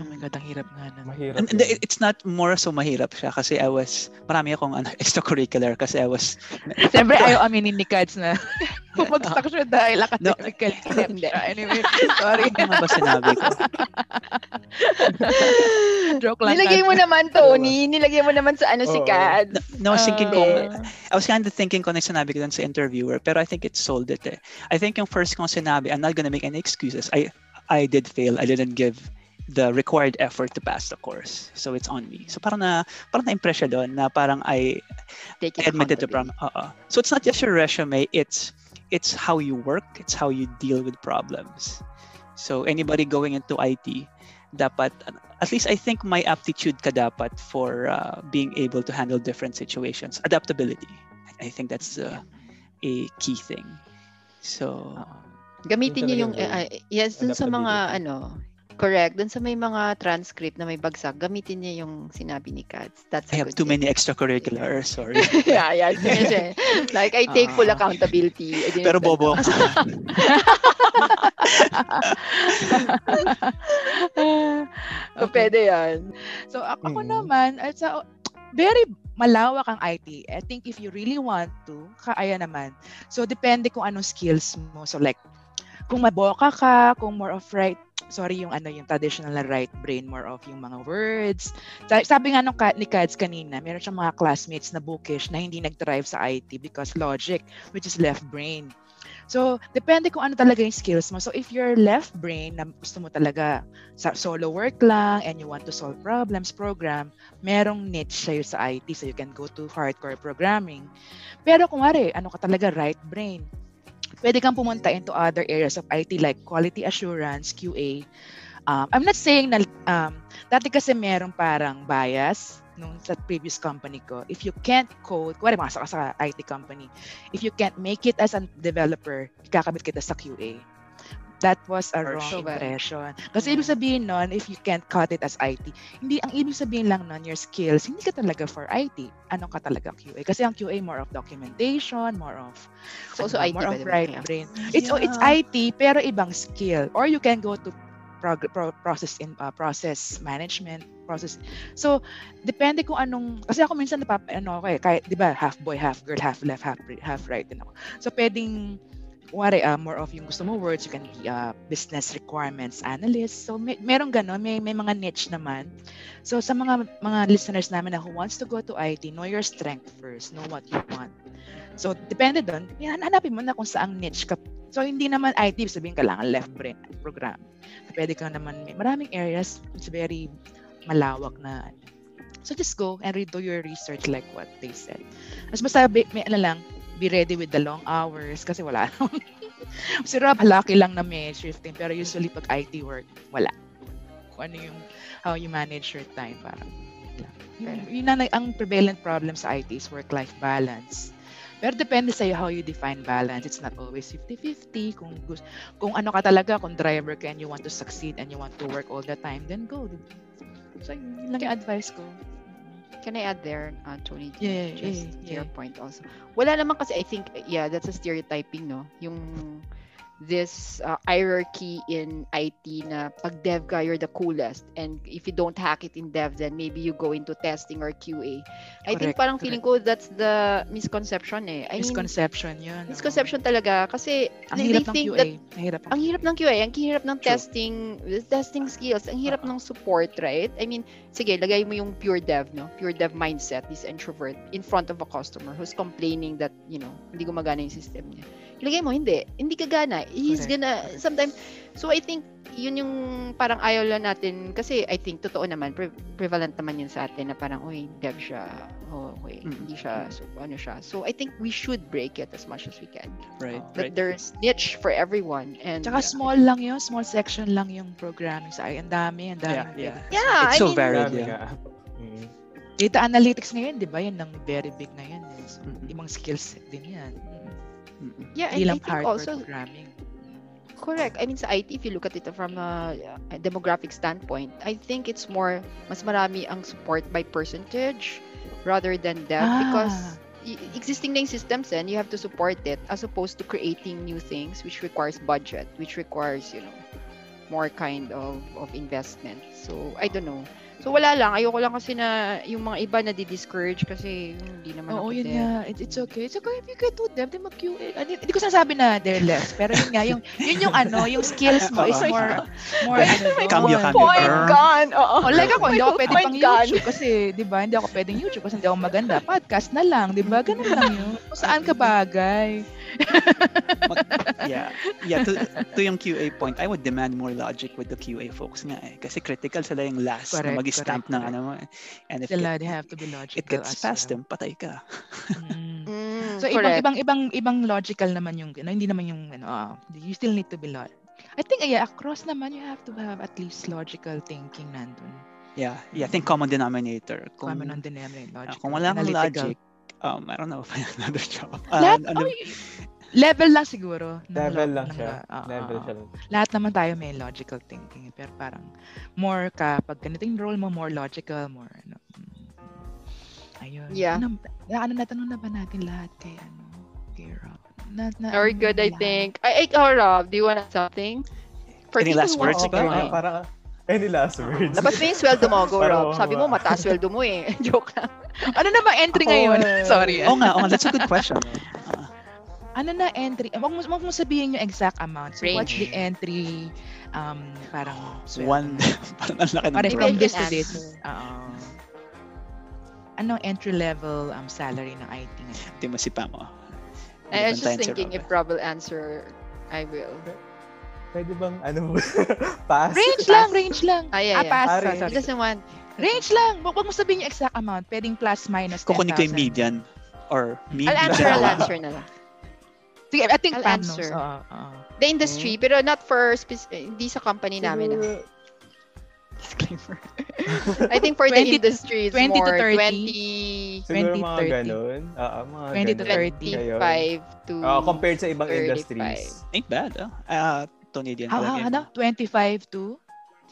Oh my God, ang hirap nga na. Mahirap. And, and it's not more so mahirap siya kasi I was, marami akong ano, [LAUGHS] extracurricular kasi I was, [LAUGHS] Siyempre, ayaw aminin ni Kads na [LAUGHS] bumagsak siya dahil No. academical Hindi. Anyway, sorry. ano nga ba sinabi ko? Joke lang. Nilagay Kads. mo naman, Tony. Nilagay mo naman sa ano si. Kat. No, I was thinking ko, Ah. I was kind of thinking ko na sinabi ko dun sa interviewer, pero I think it sold it eh. I think yung first kong sinabi, I'm not gonna make any excuses. I I did fail. I didn't give the required effort to pass the course. So it's on me. So parang na parang na-impress siya doon na parang I, Take I admitted to problem. Uh So it's not just your resume, it's it's how you work, it's how you deal with problems. So anybody going into IT, dapat at least I think my aptitude ka dapat for uh, being able to handle different situations, adaptability. I think that's uh, a key thing. So. Gamitin niyo yung, ah, yes, dun sa mga, ano, correct, dun sa may mga transcript na may bagsak, gamitin niya yung sinabi ni Katz. That's I have too thing. many extracurriculars, sorry. [LAUGHS] yeah, yeah. sige. like, I take full Ah. accountability. Pero bobo ako [LAUGHS] So, pwede yan. So ako, ako Mm. naman, at sa, very malawak ang IT. I think if you really want to, kaya naman. So depende kung anong skills mo. So like, kung maboka ka, kung more of right, sorry yung ano yung traditional na right brain, more of yung mga words. Sa- Sabi nga nung ka, ni Kads kanina, meron siyang mga classmates na bookish na hindi nag-thrive sa IT because logic, which is left brain. So, depende kung ano talaga yung skills mo. So, if you're left brain, na gusto mo talaga sa solo work lang and you want to solve problems, program, merong niche sa'yo sa IT so you can go to hardcore programming. Pero kung wari, ano ka talaga, right brain, pwede kang pumunta into other areas of IT like quality assurance, QA. Um, I'm not saying na, um, dati kasi meron parang bias nung sa previous company ko. If you can't code, kuwari ka sa IT company, if you can't make it as a developer, kakabit kita sa QA. That was a wrong. So bad. impression. Kasi ibig sabihin nun, if you can't cut it as IT, hindi, ang ibig sabihin lang nun, your skills, hindi ka talaga for IT. Ano ka talaga QA? Kasi ang QA more of documentation, more of It's also ano, IT, more of right Yeah. brain. It's oh, it's IT pero ibang skill. Or you can go to prog- pro- process in uh, process management process. So depende kung anong kasi ako minsan napap ano ako eh kahit 'di ba half boy, half girl, half left, half half right din ako. So pwedeng Wari, uh, more of yung gusto mo words, you can be uh, business requirements analyst. So may, meron ganon, may, may mga niche naman. So sa mga mga listeners namin na who wants to go to IT, know your strength first, know what you want. So, depende doon, hanapin mo na kung saang niche ka. So, hindi naman IT, sabihin kailangan left brain program. Pwede ka naman, may maraming areas, it's very malawak na. So, just go and redo your research like what they said. Mas basta, be, may ano lang, be ready with the long hours kasi wala [LAUGHS] naman. si Rob, lucky lang na may shifting, pero usually pag IT work, wala. Kung ano yung, how you manage your time, parang, wala. Yun, yun ang, ang prevalent problem sa IT is work-life balance. Pero depende sa'yo how you define balance. It's not always 50-50. Kung, kung ano ka talaga, kung driver ka and you want to succeed and you want to work all the time, then go. So, yun lang yung advice ko. Can I add there, uh, Tony? Yeah, just yeah, to your point also. Wala naman kasi, I think, yeah, that's a stereotyping, no? Yung this uh, hierarchy in IT na pag dev ka, you're the coolest. And if you don't hack it in dev, then maybe you go into testing or QA. I think Correct, parang feeling ko that's the misconception eh. I mean, Misconception yun. oo. misconception talaga kasi Ang they, hirap they ng QA. that Ang hirap ng ang hirap ng QA, ang hirap ng True. testing, testing skills, ang hirap ng support, right? I mean, sige, lagay mo yung pure dev, no? Pure dev mindset, this introvert in front of a customer who's complaining that, you know, hindi gumagana yung system niya. Lagay mo, hindi. Hindi gagana. He's Correct. gonna, sometimes, so I think, yun yung parang ayaw lang natin, kasi I think, totoo naman, pre- prevalent naman yun sa atin na parang, uy, dev siya, oh, okay, Mm. hindi siya, so, ano siya. So, I think we should break it as much as we can. Right, That right. there's niche for everyone. And, Tsaka small lang yun, small section lang yung programming sa ang dami, ang dami. Yeah, yeah. yeah, It's I so mean, varied, yeah. nga. Mm. Data analytics ngayon, di ba? Yan ang very big na yan. So, Mhm. ibang skills din yan. Yeah, and I lang think also, programming. Correct. I mean, sa IT, if you look at it from a, a demographic standpoint, I think it's more, mas marami ang support by percentage rather than because Ah. y- existing na yung systems and you have to support it as opposed to creating new things which requires budget, which requires, you know, more kind of, of investment. So, I don't know. So, wala lang. Ayoko lang kasi na yung mga iba na di-discourage kasi hindi naman Oo, ako yun dev. nga. It, it's okay. It's okay if you get to them, then mag-QA. Hindi, hindi ko sinasabi na they're less. Pero yun nga, yung, yun yung ano, yung skills mo is [LAUGHS] more, more ano Cambio, cambio. Point gone. Oo. Oh, like ako, hindi ako pwede pang. YouTube kasi, di ba, hindi ako pwedeng YouTube kasi hindi ako maganda. Podcast na lang, di ba? Ganun lang yun. Kung saan ka bagay. Yeah, yeah. To, to yung QA point, I would demand more logic with the QA folks nga eh. Kasi critical sila yung last Correct, na mag-stamp ng ano mo. eh. And if Sila, it, they have to be logical it gets as past well. them, patay ka. Mm. Mm, So ibang correct. ibang ibang ibang logical naman yung ano, hindi naman yung ano, ah, you still need to be lot. I think yeah, across naman you have to have at least logical thinking nandun. Yeah, yeah. I think common denominator. Kung, namin ah, logical. kung wala kang logic, um, I don't know, find [LAUGHS] another job. Lahat, Ah, ano- oh, level lang siguro. Level lang ng, siya. ah, Level ah. siya lang. Lahat naman tayo may logical thinking. eh, Pero parang more ka, pag ganito yung role mo, more logical, more ano. mm, Ayun. Yeah. Ano, na- ano natanong na ba natin lahat kay ano? Kay Rob? Na, na, Very ano good, I lahat? think. I, I, oh, Rob, do you want something? Any last words join. Parang, parang, any last words? Dapat mo yung sweldo mo, go Rob. Sabi mo, mawala. mataas sweldo mo eh. [LAUGHS] Joke lang. Ano na ba entry Ako, ngayon? eh, [LAUGHS] Sorry. Oo nga, oo nga, that's a good question. Ah, ano na entry? Wag mo, wag mo sabihin yung exact amount. So what's Range. the entry um parang sweldo one, [LAUGHS] parang ang laki ng Maybe from this to this. Oo. Anong entry level um salary ng IT ngayon? Hindi mo si Pamo. I was just thinking if Rob will answer, I will. Pwede bang, ano, [LAUGHS] pass? Range lang, range lang. Ah, yeah, ah, yeah. pass. Ah, sorry, range. He sorry. doesn't want. Range lang. Wag, wag mo sabihin yung exact amount. Pwedeng plus minus 10,000. Kukunin ko yung median or median. I'll answer, I'll answer na lang. Sige, I think I'll Pam knows. answer. Oo, oo. The industry, pero not for, spec- hindi sa company namin. ah. Disclaimer. I think for 20 the industry, it's 20 to more 30. 20, siguro 20, mga 30. ganun. Oo, mga 20 to ganun. 30. Ngayon. 25 to Ah, compared sa ibang 35. industries. Ain't bad, ah. Uh, Tony Dian How, how, ano? 25 to?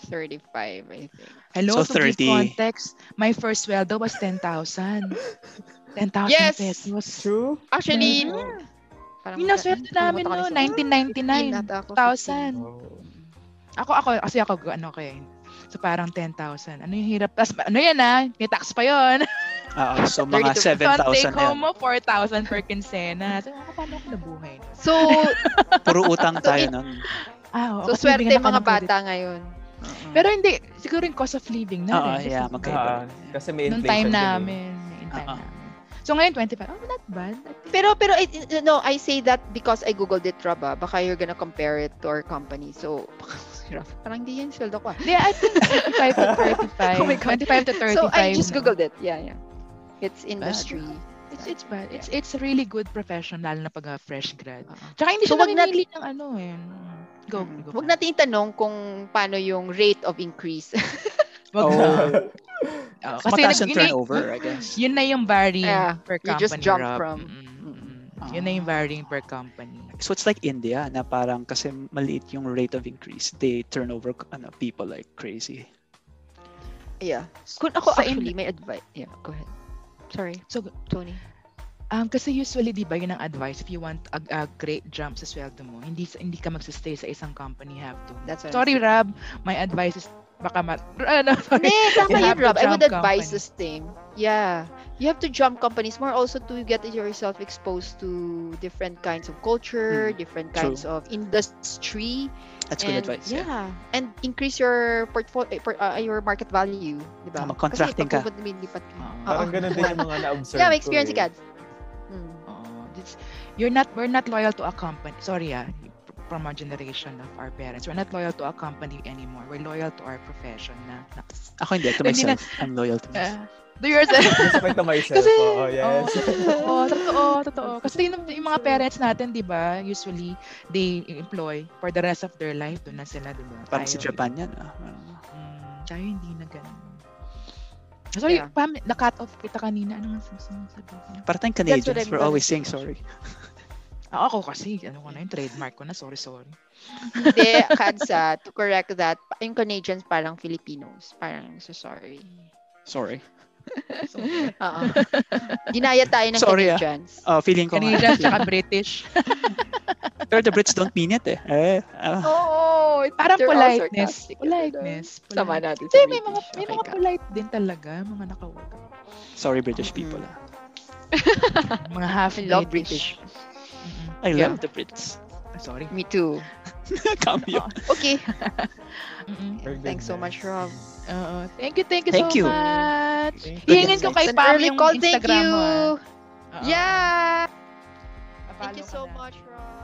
35, I think. Hello, So, to give 30. context, my first sweldo was 10,000. 10,000 [LAUGHS] Yes! pesos. True? Actually, Mhm. parang nasweldo namin no, 1999. 1,000. Oh. Ako, ako, kasi ako, ano ko eh. So parang 10,000. Ano yung hirap? Tas, ano yan ah? May tax pa yun. [LAUGHS] Ah, so mga 32. So, ang 7,000 take na yan. home mo, 4,000 per quincena. So, ako, paano ako nabuhay? So, [LAUGHS] Puro utang So, tayo it- nun. Ah, oo, so swerte mga bata ngayon. Pero hindi, siguro yung cost of living na Oo, rin. yeah, magkaiba. Ah, kasi may Nung inflation time din eh. namin. Time Oo. namin. So ngayon, 25. Oh, not bad. Pero, pero, I, no, I say that because I googled it, Rob, ah. Baka you're gonna compare it to our company. So, [LAUGHS] parang di yan sweldo ko. ah. Yeah, I think 25 to [LAUGHS] 35. Oh my God. 25 to 35. So, I just no? googled it. Yeah, yeah. It's industry. It's, it's bad. It's it's a really good profession, lalo na pag uh, fresh grad. Oo. Tsaka hindi So, siya wag nat- namimili ng ano eh. Go, Mm. go. Huwag natin itanong kung paano yung rate of increase. [LAUGHS] Wag Oh. na. [LAUGHS] Kasi Mataas yun turnover, I guess. [LAUGHS] Yun na yung varying Yeah, per you company, just jump Rob. from- mm-mm. Ah. Yun na yung varying per company. So it's like India na parang kasi maliit yung rate of increase. They turn over ano, people like crazy. yeah. Kung ako Sa actually, may advice. Yeah, go ahead. Sorry, So, Tony. um, kasi usually, di ba, yun ang advice. If you want a, a great jump sa sweldo mo, hindi hindi ka magsistay sa isang company, you have to. That's Sorry, Rob. My advice is baka ma... Ano, sorry. [LAUGHS] Hindi, tama yun, Rob. I would advise company. the same. Yeah. You have to jump companies more also to get yourself exposed to different kinds of culture, Mm, different true. kinds of industry. That's and, good advice. Yeah. Yeah. And increase your portfolio, your market value. Di ba? Tama, contracting Kasi ka. pag lumilipat ka. Oo. Oo. Parang ganun din yung mga na-observe Yeah, may ko experience eh. si Gads. Mm. Oo, it's, you're not we're not loyal to a company. Sorry ah, from our generation of our parents. We're not loyal to a company anymore. We're loyal to our profession na. na Ako hindi, to na- myself. I'm loyal to myself. uh, do yourself. [LAUGHS] Respect to myself. [LAUGHS] Kasi, Oo, yes. Oo, [LAUGHS] totoo, totoo. Kasi yung, yung mga parents natin, di ba, usually, they employ for the rest of their life. Doon na sila, di ba? Parang si Tayo, Japan yan. Ah. Mm, tayo hindi na ganun. Sorry, Yeah. Pam, na-cut off kita kanina. Ano nga sasabihin? Parang tayong Canadians, we're always say. saying sorry. Ah, ako kasi, ano ko na yung trademark ko na, sorry, sorry. Hindi, Kadsa, to correct that, yung Canadians parang Filipinos. Parang so sorry. Sorry. [LAUGHS] Oo. Ginaya tayo ng Sorry, ah. Canadians. Oh, feeling ko nga. Canadian tsaka British. Pero the Brits don't mean it eh. Eh, ah, Oo. it's- Parang they're all politeness. Politeness. Sama natin sa may mga, British. may Okay mga ka. polite din talaga, mga nakawag. sorry British people. Mm. Mm-hmm. ah. Mga half love British. I Yeah. love the Brits. Sorry. Me too. [LAUGHS] Cambio. [LAUGHS] Okay. Very Thanks so much. Rob. Oo. Thank you, thank you Thank so you. much. Thank you. Hihingin ko kay Pam yung call. Thank Instagram you. mo. ah. Yeah. Thank you so much, Rob.